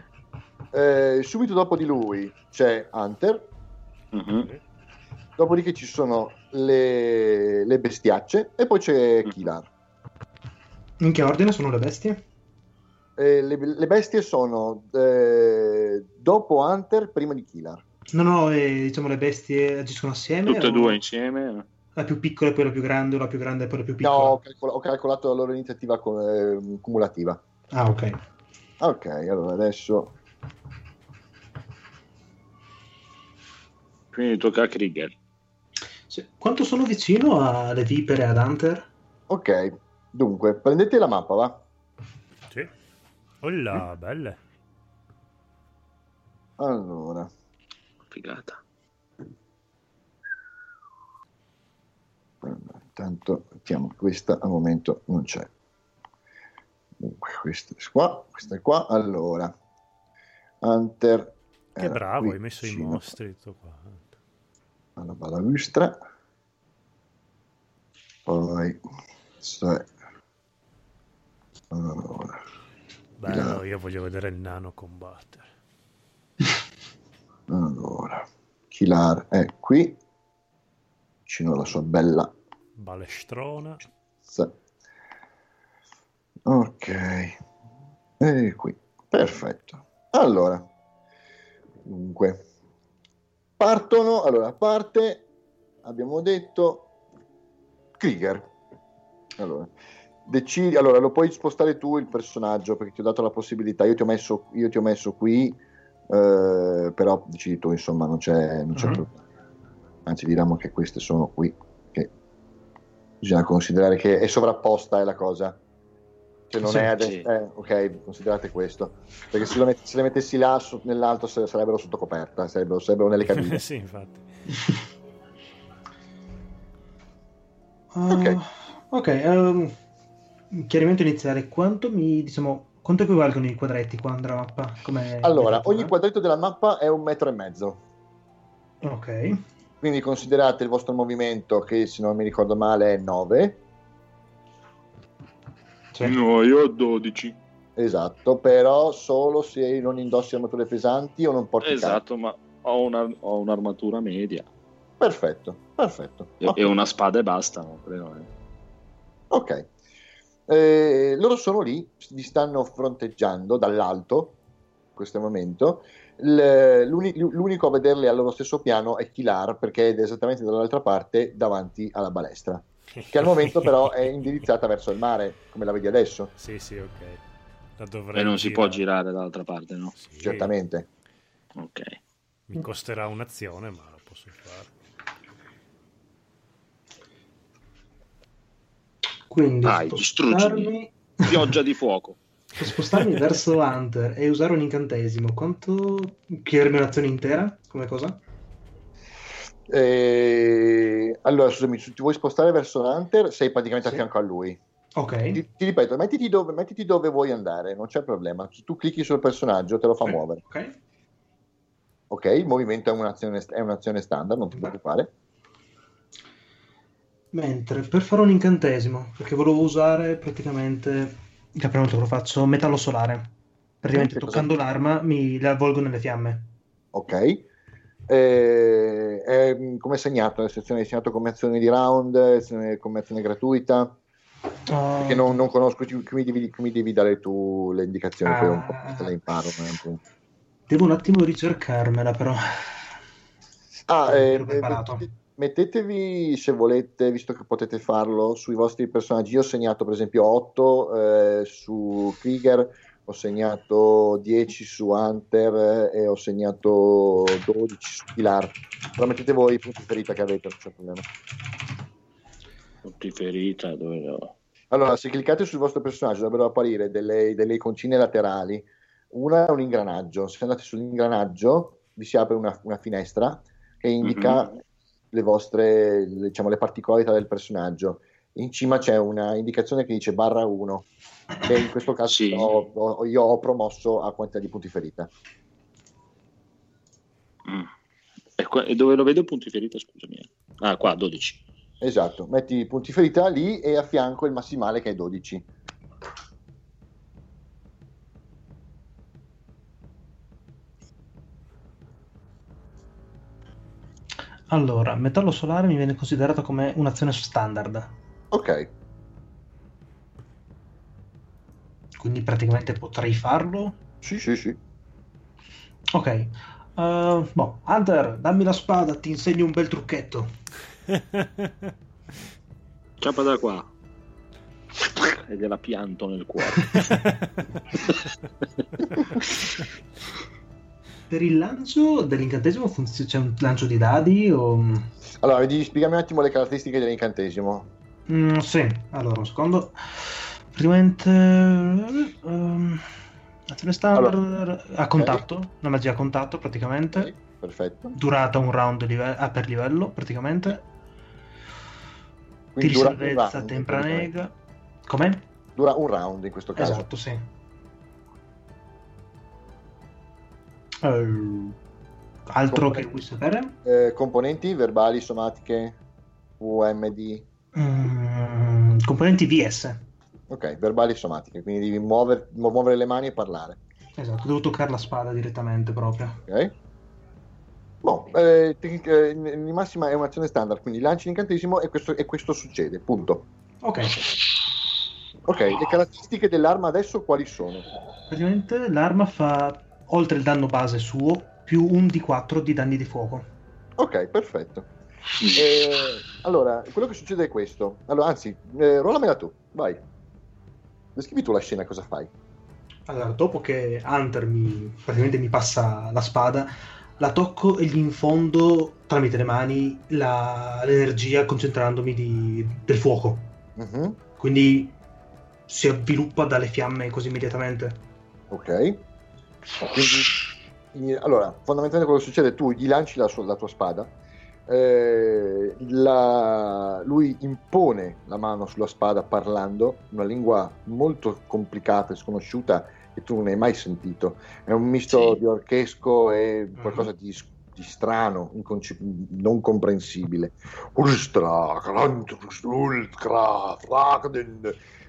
Eh, subito dopo di lui c'è Hunter. Mm-hmm. Dopodiché ci sono le, le, bestiacce e poi c'è mm. Kilar. In che ordine sono le bestie? Eh, le, le, bestie sono eh, dopo Hunter, prima di Kilar. No, no, eh, diciamo le bestie agiscono assieme? Tutte e due insieme? La più piccola e poi la più grande, o la più grande e poi la più piccola? No, ho, calcol- ho calcolato la loro iniziativa com- eh, cumulativa. Ah, ok. Ok, allora adesso... Quindi tocca a Krieger. Sì. Quanto sono vicino alle vipere ad Hunter? Ok, dunque, prendete la mappa, va? Sì. Olla, belle. Allora, Figata. Intanto mettiamo questa al momento non c'è. Dunque, questa è qua, questa è qua. Allora, Hunter. Che bravo, hai messo i vicino mostri tutto qua. Alla balaustra. Poi, è. Allora, Bello, io voglio vedere il nano combattere. allora, Kilar è qui, vicino alla sua bella Balestrona. Sì. Ok, e qui, perfetto. Allora, dunque, partono, allora parte, abbiamo detto, Krieger. Allora, decidi, allora lo puoi spostare tu il personaggio perché ti ho dato la possibilità, io ti ho messo, io ti ho messo qui, eh, però decidi tu, insomma, non c'è, non c'è Mhm. problema. Anzi, diciamo che queste sono qui, bisogna considerare che è sovrapposta è la cosa. Cioè non Sì, è a sì. eh, ok, considerate questo. Perché se, met- se le mettessi là su- nell'alto se- sarebbero sotto coperta, sarebbero, sarebbero nelle cabine. sì, infatti. Ok. Ah, ok, ehm, chiarimento iniziale. Quanto mi, diciamo, quanto equivalgono i quadretti qua nella mappa? Come Allora, ogni quadretto della mappa è un metro e mezzo. Ok, Quindi considerate il vostro movimento che se non mi ricordo male è 9. Sì. No, io ho 12. Esatto, però solo se non indossi armature pesanti o non porti Esatto, ma ho, una- ho un'armatura media. Perfetto, perfetto. E, Ok. e una spada e basta, no? Credo, eh. Ok. Eh, loro sono lì, vi stanno fronteggiando dall'alto in questo momento. L'unico a vederli al loro stesso piano è Kilar perché è esattamente dall'altra parte davanti alla balestra, che al momento però è indirizzata verso il mare, come la vedi adesso, Sì, sì, ok. La dovrei E non si può girare. girare dall'altra parte, no? Sì, certamente. Ok. Mi costerà un'azione, ma lo posso fare. quindi Vai, spostarmi, Pioggia di fuoco. spostarmi verso Hunter e usare un incantesimo. Quanto chiedermi un'azione intera? Come cosa? Eh, allora, scusami, se ti vuoi spostare verso Hunter, sei praticamente Sì. a fianco a lui. Ok. Ti, ti ripeto, mettiti dove, mettiti dove vuoi andare, non c'è problema. Se tu clicchi sul personaggio, te lo fa Ok. muovere. Ok. Ok, il movimento è un'azione, è un'azione standard, non ti preoccupare. Mentre per fare un incantesimo, perché volevo usare praticamente il prima volta che lo faccio, metallo solare. Praticamente Che cosa- toccando l'arma mi la avvolgo nelle fiamme. Ok. Eh, è come segnato, nella sezione segnato come azione di round, come azione gratuita, Oh, perché non, non conosco, qui mi, devi, qui mi devi dare tu le indicazioni, poi un po' Ah. te le imparo. è un. Devo un attimo ricercarmela, però. Ah, eh, mettete- mettetevi se volete, visto che potete farlo, sui vostri personaggi. Io ho segnato per esempio 8 eh, su Krieger, ho segnato 10 su Hunter eh, e ho segnato 12 su Pilar. Però mettete voi i punti ferita che avete, non c'è problema. Tutti ferita, dove lo... Allora, se cliccate sul vostro personaggio dovrebbero apparire delle, delle iconcine laterali. Una è un ingranaggio. Se andate sull'ingranaggio vi si apre una, una finestra che indica le vostre, diciamo, le particolarità del personaggio. In cima c'è una indicazione che dice barra 1, che in questo caso Sì. ho- ho- io ho promosso a quantità di punti ferita. Mm. E, qua- e dove lo vedo punti ferita, scusami. eh. Ah, qua, 12. Esatto, metti i punti ferita lì e a fianco il massimale che è 12. Allora, metallo solare mi viene considerato come un'azione standard. Ok, Quindi praticamente potrei farlo. sì, sì, sì. Ok. Eh, boh, Hunter, dammi la spada, ti insegno un bel trucchetto. Ciapa da qua. E gliela pianto nel cuore. Per il lancio dell'incantesimo funziona c'è un lancio di dadi o... Allora, devi spiegami un attimo le caratteristiche dell'incantesimo. Mm, sì, allora, un secondo. Praticamente... Um, azione standard allora, a contatto, okay. una magia a contatto praticamente. Okay, perfetto. Durata un round live- ah, per livello praticamente. Quindi Tiri salvezza, tempra nega. Com'è? Dura un round in questo caso. Esatto, sì. Uh, altro che vuoi sapere? Eh, componenti verbali, somatiche, UMD. Mm, componenti VS. Ok, verbali e somatiche, quindi devi muover, muovere le mani e parlare. Esatto, devo toccare la spada direttamente proprio. Ok. Boh, eh, eh, in massima è un'azione standard, quindi lanci l'incantesimo e questo, e questo succede, punto. Ok. Ok, le caratteristiche dell'arma adesso quali sono? Praticamente l'arma fa, oltre il danno base suo, più un d 4 di danni di fuoco. Ok, perfetto. Eh, allora, quello che succede è questo. Allora, anzi, eh, rollamela tu, vai. Descrivi tu la scena, cosa fai? Allora, dopo che Hunter mi, praticamente mi passa la spada, la tocco e gli infondo tramite le mani la, l'energia concentrandomi di, del fuoco. Uh-huh. Quindi si avviluppa dalle fiamme così immediatamente. Ok. Quindi, allora, fondamentalmente quello che succede è tu gli lanci la, sua, la tua spada, eh, la, lui impone la mano sulla spada parlando una lingua molto complicata e sconosciuta che tu non hai mai sentito. È un misto sì. di orchesco e mhm. qualcosa di, di strano, inconce- non comprensibile.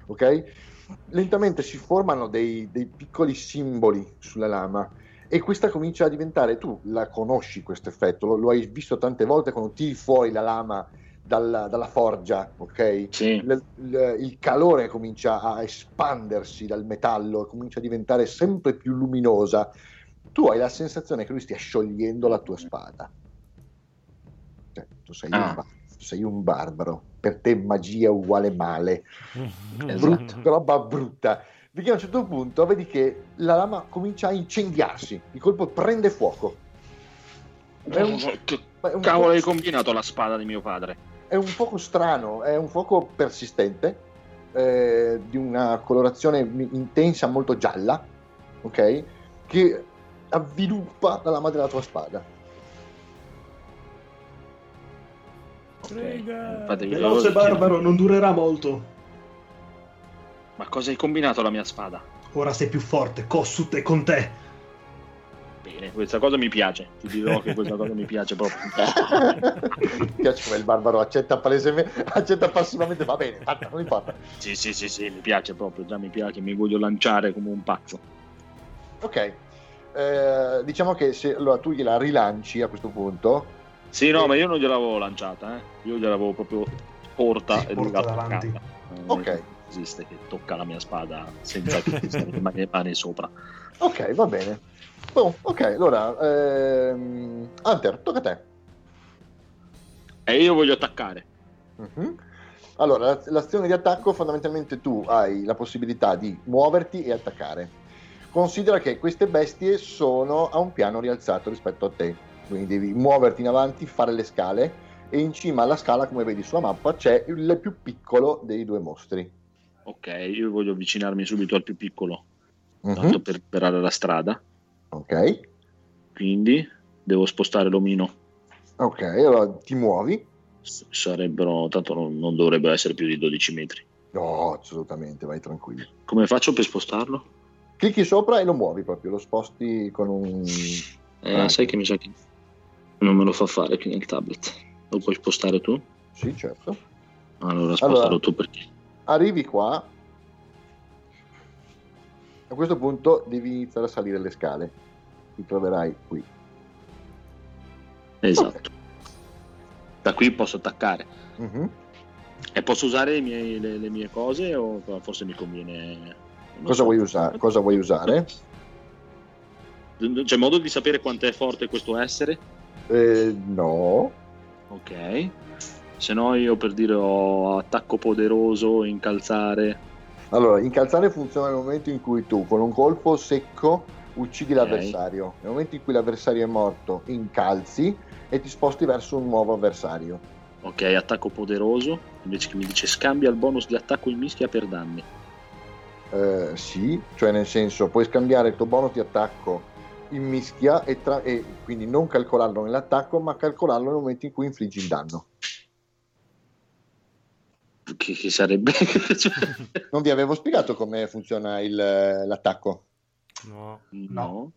Ok? Lentamente si formano dei, dei piccoli simboli sulla lama e questa comincia a diventare, tu la conosci questo effetto, lo, lo hai visto tante volte quando tiri fuori la lama dalla, dalla forgia, ok? Sì. L, l, il calore comincia a espandersi dal metallo, comincia a diventare sempre più luminosa. Tu hai la sensazione che lui stia sciogliendo la tua spada. Cioè, tu sei, ah. un, bar- sei un barbaro, per te magia uguale male. È brutta, roba brutta. Perché a un certo punto vedi che la lama comincia a incendiarsi, il colpo prende fuoco. È un, che un cavolo hai combinato la spada di mio padre? è un fuoco strano, è un fuoco persistente, eh, di una colorazione intensa, molto gialla, ok? Che avviluppa la lama della tua spada. Frega! Veloce barbaro, non durerà molto. Ma cosa hai combinato la mia spada? Ora sei più forte, Kossut è con te bene, questa cosa mi piace, ti dirò che questa cosa mi piace proprio. mi piace come il barbaro accetta, palesemente, accetta passivamente, va bene, fatta, non importa. Sì, sì, sì, sì, mi piace proprio, già mi piace, mi voglio lanciare come un pazzo. Ok, eh, diciamo che se allora, tu gliela rilanci a questo punto... Sì, no, ma io non gliel'avevo lanciata, eh. io gliel'avevo proprio porta sì, e porta davanti. Eh, ok. Esiste che tocca la mia spada senza che le mani sopra. Ok, va bene. Oh, ok, allora, ehm... Hunter, tocca a te. E io voglio attaccare. Uh-huh. Allora, l'azione di attacco fondamentalmente tu hai la possibilità di muoverti e attaccare. Considera che queste bestie sono a un piano rialzato rispetto a te, quindi devi muoverti in avanti, fare le scale e in cima alla scala, come vedi sulla mappa, c'è il più piccolo dei due mostri. Ok, io voglio avvicinarmi subito al più piccolo, uh-huh. tanto per recuperare la strada. Ok. Quindi devo spostare l'omino. Ok, allora ti muovi. Sarebbero, tanto non, non dovrebbero essere più di 12 metri. No, assolutamente, vai tranquillo. Come faccio per spostarlo? Clicchi sopra e lo muovi proprio, lo sposti con un... Eh, sai che mi sa che non me lo fa fare qui nel tablet. Lo puoi spostare tu? Sì, certo. Allora spostalo allora, tu perché... Arrivi qua a questo punto devi iniziare a salire le scale. Ti troverai qui. Esatto. Okay. Da qui posso attaccare. Uh-huh. E posso usare le mie, le, le mie, cose o forse mi conviene... Cosa, so. vuoi usare? Cosa vuoi usare? C'è modo di sapere quanto è forte questo essere? Eh, no. Ok. Se no io per dire ho attacco poderoso, incalzare. Allora, incalzare funziona nel momento in cui tu con un colpo secco uccidi okay. l'avversario. Nel momento in cui l'avversario è morto, incalzi e ti sposti verso un nuovo avversario. Ok, attacco poderoso, invece che mi dice scambia il bonus di attacco in mischia per danni. Eh, sì, cioè nel senso puoi scambiare il tuo bonus di attacco in mischia e, tra- e quindi non calcolarlo nell'attacco, ma calcolarlo nel momento in cui infliggi il danno. Che, che sarebbe? non vi avevo spiegato come funziona il, l'attacco? No. No.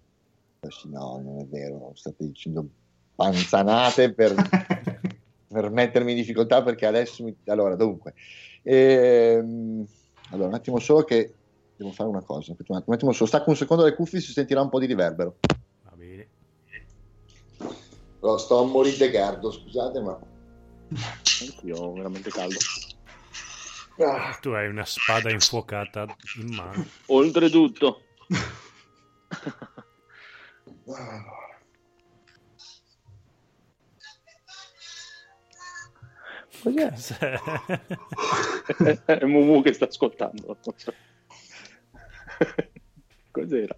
No, non è vero, state dicendo panzanate per, per mettermi in difficoltà perché adesso mi... allora dunque ehm... allora un attimo solo che devo fare una cosa un attimo, un attimo solo stacco un secondo le cuffie si sentirà un po' di riverbero va bene allora, sto a morire de gardo scusate ma io ho veramente caldo ah. tu hai una spada infuocata in mano oltretutto Cos'è? è Mumu che sta ascoltando. Cos'era?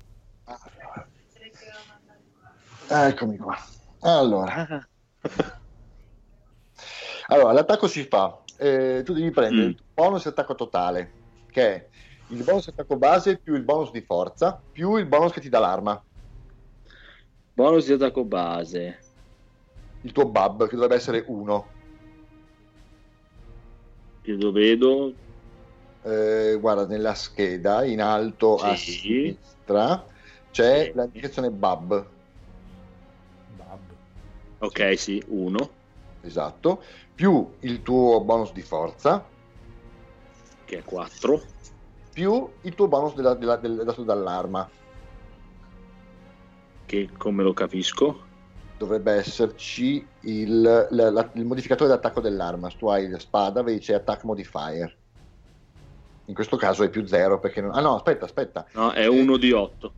Eccomi qua. Allora. Allora, l'attacco si fa. Eh, tu devi prendere mm. il bonus attacco totale, che è il bonus attacco base più il bonus di forza, più il bonus che ti dà l'arma. Bonus di attacco base. Il tuo bub, che dovrebbe essere 1 che lo vedo. Eh, guarda, nella scheda in alto sì. a sinistra c'è sì. l'indicazione BAB. BAB. Ok, sì, 1. Esatto. Più il tuo bonus di forza. Che è 4. Più il tuo bonus della, della, della, dato dall'arma. Che come lo capisco? dovrebbe esserci il, la, la, il modificatore d'attacco dell'arma. Tu hai la spada, vedi c'è attack modifier. In questo caso è più 0 perché non... Ah no, aspetta, aspetta. No, è 1 di 8.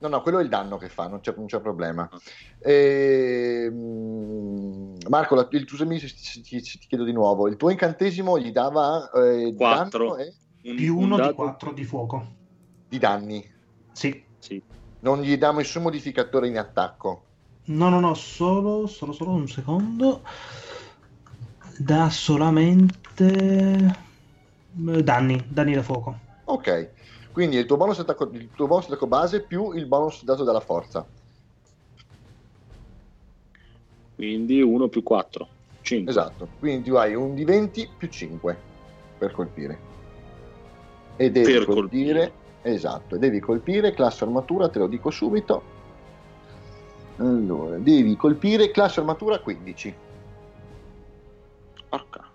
No, no, quello è il danno che fa, non c'è, non c'è problema. Ah. E... Ehm, Marco, la, il tuo ti, ti, ti, chiedo di nuovo, il tuo incantesimo gli dava eh, 4 e... più 1 di 4 di fuoco. Di danni? Sì. sì. Non gli dà nessun modificatore in attacco? No, no, no, solo, solo, solo un secondo. Da solamente danni, danni da fuoco. Ok, quindi il tuo bonus attacco, il tuo bonus attacco base più il bonus dato dalla forza. Quindi 1 più 4, 5. Esatto, quindi tu hai un di 20 più 5 per colpire. E devi per colpire, colpire. Esatto, e devi colpire classe armatura, te lo dico subito allora, devi colpire classe armatura 15. Porca.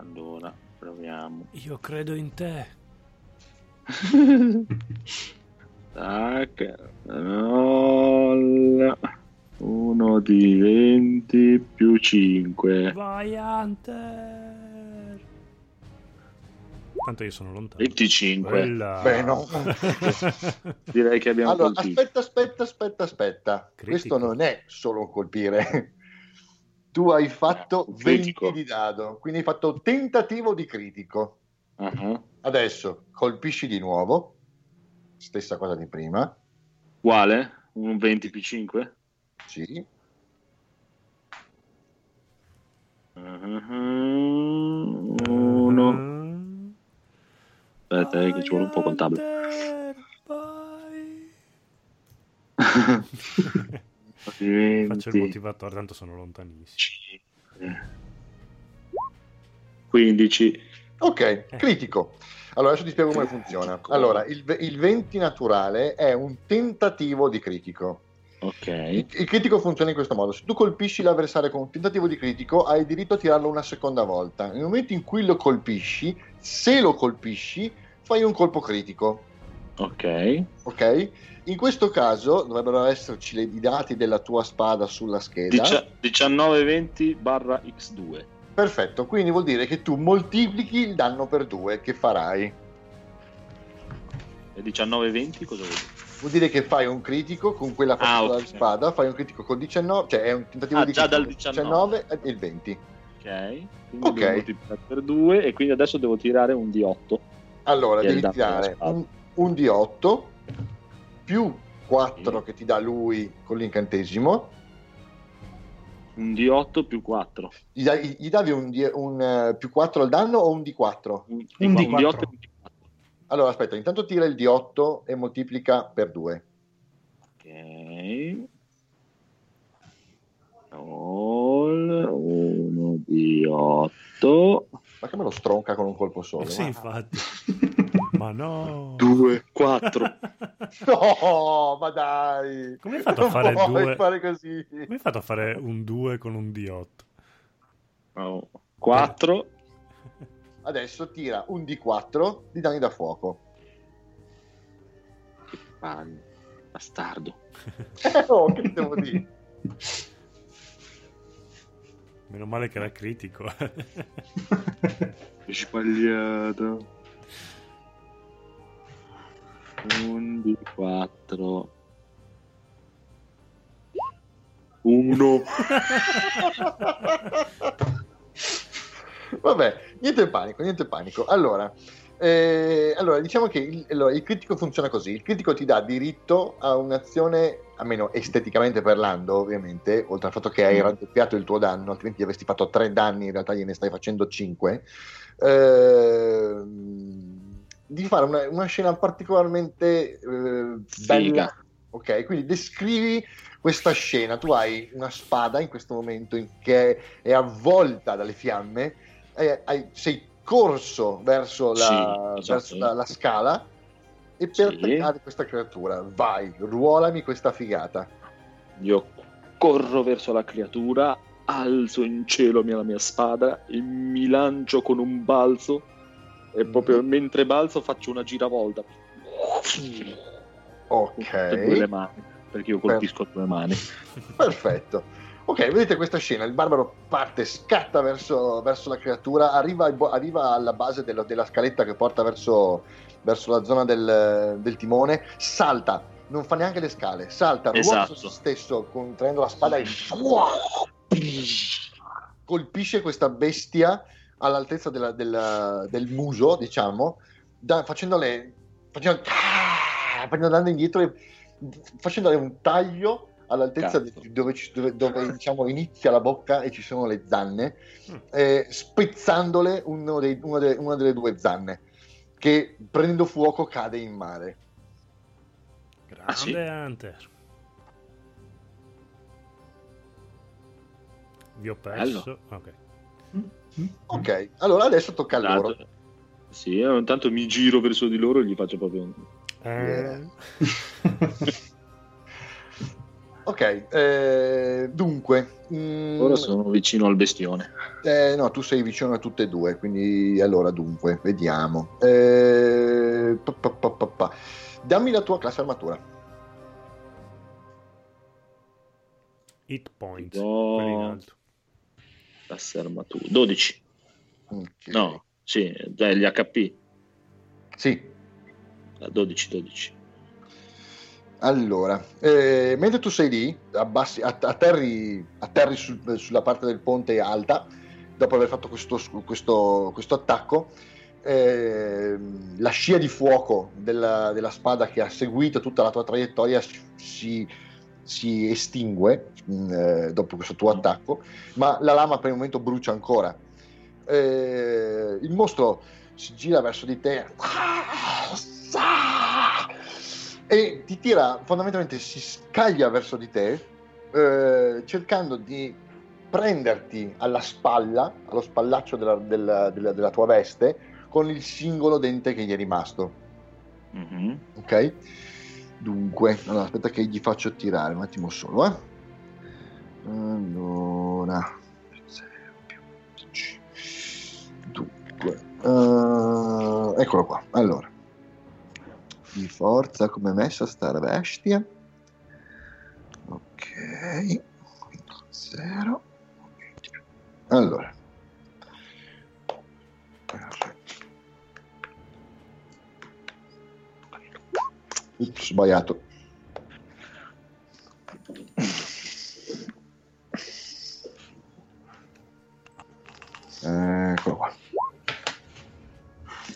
Allora, proviamo. Io credo in te. Tac. Uno di 20 più 5. Vai Hunter. Tanto io sono lontano. 25. Quella... Beh, no. Direi che abbiamo Allora, colpito. aspetta, aspetta, aspetta, aspetta. Critico. Questo non è solo un colpire. Tu hai fatto uh, 20 di dado, quindi hai fatto tentativo di critico. Uh-huh. Adesso colpisci di nuovo. Stessa cosa di prima. Uguale? Un 20 più 5? Sì. Uh-huh. Uno. Aspetta, eh, che ci vuole un po' contabile. Faccio il motivatore, tanto sono lontanissimo. 15. Ok, eh. critico. Allora, adesso ti spiego come funziona. Allora, il, il 20 naturale è un tentativo di critico. Ok. Il, il, critico funziona in questo modo: se tu colpisci l'avversario con un tentativo di critico, hai diritto a tirarlo una seconda volta. Nel momento in cui lo colpisci, se lo colpisci, fai un colpo critico. Ok. Ok. In questo caso dovrebbero esserci le, i dati della tua spada sulla scheda. Dici- 1920 barra X2. Perfetto, quindi vuol dire che tu moltiplichi il danno per 2 che farai. E 1920 cosa vuol dire? Vuol dire che fai un critico con quella ah, okay. spada, fai un critico con 19, cioè è un tentativo ah, di già dal 19. 19 e il 20. Ok, quindi okay. per 2 e quindi adesso devo tirare un D8. Allora, devi tirare un, un, D8 più 4 sì. che ti dà lui con l'incantesimo. Un D8 più 4. Gli, davi, gli davi un, un uh, più 4 al danno o un D4? Un, un, D4. un D8 e un D4. Allora aspetta, intanto tira il D8 e moltiplica per 2. Ok. All, 1 D8. Ma che me lo stronca con un colpo solo? Sì, infatti. ma no. 2, 4. no, ma dai. Come hai fatto a fare due? fare così? Come hai fatto a fare un 2 con un D8? Oh. 4. Adesso tira un D4 di danni da fuoco. Che palle. Bastardo. oh, che devo dire? Meno male che era critico. Sbagliato. Un di 4. Uno. Vabbè, niente panico, niente panico. Allora, eh, allora, diciamo che il, allora, il, critico funziona così: il critico ti dà diritto a un'azione, almeno esteticamente parlando, ovviamente, oltre al fatto che hai mm. raddoppiato il tuo danno, altrimenti avresti fatto 3 danni, in realtà gliene stai facendo 5. Eh, di fare una, una scena particolarmente eh, bella. Ok, quindi descrivi questa scena. Tu hai una spada in questo momento in che è avvolta dalle fiamme, eh, hai, sei corso verso la, sì, esatto. verso la, la scala e per sì. attaccare questa creatura. Vai, ruolami questa figata. Io corro verso la creatura, alzo in cielo la mia spada e mi lancio con un balzo e proprio mm-hmm. mentre balzo faccio una giravolta. Ok. Due le mani, perché io colpisco per... due mani. Perfetto. Ok, vedete questa scena, il barbaro parte, scatta verso, verso la creatura, arriva, arriva alla base dello, della scaletta che porta verso, verso la zona del, del, timone, salta, non fa neanche le scale, salta, ruota esatto. su se stesso, contraendo la spada e colpisce questa bestia all'altezza della, della, del muso, diciamo, da, facendole, facendo, andando indietro e facendole un taglio all'altezza di, dove, dove, dove diciamo, inizia la bocca e ci sono le zanne, mm. eh, spezzandole dei, una, delle, una, delle, due zanne, che prendendo fuoco cade in mare. Grande ah, sì? Hunter. Vi ho perso. Ok. Ok, allora adesso tocca a loro. Sì, eh, intanto mi giro verso di loro e gli faccio proprio un... Eh. Ok, eh, dunque. Mm, Ora sono vicino al bestione. Eh, no, tu sei vicino a tutte e due, quindi allora dunque, vediamo. Eh, pa, pa, pa, Dammi la tua classe armatura. Hit point. Oh. Classe armatura. 12. Okay. No, sì, gli HP. Sì. 12, 12. Allora, eh, mentre tu sei lì, abbassi, atterri, atterri sul, sulla parte del ponte alta, dopo aver fatto questo, questo, questo attacco, eh, la scia di fuoco della, della, spada che ha seguito tutta la tua traiettoria si, si estingue mm, eh, dopo questo tuo attacco, ma la lama per il momento brucia ancora. Eh, il mostro si gira verso di te. E ti tira, fondamentalmente si scaglia verso di te, eh, cercando di prenderti alla spalla, allo spallaccio della, della, della, della, tua veste, con il singolo dente che gli è rimasto. Mm-hmm. Ok? Dunque, allora, aspetta che gli faccio tirare un attimo solo, eh. Allora, dunque, uh, eccolo qua. Allora, di forza come messa sta bestia ok 0 allora Ups, sbagliato eccolo qua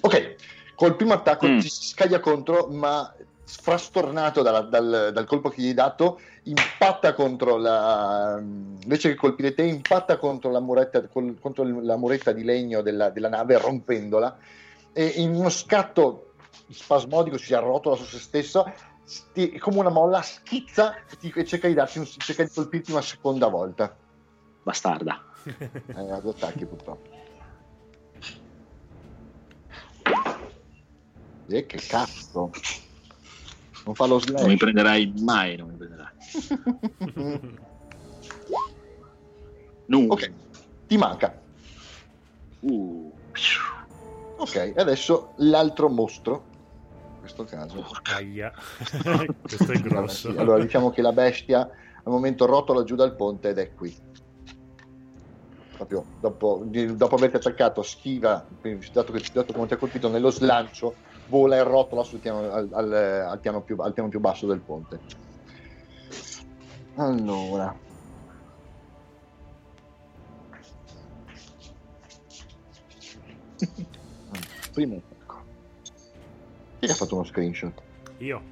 ok Col primo attacco mm. ti si scaglia contro, ma frastornato dalla, dal, dal, colpo che gli hai dato, impatta contro la. invece che colpire te, impatta contro la muretta, contro la muretta di legno della, della nave, rompendola. E in uno scatto spasmodico si arrotola su se stesso, sti, come una molla, schizza e, cerca, di darti un, cerca di colpirti una seconda volta. Bastarda. Eh, due attacchi purtroppo. E che cazzo. Non fa lo slash. Non mi prenderai mai, non mi prenderai. no. Ok, ti manca. Uh. Ok, adesso l'altro mostro. In questo caso. Aia. questo è grosso. Allora, sì. allora, diciamo che la bestia al momento rotola giù dal ponte ed è qui. Proprio dopo, dopo averti attaccato, schiva, dato che dato come ti ha colpito nello slancio, vola e rotola piano, al, al, al, piano più, al piano più basso del ponte. Allora. Primo attacco. Chi ha fatto uno screenshot? Io.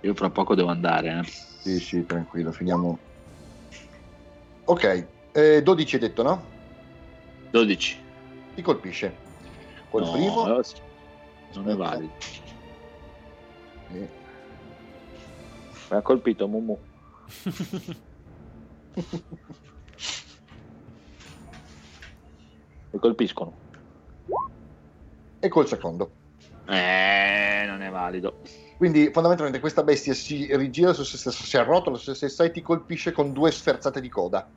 Io fra poco devo andare. Eh. Sì, sì, tranquillo, finiamo. Ok, eh, 12 hai detto, no? 12 ti colpisce. Col no, primo... Non è valido. E... Mi ha colpito Mumu. Mi colpiscono. E col secondo. Eh, non è valido. Quindi fondamentalmente questa bestia si rigira su se stessa, si arrotola su se stessa e ti colpisce con due sferzate di coda.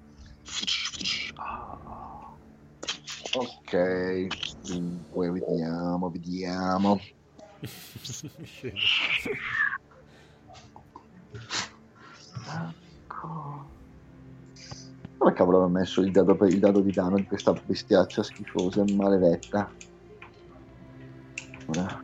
Ok, dunque vediamo, vediamo. Dove cavolo ho messo il dado, il dado di danno di questa bestiaccia schifosa e maledetta? Ora.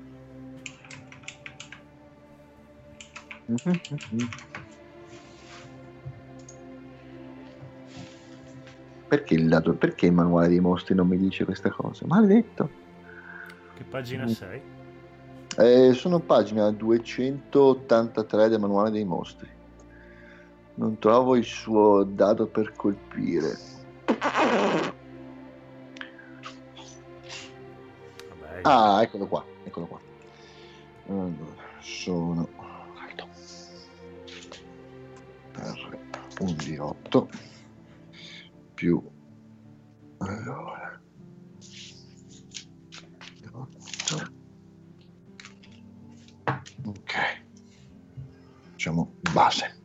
Perché il, dato, perché il manuale dei mostri non mi dice questa cosa? Maledetto. Che pagina mm. sei? Eh, sono pagina 283 del manuale dei mostri. Non trovo il suo dado per colpire. Vabbè. Ah, eccolo qua, eccolo qua. Allora, sono per un di 8 più. Allora. 8 ok. Facciamo base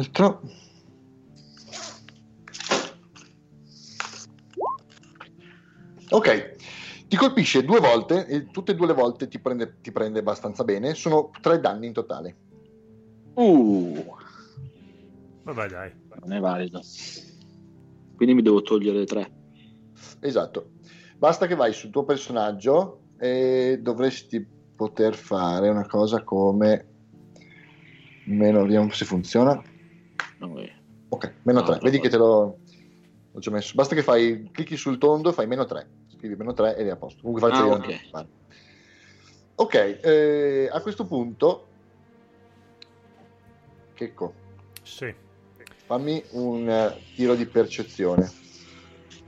altro ok ti colpisce due volte e tutte e due le volte ti prende, ti prende abbastanza bene sono tre danni in totale uh Vabbè, dai. Non è valido. Quindi mi devo togliere tre. Esatto. Basta che vai sul tuo personaggio e dovresti poter fare una cosa come meno vediamo se funziona. Ok, meno 3. Vedi che te l'ho, l'ho già messo. Basta che fai clicchi sul tondo, fai meno 3. Scrivi meno 3 ed è a posto. Comunque faccio ah, io okay. Ok, eh, a questo punto Checco. Sì. Fammi un uh, tiro di percezione.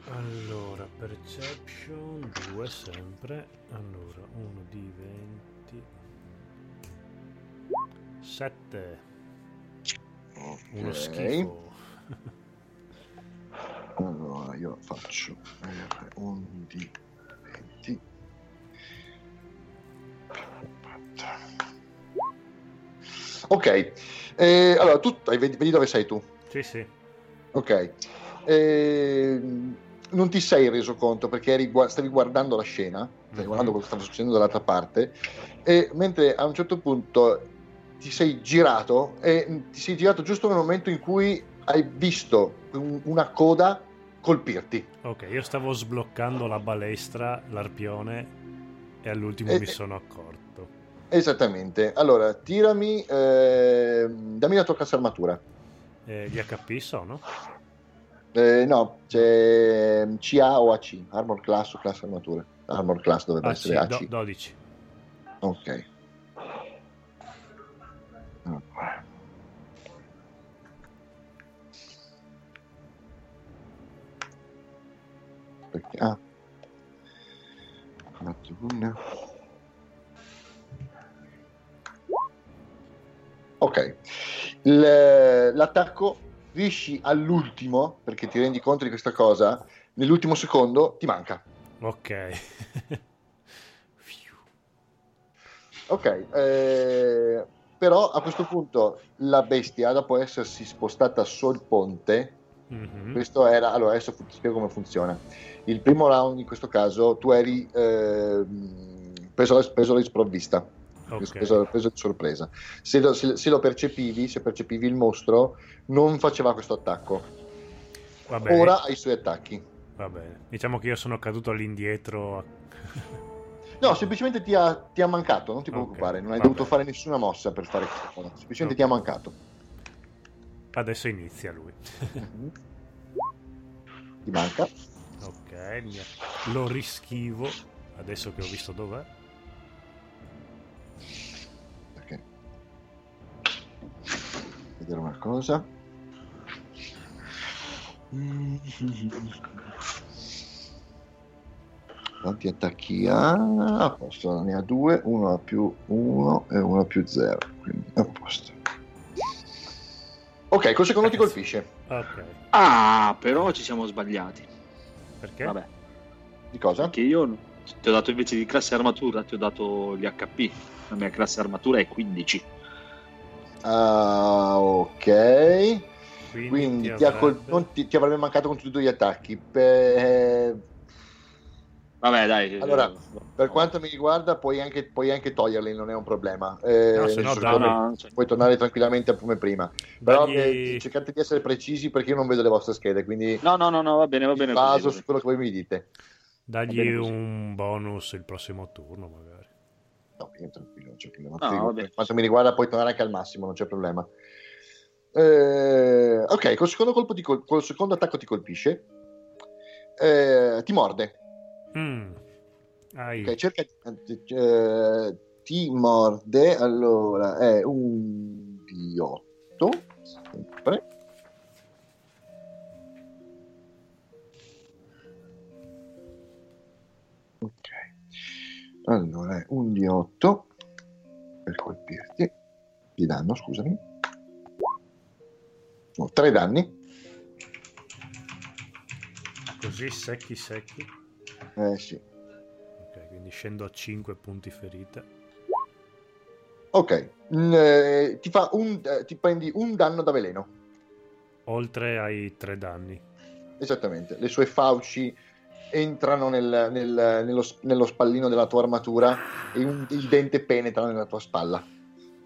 Allora, perception 2 sempre. Allora, 1 di 20. 7. Okay. Uno schifo. allora, io faccio un di 20. Ok, eh, allora tu vedi, vedi dove sei tu? Sì, sì. Ok. Eh, non ti sei reso conto perché eri, stavi guardando la scena, stavi mm-hmm. guardando quello che stava succedendo dall'altra parte, e mentre a un certo punto ti sei girato e ti sei girato giusto nel momento in cui hai visto un, una coda colpirti. Ok, io stavo sbloccando la balestra, l'arpione, e all'ultimo e, mi sono accorto. Esattamente. Allora, tirami, eh, dammi la tua cassa armatura. Eh, gli HP sono? Eh, no, c'è CA o AC, Armor Class o Class Armature. Armor Class dovrebbe AC, essere AC. do- 12. Ok. Perché? Ah. Fatto una. Ok. Il- l'attacco riesci all'ultimo, perché ti rendi conto di questa cosa, nell'ultimo secondo ti manca. Ok. Ok, eh, però a questo punto la bestia, dopo essersi spostata sul ponte, Mhm. questo era. Allora, adesso ti spiego come funziona. Il primo round, in questo caso, tu eri ehm, preso, preso sprovvista, Ok. preso, preso di sorpresa. Se lo, se- se lo percepivi, se percepivi il mostro, non faceva questo attacco. Va bene. Ora ha i suoi attacchi. Va bene. Diciamo che io sono caduto all'indietro. No, semplicemente ti ha, ti ha mancato, non ti preoccupare, non hai va dovuto fare nessuna mossa per fare questa cosa, semplicemente Ok. ti ha mancato. Adesso inizia lui. Ti manca. ok, lo rischivo. Adesso che ho visto dov'è. Ok. Vedere una cosa. Quanti attacchi ha? A posto, ne ha due, uno a più 1 e uno a più 0. Quindi a posto. Ok, col secondo ti colpisce. Ok. Ah, però ci siamo sbagliati. Perché? Vabbè, Di cosa? perché io ti ho dato invece di classe armatura, ti ho dato gli HP. La mia classe armatura è 15. Ah, ok. Quindi, Quindi ti ti, ha col- avrebbe- non ti, ti avrebbe mancato con tutti e due gli attacchi. Per, Vabbè, dai. Allora, eh, per quanto mi riguarda, puoi anche, puoi anche toglierli, non è un problema. Eh, No, se no, che No, cioè- Puoi tornare tranquillamente come prima. Però Dagli- eh, cercate di essere precisi perché io non vedo le vostre schede, quindi no, no, no, no, va bene, va bene. baso su quello che voi mi dite. Dagli un bonus il prossimo turno, magari. No, io tranquillo, non c'è problema. No, per quanto mi riguarda, puoi tornare anche al massimo, non c'è problema. Eh, ok, col secondo, colpo ti col- col secondo attacco ti colpisce, Eh, ti morde. Mm. Ai. Ok, cerca eh, ti morde. Allora è un di 8. Sempre. Ok. Allora è un di 8 per colpirti. Di danno, scusami. No, 3 danni. Così secchi secchi. Eh sì. Ok, quindi scendo a 5 punti ferite. Ok. Mm, eh, ti, fa un, eh, ti prendi un danno da veleno. Oltre ai 3 danni. Esattamente, le sue fauci entrano nel- nel- nello, nello spallino della tua armatura e un- il dente penetra nella tua spalla.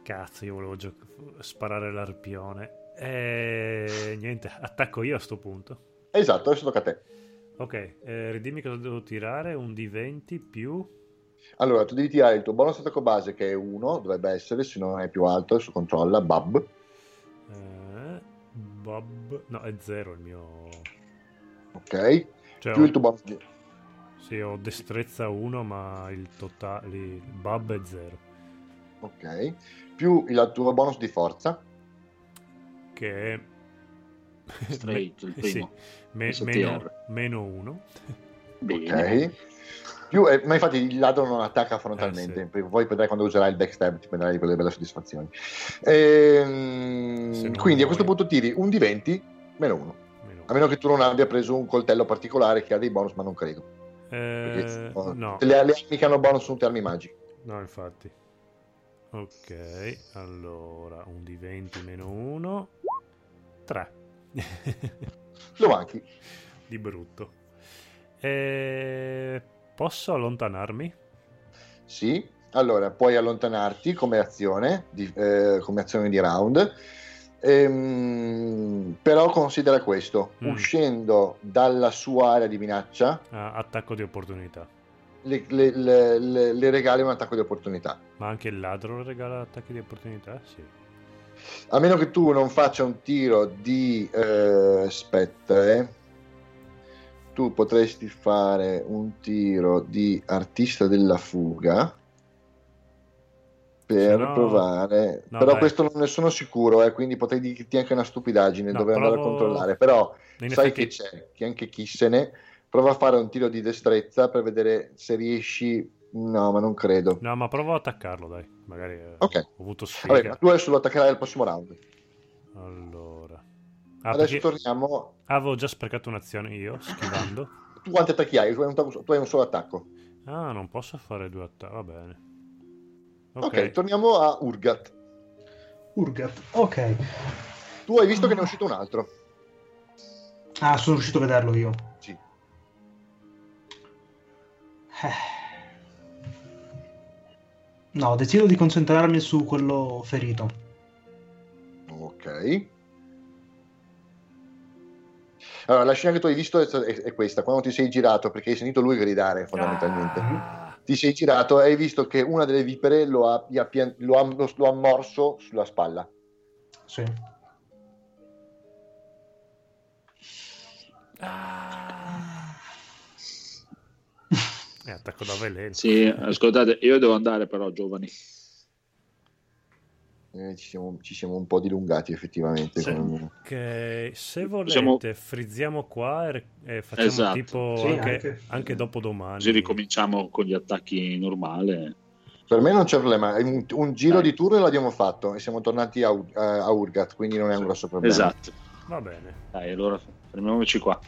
Cazzo, io volevo gio- sparare l'arpione. E niente, attacco io a sto punto. Esatto, adesso tocca a te. Ok, eh, ridimmi cosa devo tirare. Un D20 più... Allora, tu devi tirare il tuo bonus attacco base che è 1, dovrebbe essere, se non è più alto, adesso controlla, Bab. Eh, Bob... No, è 0 il mio... Ok, Cioè, più ho, il tuo bonus sì, ho destrezza 1, ma il totale... Il Bob è 0. Ok, più il tuo bonus di forza. Che è... Straight, il Me- primo. me- STR. meno, meno 1. Bene. Ok. Più, eh, ma infatti il ladro non attacca frontalmente, Eh, poi poi vedrai quando userai il backstab, ti prenderai quelle belle soddisfazioni. Ehm, quindi a questo punto tiri un di 20 meno 1. Meno A meno che tu non abbia preso un coltello particolare che ha dei bonus, ma non credo. Perché, Eh, oh, no, Le, le armi che hanno bonus sono tutte armi magiche. no, infatti. Ok, allora un di 20 meno 1, 3 Lo manchi. di brutto. E posso allontanarmi? Sì. Allora, puoi allontanarti come azione, di, eh, come azione di round. Ehm, però considera questo: Mm. uscendo dalla sua area di minaccia, Ah, attacco di opportunità. le, le- le- le- le regali un attacco di opportunità. Ma anche il ladro regala attacchi di opportunità? Sì. A meno che tu non faccia un tiro di... Eh, aspetta, eh. Tu potresti fare un tiro di artista della fuga per no... provare. No, però dai. questo non ne sono sicuro, eh, quindi potrei dirti anche una stupidaggine no, dove provo... andare a controllare. Però In sai effetti... che c'è, che anche chi se ne prova a fare un tiro di destrezza per vedere se riesci. No, ma non credo. No, ma provo ad attaccarlo, dai. Magari eh, okay. ho avuto sfiga. Vabbè, tu adesso lo attaccherai al prossimo round. Allora. Ah, adesso perché... torniamo. avevo già sprecato un'azione io, schivando. tu quanti attacchi hai? Tu hai un, tu hai un solo attacco. Ah, non posso fare due attacchi. Va bene. Okay. ok, torniamo a Urgat. Urgat, ok. Tu hai visto che ne è uscito un altro. Ah, sono riuscito a vederlo io. Sì. Eh. No, decido di concentrarmi su quello ferito. Ok. Allora, la scena che tu hai visto è, è, questa, quando ti sei girato, perché hai sentito lui gridare fondamentalmente. Ah ti sei girato e hai visto che una delle vipere lo ha, lo ha, lo, lo ha morso sulla spalla. Sì. Ah. È attacco da veleno. Sì, ascoltate, io devo andare però, giovani. Eh, ci, siamo, ci, siamo, un po' dilungati effettivamente. Sì. Con... Okay. Se volete, Siamo... frizziamo qua e, e facciamo esatto. tipo sì, anche, anche. anche dopo domani. Così ricominciamo con gli attacchi normali. Per me non c'è problema, un, un giro Dai. di turno l'abbiamo fatto e siamo tornati a, a, a Urgat, quindi non è un grosso problema. Esatto. Va bene. Dai, allora fermiamoci qua.